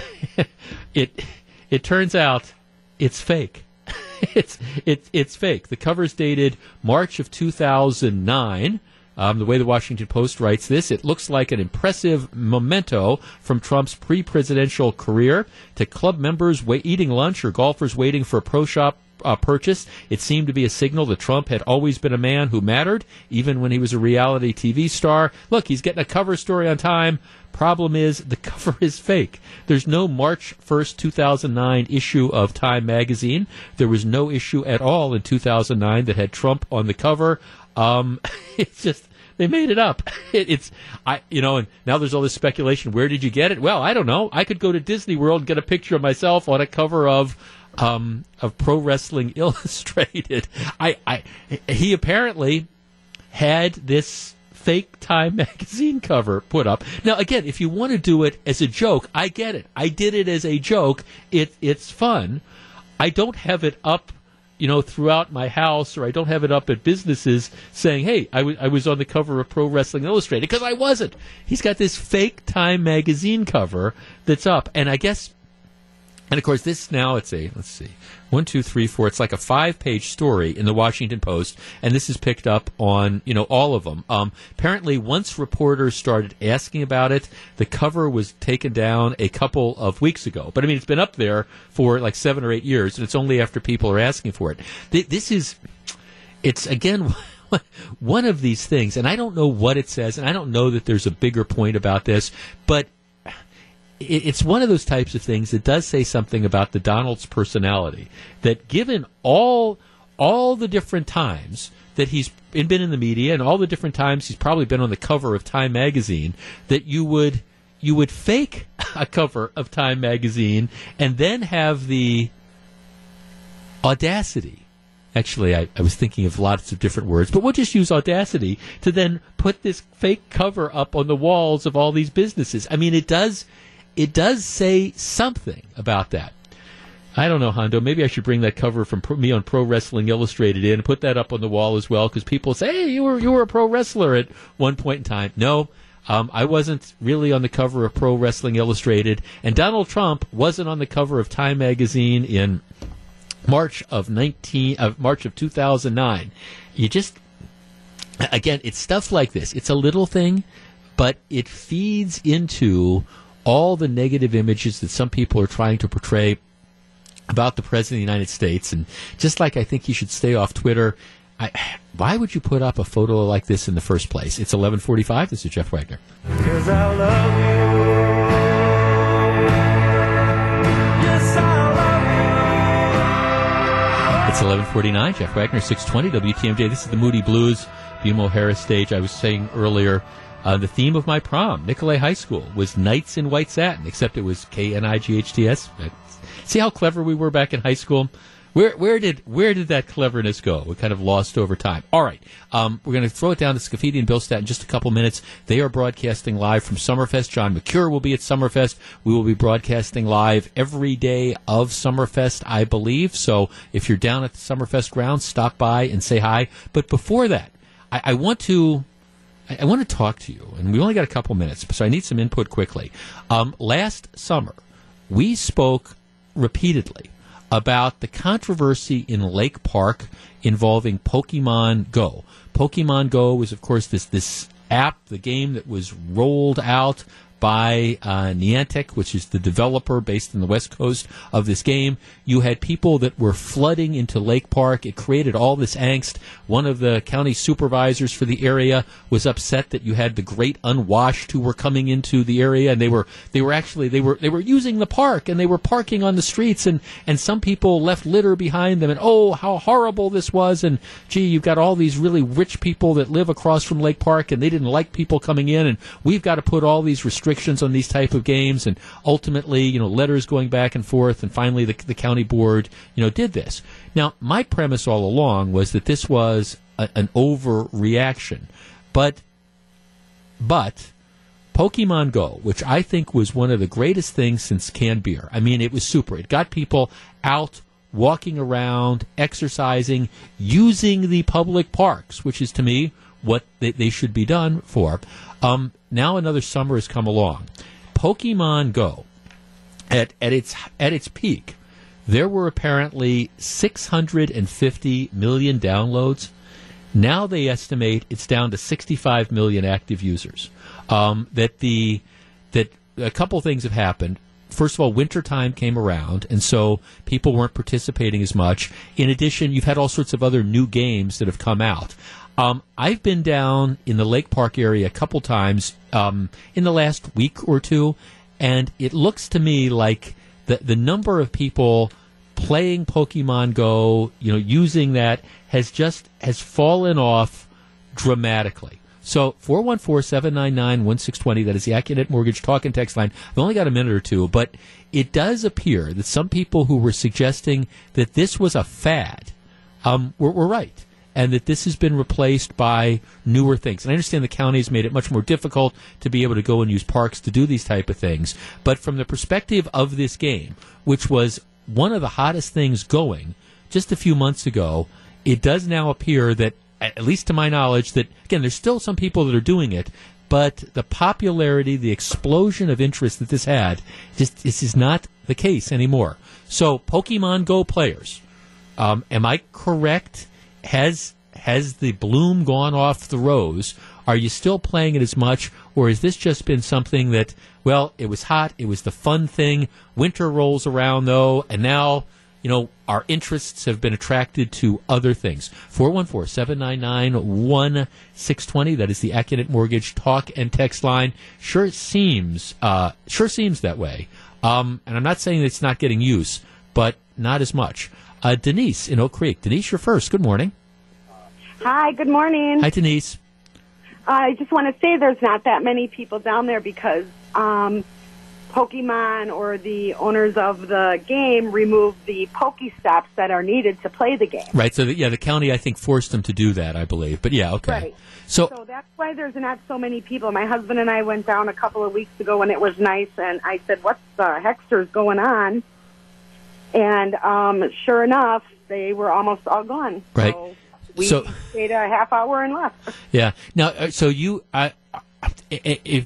it it turns out it's fake. it's it's it's fake. The cover's dated March of 2009. Um, the way the Washington Post writes this, it looks like an impressive memento from Trump's pre-presidential career to club members eating lunch or golfers waiting for a pro shop uh, purchase. It seemed to be a signal that Trump had always been a man who mattered, even when he was a reality TV star. Look, he's getting a cover story on time. Problem is, the cover is fake. There's no March 1st, 2009 issue of Time magazine. There was no issue at all in 2009 that had Trump on the cover. Um, it's just they made it up. It, it's I you know, and now there's all this speculation. Where did you get it? Well, I don't know. I could go to Disney World and get a picture of myself on a cover of um, of Pro Wrestling Illustrated. I, I he apparently had this fake Time magazine cover put up. Now, again, if you want to do it as a joke, I get it. I did it as a joke. It it's fun. I don't have it up you know, throughout my house, or I don't have it up at businesses saying, "Hey, I, w- I was on the cover of Pro Wrestling Illustrated," because I wasn't. He's got this fake Time magazine cover that's up, and I guess, and of course, this now it's a let's see, one, two, three, four. It's like a five-page story in the Washington Post, and this is picked up on you know all of them. Um, apparently, once reporters started asking about it, the cover was taken down a couple of weeks ago. But I mean, it's been up there for like seven or eight years, and it's only after people are asking for it. Th- This is it's again one of these things, and I don't know what it says, and I don't know that there's a bigger point about this, but it's one of those types of things that does say something about the Donald's personality. That given all all the different times that he's been in the media and all the different times he's probably been on the cover of Time magazine, that you would you would fake a cover of Time magazine and then have the audacity. Actually, I, I was thinking of lots of different words, but we'll just use audacity to then put this fake cover up on the walls of all these businesses. I mean, it does, it does say something about that. I don't know, Hondo. Maybe I should bring that cover from pro, me on Pro Wrestling Illustrated in and put that up on the wall as well, because people say, "Hey, you were you were a pro wrestler at one point in time." No, um, I wasn't really on the cover of Pro Wrestling Illustrated, and Donald Trump wasn't on the cover of Time magazine in March of nineteen of March of two thousand nine. You just again, it's stuff like this. It's a little thing, but it feeds into all the negative images that some people are trying to portray about the president of the United States. And just like I think you should stay off Twitter, I, why would you put up a photo like this in the first place? It's eleven forty-five. This is Jeff Wagner. Cause I love you. Yes, I love It's 1149. Jeff Wagner, 620 WTMJ. This is the Moody Blues, BMO Harris stage. I was saying earlier, uh, the theme of my prom, Nicolet High School, was Knights in White Satin, except it was K-N-I-G-H-T-S. See how clever we were back in high school? Where, where did where did that cleverness go? We kind of lost over time. All right, um, we're going to throw it down to Scaffidi and Billstat in just a couple minutes. They are broadcasting live from Summerfest. John Mercure will be at Summerfest. We will be broadcasting live every day of Summerfest, I believe. So if you're down at the Summerfest grounds, stop by and say hi. But before that, I, I want to I, I want to talk to you, and we only got a couple minutes, so I need some input quickly. Um, last summer, we spoke repeatedly about the controversy in Lake Park involving Pokemon Go. Pokemon Go was, of course, this this app, the game that was rolled out by uh, Niantic, which is the developer based in the west coast of this game. You had people that were flooding into Lake Park. It created all this angst. One of the county supervisors for the area was upset that you had the great unwashed who were coming into the area, and they were they were actually they were they were using the park and they were parking on the streets, and and some people left litter behind them, and oh how horrible this was, and gee you've got all these really rich people that live across from Lake Park, and they didn't like people coming in, and we've got to put all these restrictions on these type of games, and ultimately you know letters going back and forth, and finally the, the county board you know did this. Now my premise all along was that this was a, an overreaction, but but Pokemon Go, which I think was one of the greatest things since canned beer. I mean, it was super. It got people out walking around, exercising, using the public parks, which is to me what they, they should be done for. Um, now another summer has come along. Pokemon Go, at, at its at its peak, there were apparently 650 million downloads. Now they estimate it's down to 65 million active users. Um, that the that a couple things have happened. First of all, wintertime came around, and so people weren't participating as much. In addition, you've had all sorts of other new games that have come out. Um, I've been down in the Lake Park area a couple times um, in the last week or two, and it looks to me like the the number of people playing Pokemon Go, you know, using that has just has fallen off dramatically. So 414-799-1620, that is the Accunet Mortgage talk and text line. I've only got a minute or two, but it does appear that some people who were suggesting that this was a fad um, were, were right and that this has been replaced by newer things. And I understand the county has made it much more difficult to be able to go and use parks to do these type of things. But from the perspective of this game, which was one of the hottest things going just a few months ago, it does now appear that, at least to my knowledge, that again, there's still some people that are doing it, but the popularity, the explosion of interest that this had, just this is not the case anymore. So, Pokemon Go players, um, am I correct? Has has the bloom gone off the rose? Are you still playing it as much, or has this just been something that, well, it was hot, it was the fun thing. Winter rolls around though, and now, you know, our interests have been attracted to other things. 414 799 1620. That is the Accunet Mortgage talk and text line. Sure seems, uh, sure seems that way. Um, and I'm not saying it's not getting use, but not as much. Uh, Denise in Oak Creek. Denise, you're first. Good morning. Hi, good morning. Hi, Denise. I just want to say there's not that many people down there because um, Pokemon or the owners of the game removed the Pokestops that are needed to play the game. Right. So, the, yeah, the county, I think, forced them to do that, I believe. But yeah, okay. Right. So, So that's why there's not so many people. My husband and I went down a couple of weeks ago when it was nice, and I said, "What the hexter's going on?" And um, sure enough, they were almost all gone. right. So We So- stayed a half hour and left. Yeah. Now, uh, so you, I, I- if, if,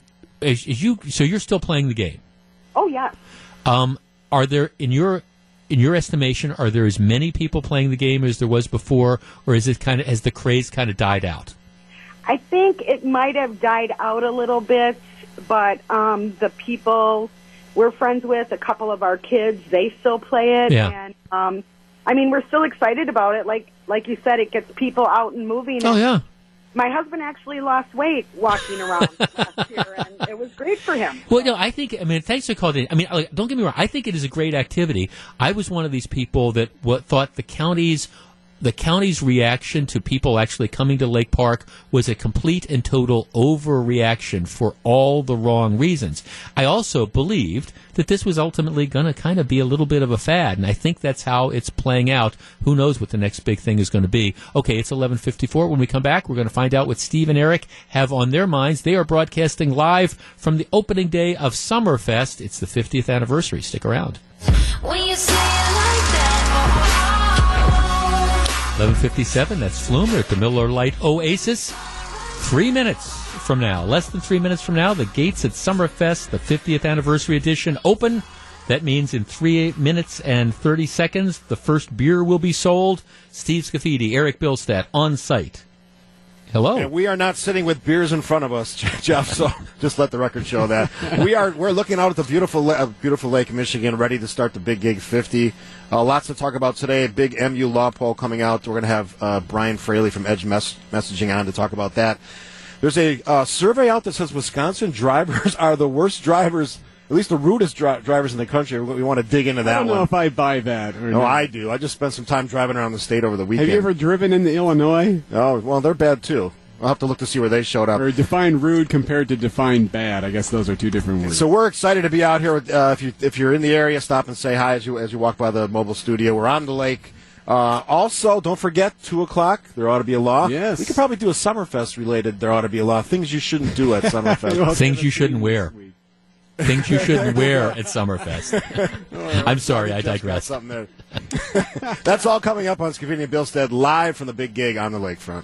if you, so you're still playing the game. Oh yes. Um, are there in your in your estimation are there as many people playing the game as there was before, or is it kind of has the craze kind of died out? I think it might have died out a little bit, but um, the people we're friends with, a couple of our kids, they still play it, Yeah. and um, I mean, we're still excited about it. Like like you said, it gets people out and moving. Oh and yeah. My husband actually lost weight walking around last year, and it was great for him. Well, no, I think. I mean, thanks for calling in. I mean, like, don't get me wrong. I think it is a great activity. I was one of these people that what thought the county's the county's reaction to people actually coming to Lake Park was a complete and total overreaction for all the wrong reasons. I also believed that this was ultimately going to kind of be a little bit of a fad, and I think that's how it's playing out. Who knows what the next big thing is going to be? Okay, it's 11:54. When we come back, we're going to find out what Steve and Eric have on their minds. They are broadcasting live from the opening day of Summerfest. It's the 50th anniversary. Stick around. 11:57. That's Flume. At the Miller Lite Oasis. Three minutes from now, less than three minutes from now, the gates at Summerfest, the 50th anniversary edition, open. That means in three minutes and 30 seconds, the first beer will be sold. Steve Scaffidi, Eric Bilstat on site. Hello. And we are not sitting with beers in front of us, Jeff. So just let the record show that we are. We're looking out at the beautiful, uh, beautiful Lake Michigan, ready to start the Big Gig 50. Uh, lots to talk about today. Big MU law poll coming out. We're going to have uh, Brian Fraley from Edge Mess- Messaging on to talk about that. There's a uh, survey out that says Wisconsin drivers are the worst drivers, at least the rudest dri- drivers in the country. We, we want to dig into that I don't know one. if I buy that. Or no, not. I do. I just spent some time driving around the state over the weekend. Have you ever driven into Illinois? Oh, well, they're bad too. I'll have to look to see where they showed up. Or define rude compared to define bad. I guess those are two different words. So we're excited to be out here. With, uh, if you if you're in the area, stop and say hi as you as you walk by the mobile studio. We're on the lake. Uh, also, don't forget two o'clock. There ought to be a law. Yes. we could probably do a Summerfest related. There ought to be a law. Things you shouldn't do at Summerfest. Things you shouldn't wear. Things you shouldn't wear at Summerfest. I'm sorry, I digress. Something there. That's all coming up on Scaffidi and Billstead live from the big gig on the lakefront.